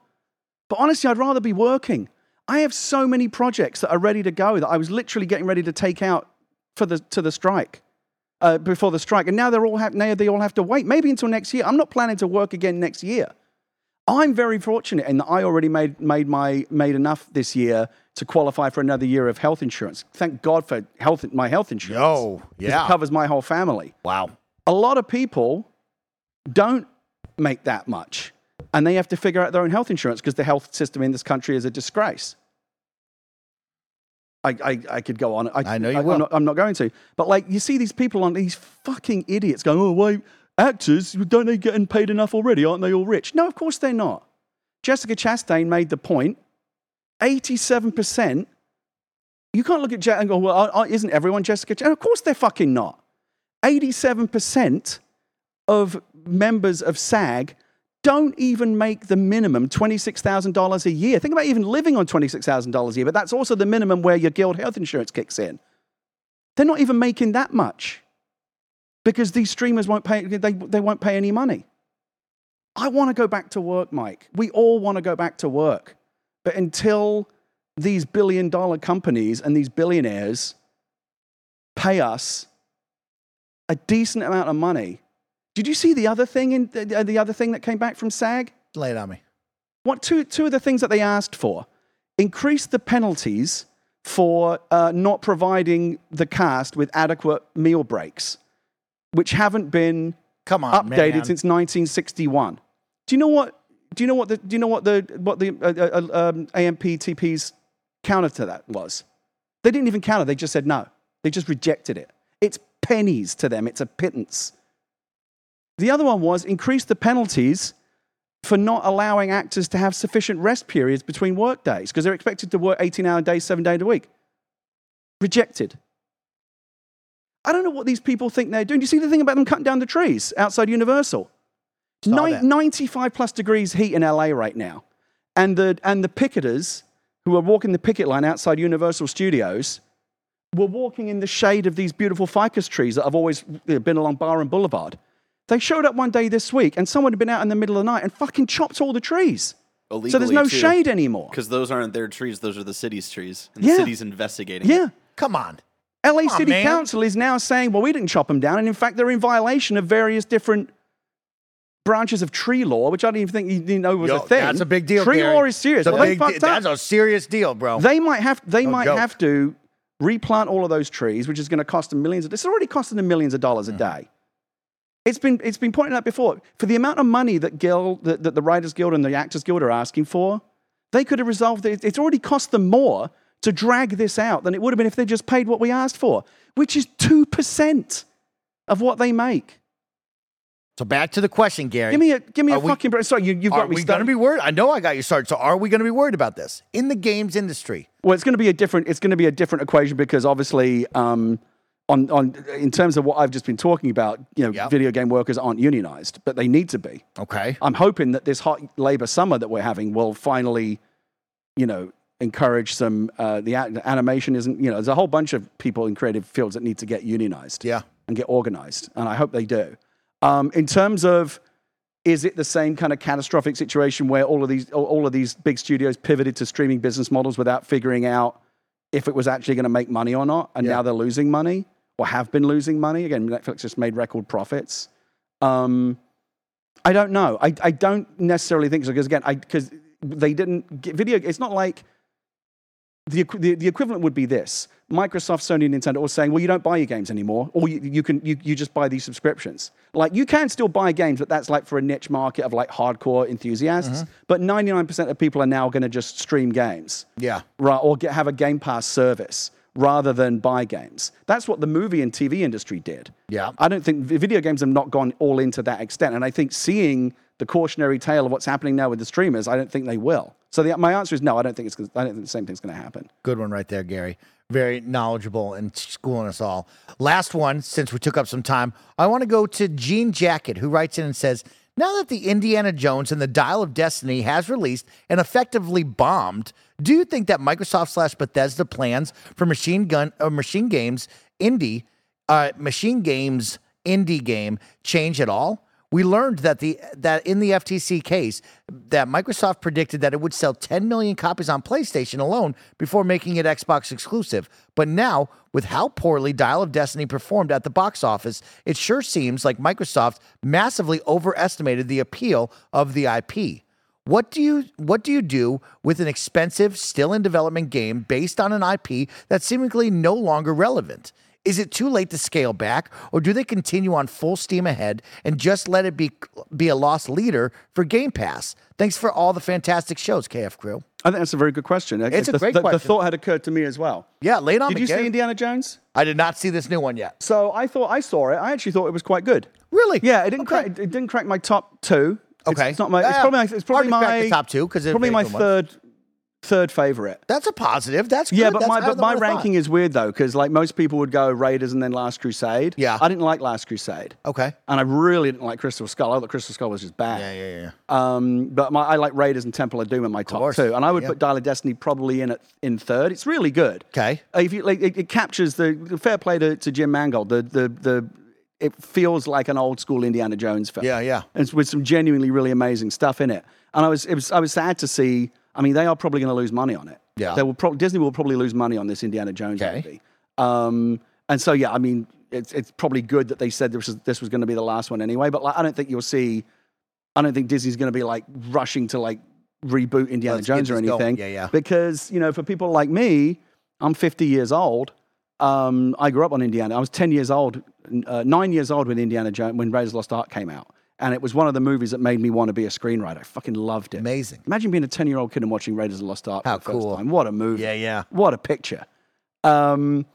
but honestly, I'd rather be working. I have so many projects that are ready to go that I was literally getting ready to take out for the, to the strike, uh, before the strike. And now, they're all have, now they all have to wait, maybe until next year. I'm not planning to work again next year. I'm very fortunate in that I already made, made, my, made enough this year to qualify for another year of health insurance. Thank God for health, my health insurance. 'cause yeah. It covers my whole family. Wow. A lot of people don't make that much and they have to figure out their own health insurance because the health system in this country is a disgrace. I, I, I could go on. I know you I'm not, I'm not going to. But like, you see these people on these fucking idiots going, oh, wait, actors, don't they getting paid enough already? Aren't they all rich? No, of course they're not. Jessica Chastain made the point 87%. You can't look at Je- and go, well, isn't everyone Jessica Chastain? Of course they're fucking not. 87% of members of SAG don't even make the minimum $26,000 a year. Think about even living on $26,000 a year, but that's also the minimum where your guild health insurance kicks in. They're not even making that much because these streamers won't pay, they, they won't pay any money. I want to go back to work, Mike. We all want to go back to work. But until these billion dollar companies and these billionaires pay us a decent amount of money. Did you see the other thing in the, the other thing that came back from SAG? Lay it on me. What two two of the things that they asked for? Increase the penalties for uh, not providing the cast with adequate meal breaks, which haven't been Come on, updated man. since 1961. Do you know what? Do you know what the? Do you know what the what the uh, uh, um, AMPTP's counter to that was? They didn't even counter. They just said no. They just rejected it. It's pennies to them. It's a pittance. The other one was increase the penalties for not allowing actors to have sufficient rest periods between work days because they're expected to work 18 hour days, seven days a week. Rejected. I don't know what these people think they're doing. Do you see the thing about them cutting down the trees outside Universal? That. 95 plus degrees heat in LA right now. And the, and the picketers who are walking the picket line outside Universal Studios were walking in the shade of these beautiful ficus trees that have always been along Barham Boulevard. They showed up one day this week and someone had been out in the middle of the night and fucking chopped all the trees. so there's no shade anymore. Because those aren't their trees; those are the city's trees, and Yeah. the city's investigating. it. Yeah. Come on. LA on, City man. Council is now saying, well, we didn't chop them down. And in fact, they're in violation of various different branches of tree law, which I didn't even think you didn't know was Yo, a thing. That's a big deal. Tree Gary. law is serious. Well, they big de- fucked up. That's a serious deal, bro. They might have they No might joke. have to replant all of those trees, which is going to cost them millions. Of, it's already costing them millions of dollars a mm. day. It's been it's been pointed out before for the amount of money that guild that, that the Writers Guild and the Actors Guild are asking for. They could have resolved it. It's already cost them more to drag this out than it would have been if they just paid what we asked for, which is two percent of what they make. so back to the question, Gary. Give me a give me Are a we- fucking break. Sorry, you, you've got me Are we going to be worried? I know I got you started. So are we going to be worried about this in the games industry? Well, it's going to be a different. It's going to be a different equation because obviously, um, on on in terms of what I've just been talking about, you know, Yep. video game workers aren't unionized, but they need to be. Okay. I'm hoping that this hot labor summer that we're having will finally, you know, encourage some. Uh, the, a- the animation isn't. You know, there's a whole bunch of people in creative fields that need to get unionized Yeah. and get organized, and I hope they do. Um, in terms of, is it the same kind of catastrophic situation where all of these all- all of these big studios pivoted to streaming business models without figuring out if it was actually going to make money or not, and Yeah. now they're losing money or have been losing money? Again, Netflix just made record profits. Um, I don't know. I, I don't necessarily think so because again, I because they didn't get video. It's not like the, the the equivalent would be this: Microsoft, Sony, and Nintendo all saying, "Well, you don't buy your games anymore, or you, you can you, you just buy these subscriptions." Like you can still buy games, but that's like for a niche market of like hardcore enthusiasts. But ninety nine percent of people are now going to just stream games Yeah. right, or get, have a Game Pass service rather than buy games. That's what the movie and TV industry did. Yeah. I don't think video games have not gone all into that extent. And I think seeing the cautionary tale of what's happening now with the streamers, I don't think they will. So the, my answer is no. I don't think it's. I don't think the same thing's going to happen. Good one right there, Gary. Very knowledgeable and schooling us all. Last one, since we took up some time, I want to go to Gene Jacket, who writes in and says, Now that the Indiana Jones and the Dial of Destiny has released and effectively bombed, do you think that Microsoft slash Bethesda plans for Machine Gun or Machine Games Indy, uh, Machine Games Indy game change at all? We learned that the that in the FTC case that Microsoft predicted that it would sell 10 million copies on PlayStation alone before making it Xbox exclusive. But now, with how poorly Dial of Destiny performed at the box office, it sure seems like Microsoft massively overestimated the appeal of the IP. What do you what do you do with an expensive, still in development game based on an IP that's seemingly no longer relevant? Is it too late to scale back, or do they continue on full steam ahead and just let it be be a lost leader for Game Pass? Thanks for all the fantastic shows, KF Crew. I think that's a very good question. It's a the, great the, The thought had occurred to me as well. Yeah, it on Did you see Indiana Jones? I did not see this new one yet. So I thought I saw it. I actually thought it was quite good. Really? Yeah, it didn't Okay. crack. It didn't crack my top two. It's- Okay. it's, not my. It's probably. my- It's probably my top two 'cause they're probably my third third favorite. That's a positive. That's Yeah, good. but That's my but my ranking is weird though because like most people would go Raiders and then Last Crusade. Yeah. I didn't like Last Crusade. Okay. And I really didn't like Crystal Skull. I thought Crystal Skull was just bad. Yeah, yeah, yeah. Um, but my, I like Raiders and Temple of Doom in my top two, and I would Yeah. put Dial of Destiny probably in at, in third. It's really good. Okay. Uh, If you like, it, it captures the, the fair play to, to Jim Mangold. The the the it feels like an old school Indiana Jones film. Yeah, yeah. It's with some genuinely really amazing stuff in it. And I was, it was, I was sad to see. I mean, they are probably going to lose money on it. Yeah. They will. Pro- Disney will probably lose money on this Indiana Jones Okay. movie. Um, and so yeah, I mean, it's it's probably good that they said this was this was going to be the last one anyway. But like, I don't think you'll see. I don't think Disney's going to be like rushing to like reboot Indiana Let's Jones or this going. anything. Yeah, yeah. Because you know, for people like me, I'm 50 years old. Um, I grew up on Indiana. I was 10 years old, uh, nine years old when Indiana Jones when Raiders of Lost Ark came out, and it was one of the movies that made me want to be a screenwriter. I fucking loved it. Amazing. Imagine being a 10 year old kid and watching Raiders of the Lost Ark. How for the first cool. Time. What a movie. Yeah, yeah. What a picture. Um,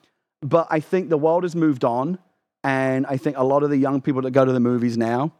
but I think the world has moved on, and I think a lot of the young people that go to the movies now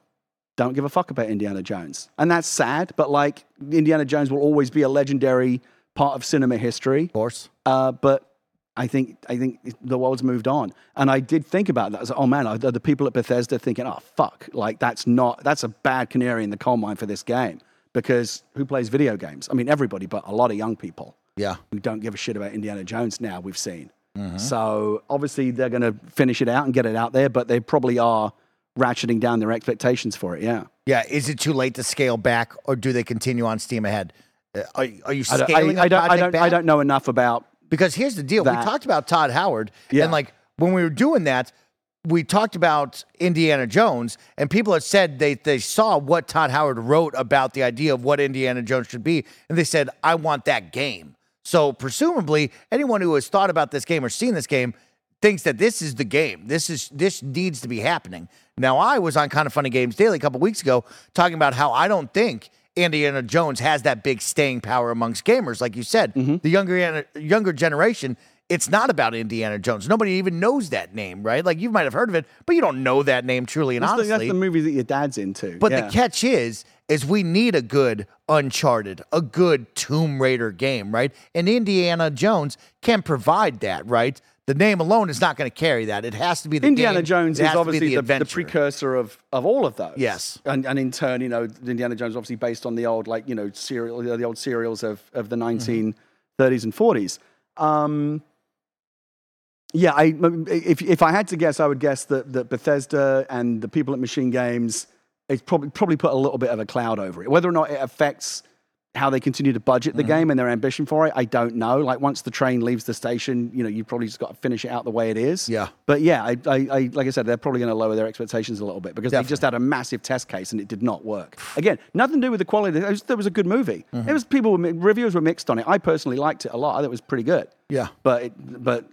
don't give a fuck about Indiana Jones, and that's sad. But like Indiana Jones will always be a legendary part of cinema history. Of course. Uh, but I think I think the world's moved on, and I did think about that. I was like, oh man, are the people at Bethesda thinking, oh fuck, like that's not that's a bad canary in the coal mine for this game because who plays video games? I mean, everybody, but a lot of young people Yeah. who don't give a shit about Indiana Jones now. We've seen. So obviously they're going to finish it out and get it out there, but they probably are ratcheting down their expectations for it. Yeah. Yeah. Is it too late to scale back, or do they continue on steam ahead? Uh, Are, are you I don't, scaling? I, I a don't, I don't, I don't know enough about. Because here's the deal: we talked about Todd Howard, Yeah. and like when we were doing that, we talked about Indiana Jones, and people had said they they saw what Todd Howard wrote about the idea of what Indiana Jones should be, and they said, "I want that game." So presumably, anyone who has thought about this game or seen this game thinks that this is the game. This is this needs to be happening. Now, I was on Kind of Funny Games Daily a couple weeks ago talking about how I don't think Indiana Jones has that big staying power amongst gamers, like you said. Mm-hmm. The younger younger generation, it's not about Indiana Jones. Nobody even knows that name, right? Like you might have heard of it, but you don't know that name truly and That's, the, honestly. that's the movie that your dad's into. But yeah. the catch is, is we need a good Uncharted, a good Tomb Raider game, right? And Indiana Jones can provide that, right? The name alone is not going to carry that. It has to be the Indiana game. Jones is has to be obviously the, the, adventure. precursor of, of all of those. Yes. and, and in turn, you know, Indiana Jones is obviously based on the old like you know serial the old serials of of the 1930s and 40s. Um, yeah, I if if I had to guess, I would guess that that Bethesda and the people at Machine Games it's probably probably put a little bit of a cloud over it. Whether or not it affects how they continue to budget the mm. game and their ambition for it, I don't know. Like once the train leaves the station, you know, you probably just got to finish it out the way it is. Yeah. But yeah, I, I, I like I said, they're probably going to lower their expectations a little bit because they just had a massive test case and it did not work. Again, nothing to do with the quality. It was, that was a good movie. Mm-hmm. It was people reviews were mixed on it. I personally liked it a lot. I thought it was pretty good. Yeah. But it, but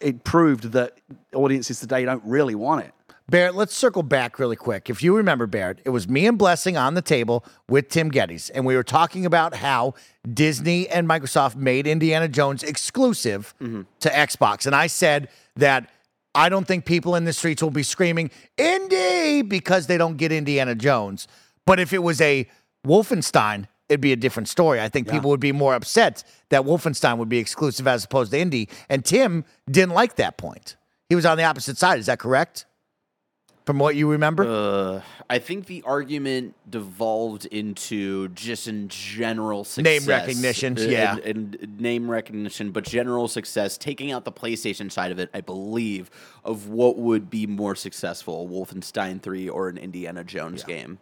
it proved that audiences today don't really want it. Barrett, let's circle back really quick. If you remember, Barrett, it was me and Blessing on the table with Tim Gettys, and we were talking about how Disney and Microsoft made Indiana Jones exclusive mm-hmm. to Xbox. And I said that I don't think people in the streets will be screaming, Indy, because they don't get Indiana Jones. But if it was a Wolfenstein, it'd be a different story. I think people would be more upset that Wolfenstein would be exclusive as opposed to Indy. And Tim didn't like that point. He was on the opposite side. Is that correct? From what you remember? Uh, I think the argument devolved into just in general success. Name recognition, and- yeah. And, and name recognition, but general success, taking out the PlayStation side of it, I believe, of what would be more successful, a Wolfenstein 3 or an Indiana Jones game.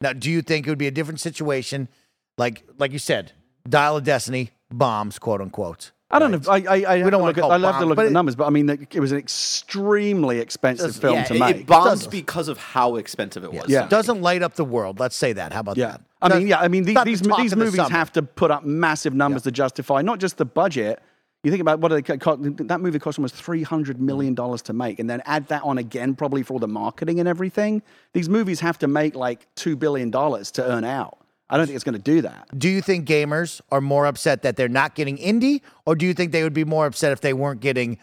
Now, do you think it would be a different situation? Like, like you said, Dial of Destiny bombs, quote unquote. I don't know. I, I, I have don't wanna look at, I love to look at the numbers, but I mean, it was an extremely expensive film yeah, to it, make. it bombs Doesn't. because of how expensive it was. Yeah. It doesn't light up the world. Let's say that. How about Yeah. that? I Does- mean, yeah. I mean, the, not the these talk these the movies have to put up massive numbers to justify not just the budget. You think about what they co- co- that movie cost almost three hundred million mm. dollars to make, and then add that on again, probably for all the marketing and everything. These movies have to make like two billion dollars to earn out. I don't think it's going to do that. Do you think gamers are more upset that they're not getting Indy, or do you think they would be more upset if they weren't getting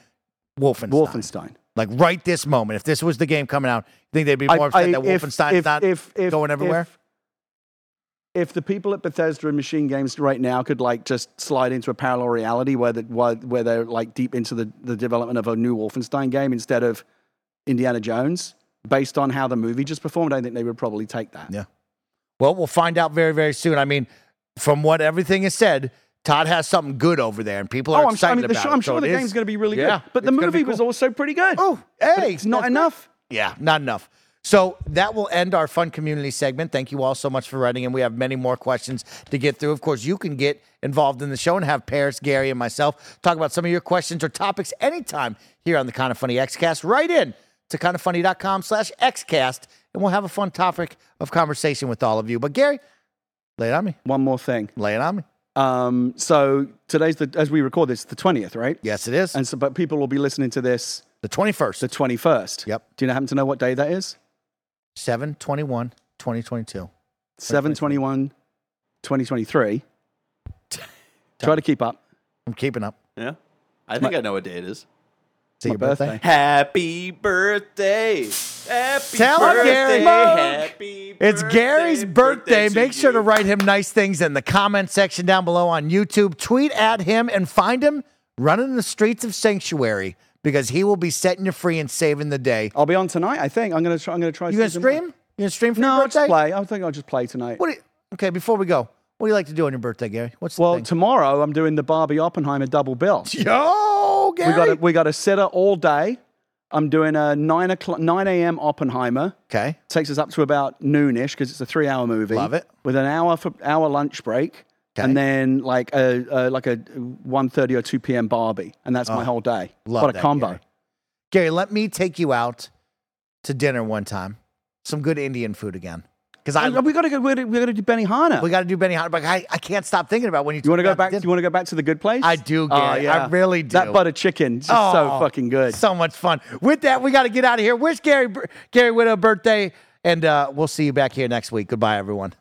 Wolfenstein? Wolfenstein. Like right this moment, if this was the game coming out, you think they'd be I- more upset I- that if- Wolfenstein's if- not if- if- going everywhere? If, if the people at Bethesda and Machine Games right now could like just slide into a parallel reality where the, where, where they're like deep into the, the development of a new Wolfenstein game instead of Indiana Jones, based on how the movie just performed, I think they would probably take that. Yeah. Well, we'll find out very, very soon. I mean, from what everything is said, Todd has something good over there, and people are Oh, I'm, sure- I excited mean, the about show, it. I'm So sure the game's is- going to be really Yeah, good. But the movie was cool. also pretty good. Oh, hey, it's not enough. Yeah, not enough. So that will end our fun community segment. Thank you all so much for writing in. We have many more questions to get through. Of course, you can get involved in the show and have Parris, Gary, and myself talk about some of your questions or topics anytime here on the Kind of Funny Xcast. Right in to kindoffunny.com slash Xcast, and we'll have a fun topic of conversation with all of you. But Gary, lay it on me. One more thing. Lay it on me. Um, so today's the as we record this, the twentieth, right? Yes, it is. And so, but people will be listening to this the 21st, the twenty first. Yep. Do you happen to know what day that is? 7 21 2022. 7 21 2023. Try to keep up. I'm keeping up. Yeah. I think I know what day it is. Is it your birthday? birthday. Happy birthday. Happy Tell him, birthday. Gary. Happy It's birthday, Gary's birthday. to Make sure to write him nice things in the comment section down below on YouTube. Tweet at him and find him running the streets of Sanctuary because he will be setting you free and saving the day. I'll be on tonight. I think I'm gonna try. I'm gonna try. You gonna something- stream? You gonna stream for No, your I'll just play. I think I'll just play tonight. What you, okay, before we go, what do you like to do on your birthday, Gary? What's the well, thing? tomorrow I'm doing the Barbie Oppenheimer double bill. Yo, Gary. We got a, we got a sitter all day. I'm doing a nine o'clock, nine a.m. Oppenheimer. okay. Takes us up to about noonish because it's a three-hour movie. Love it. With an hour for hour lunch break, Okay. and then like a, a like a 1.30 or two p.m. Barbie, and that's my oh, whole day. Oh, Love what a that, combo! Gary. Gary, let me take you out to dinner one time. Some good Indian food again. Because I we got to go. We got to do Benny Benihana. we got to do Benny But I, I can't stop thinking about when you. you want to go back? dinner. You want to go back to the good place? I do, Oh, Gary. I really do. That butter chicken, is just so Oh, fucking good. So much fun. With that, we got to get out of here. Wish Gary Gary Whitta birthday, and uh, we'll see you back here next week. Goodbye, everyone.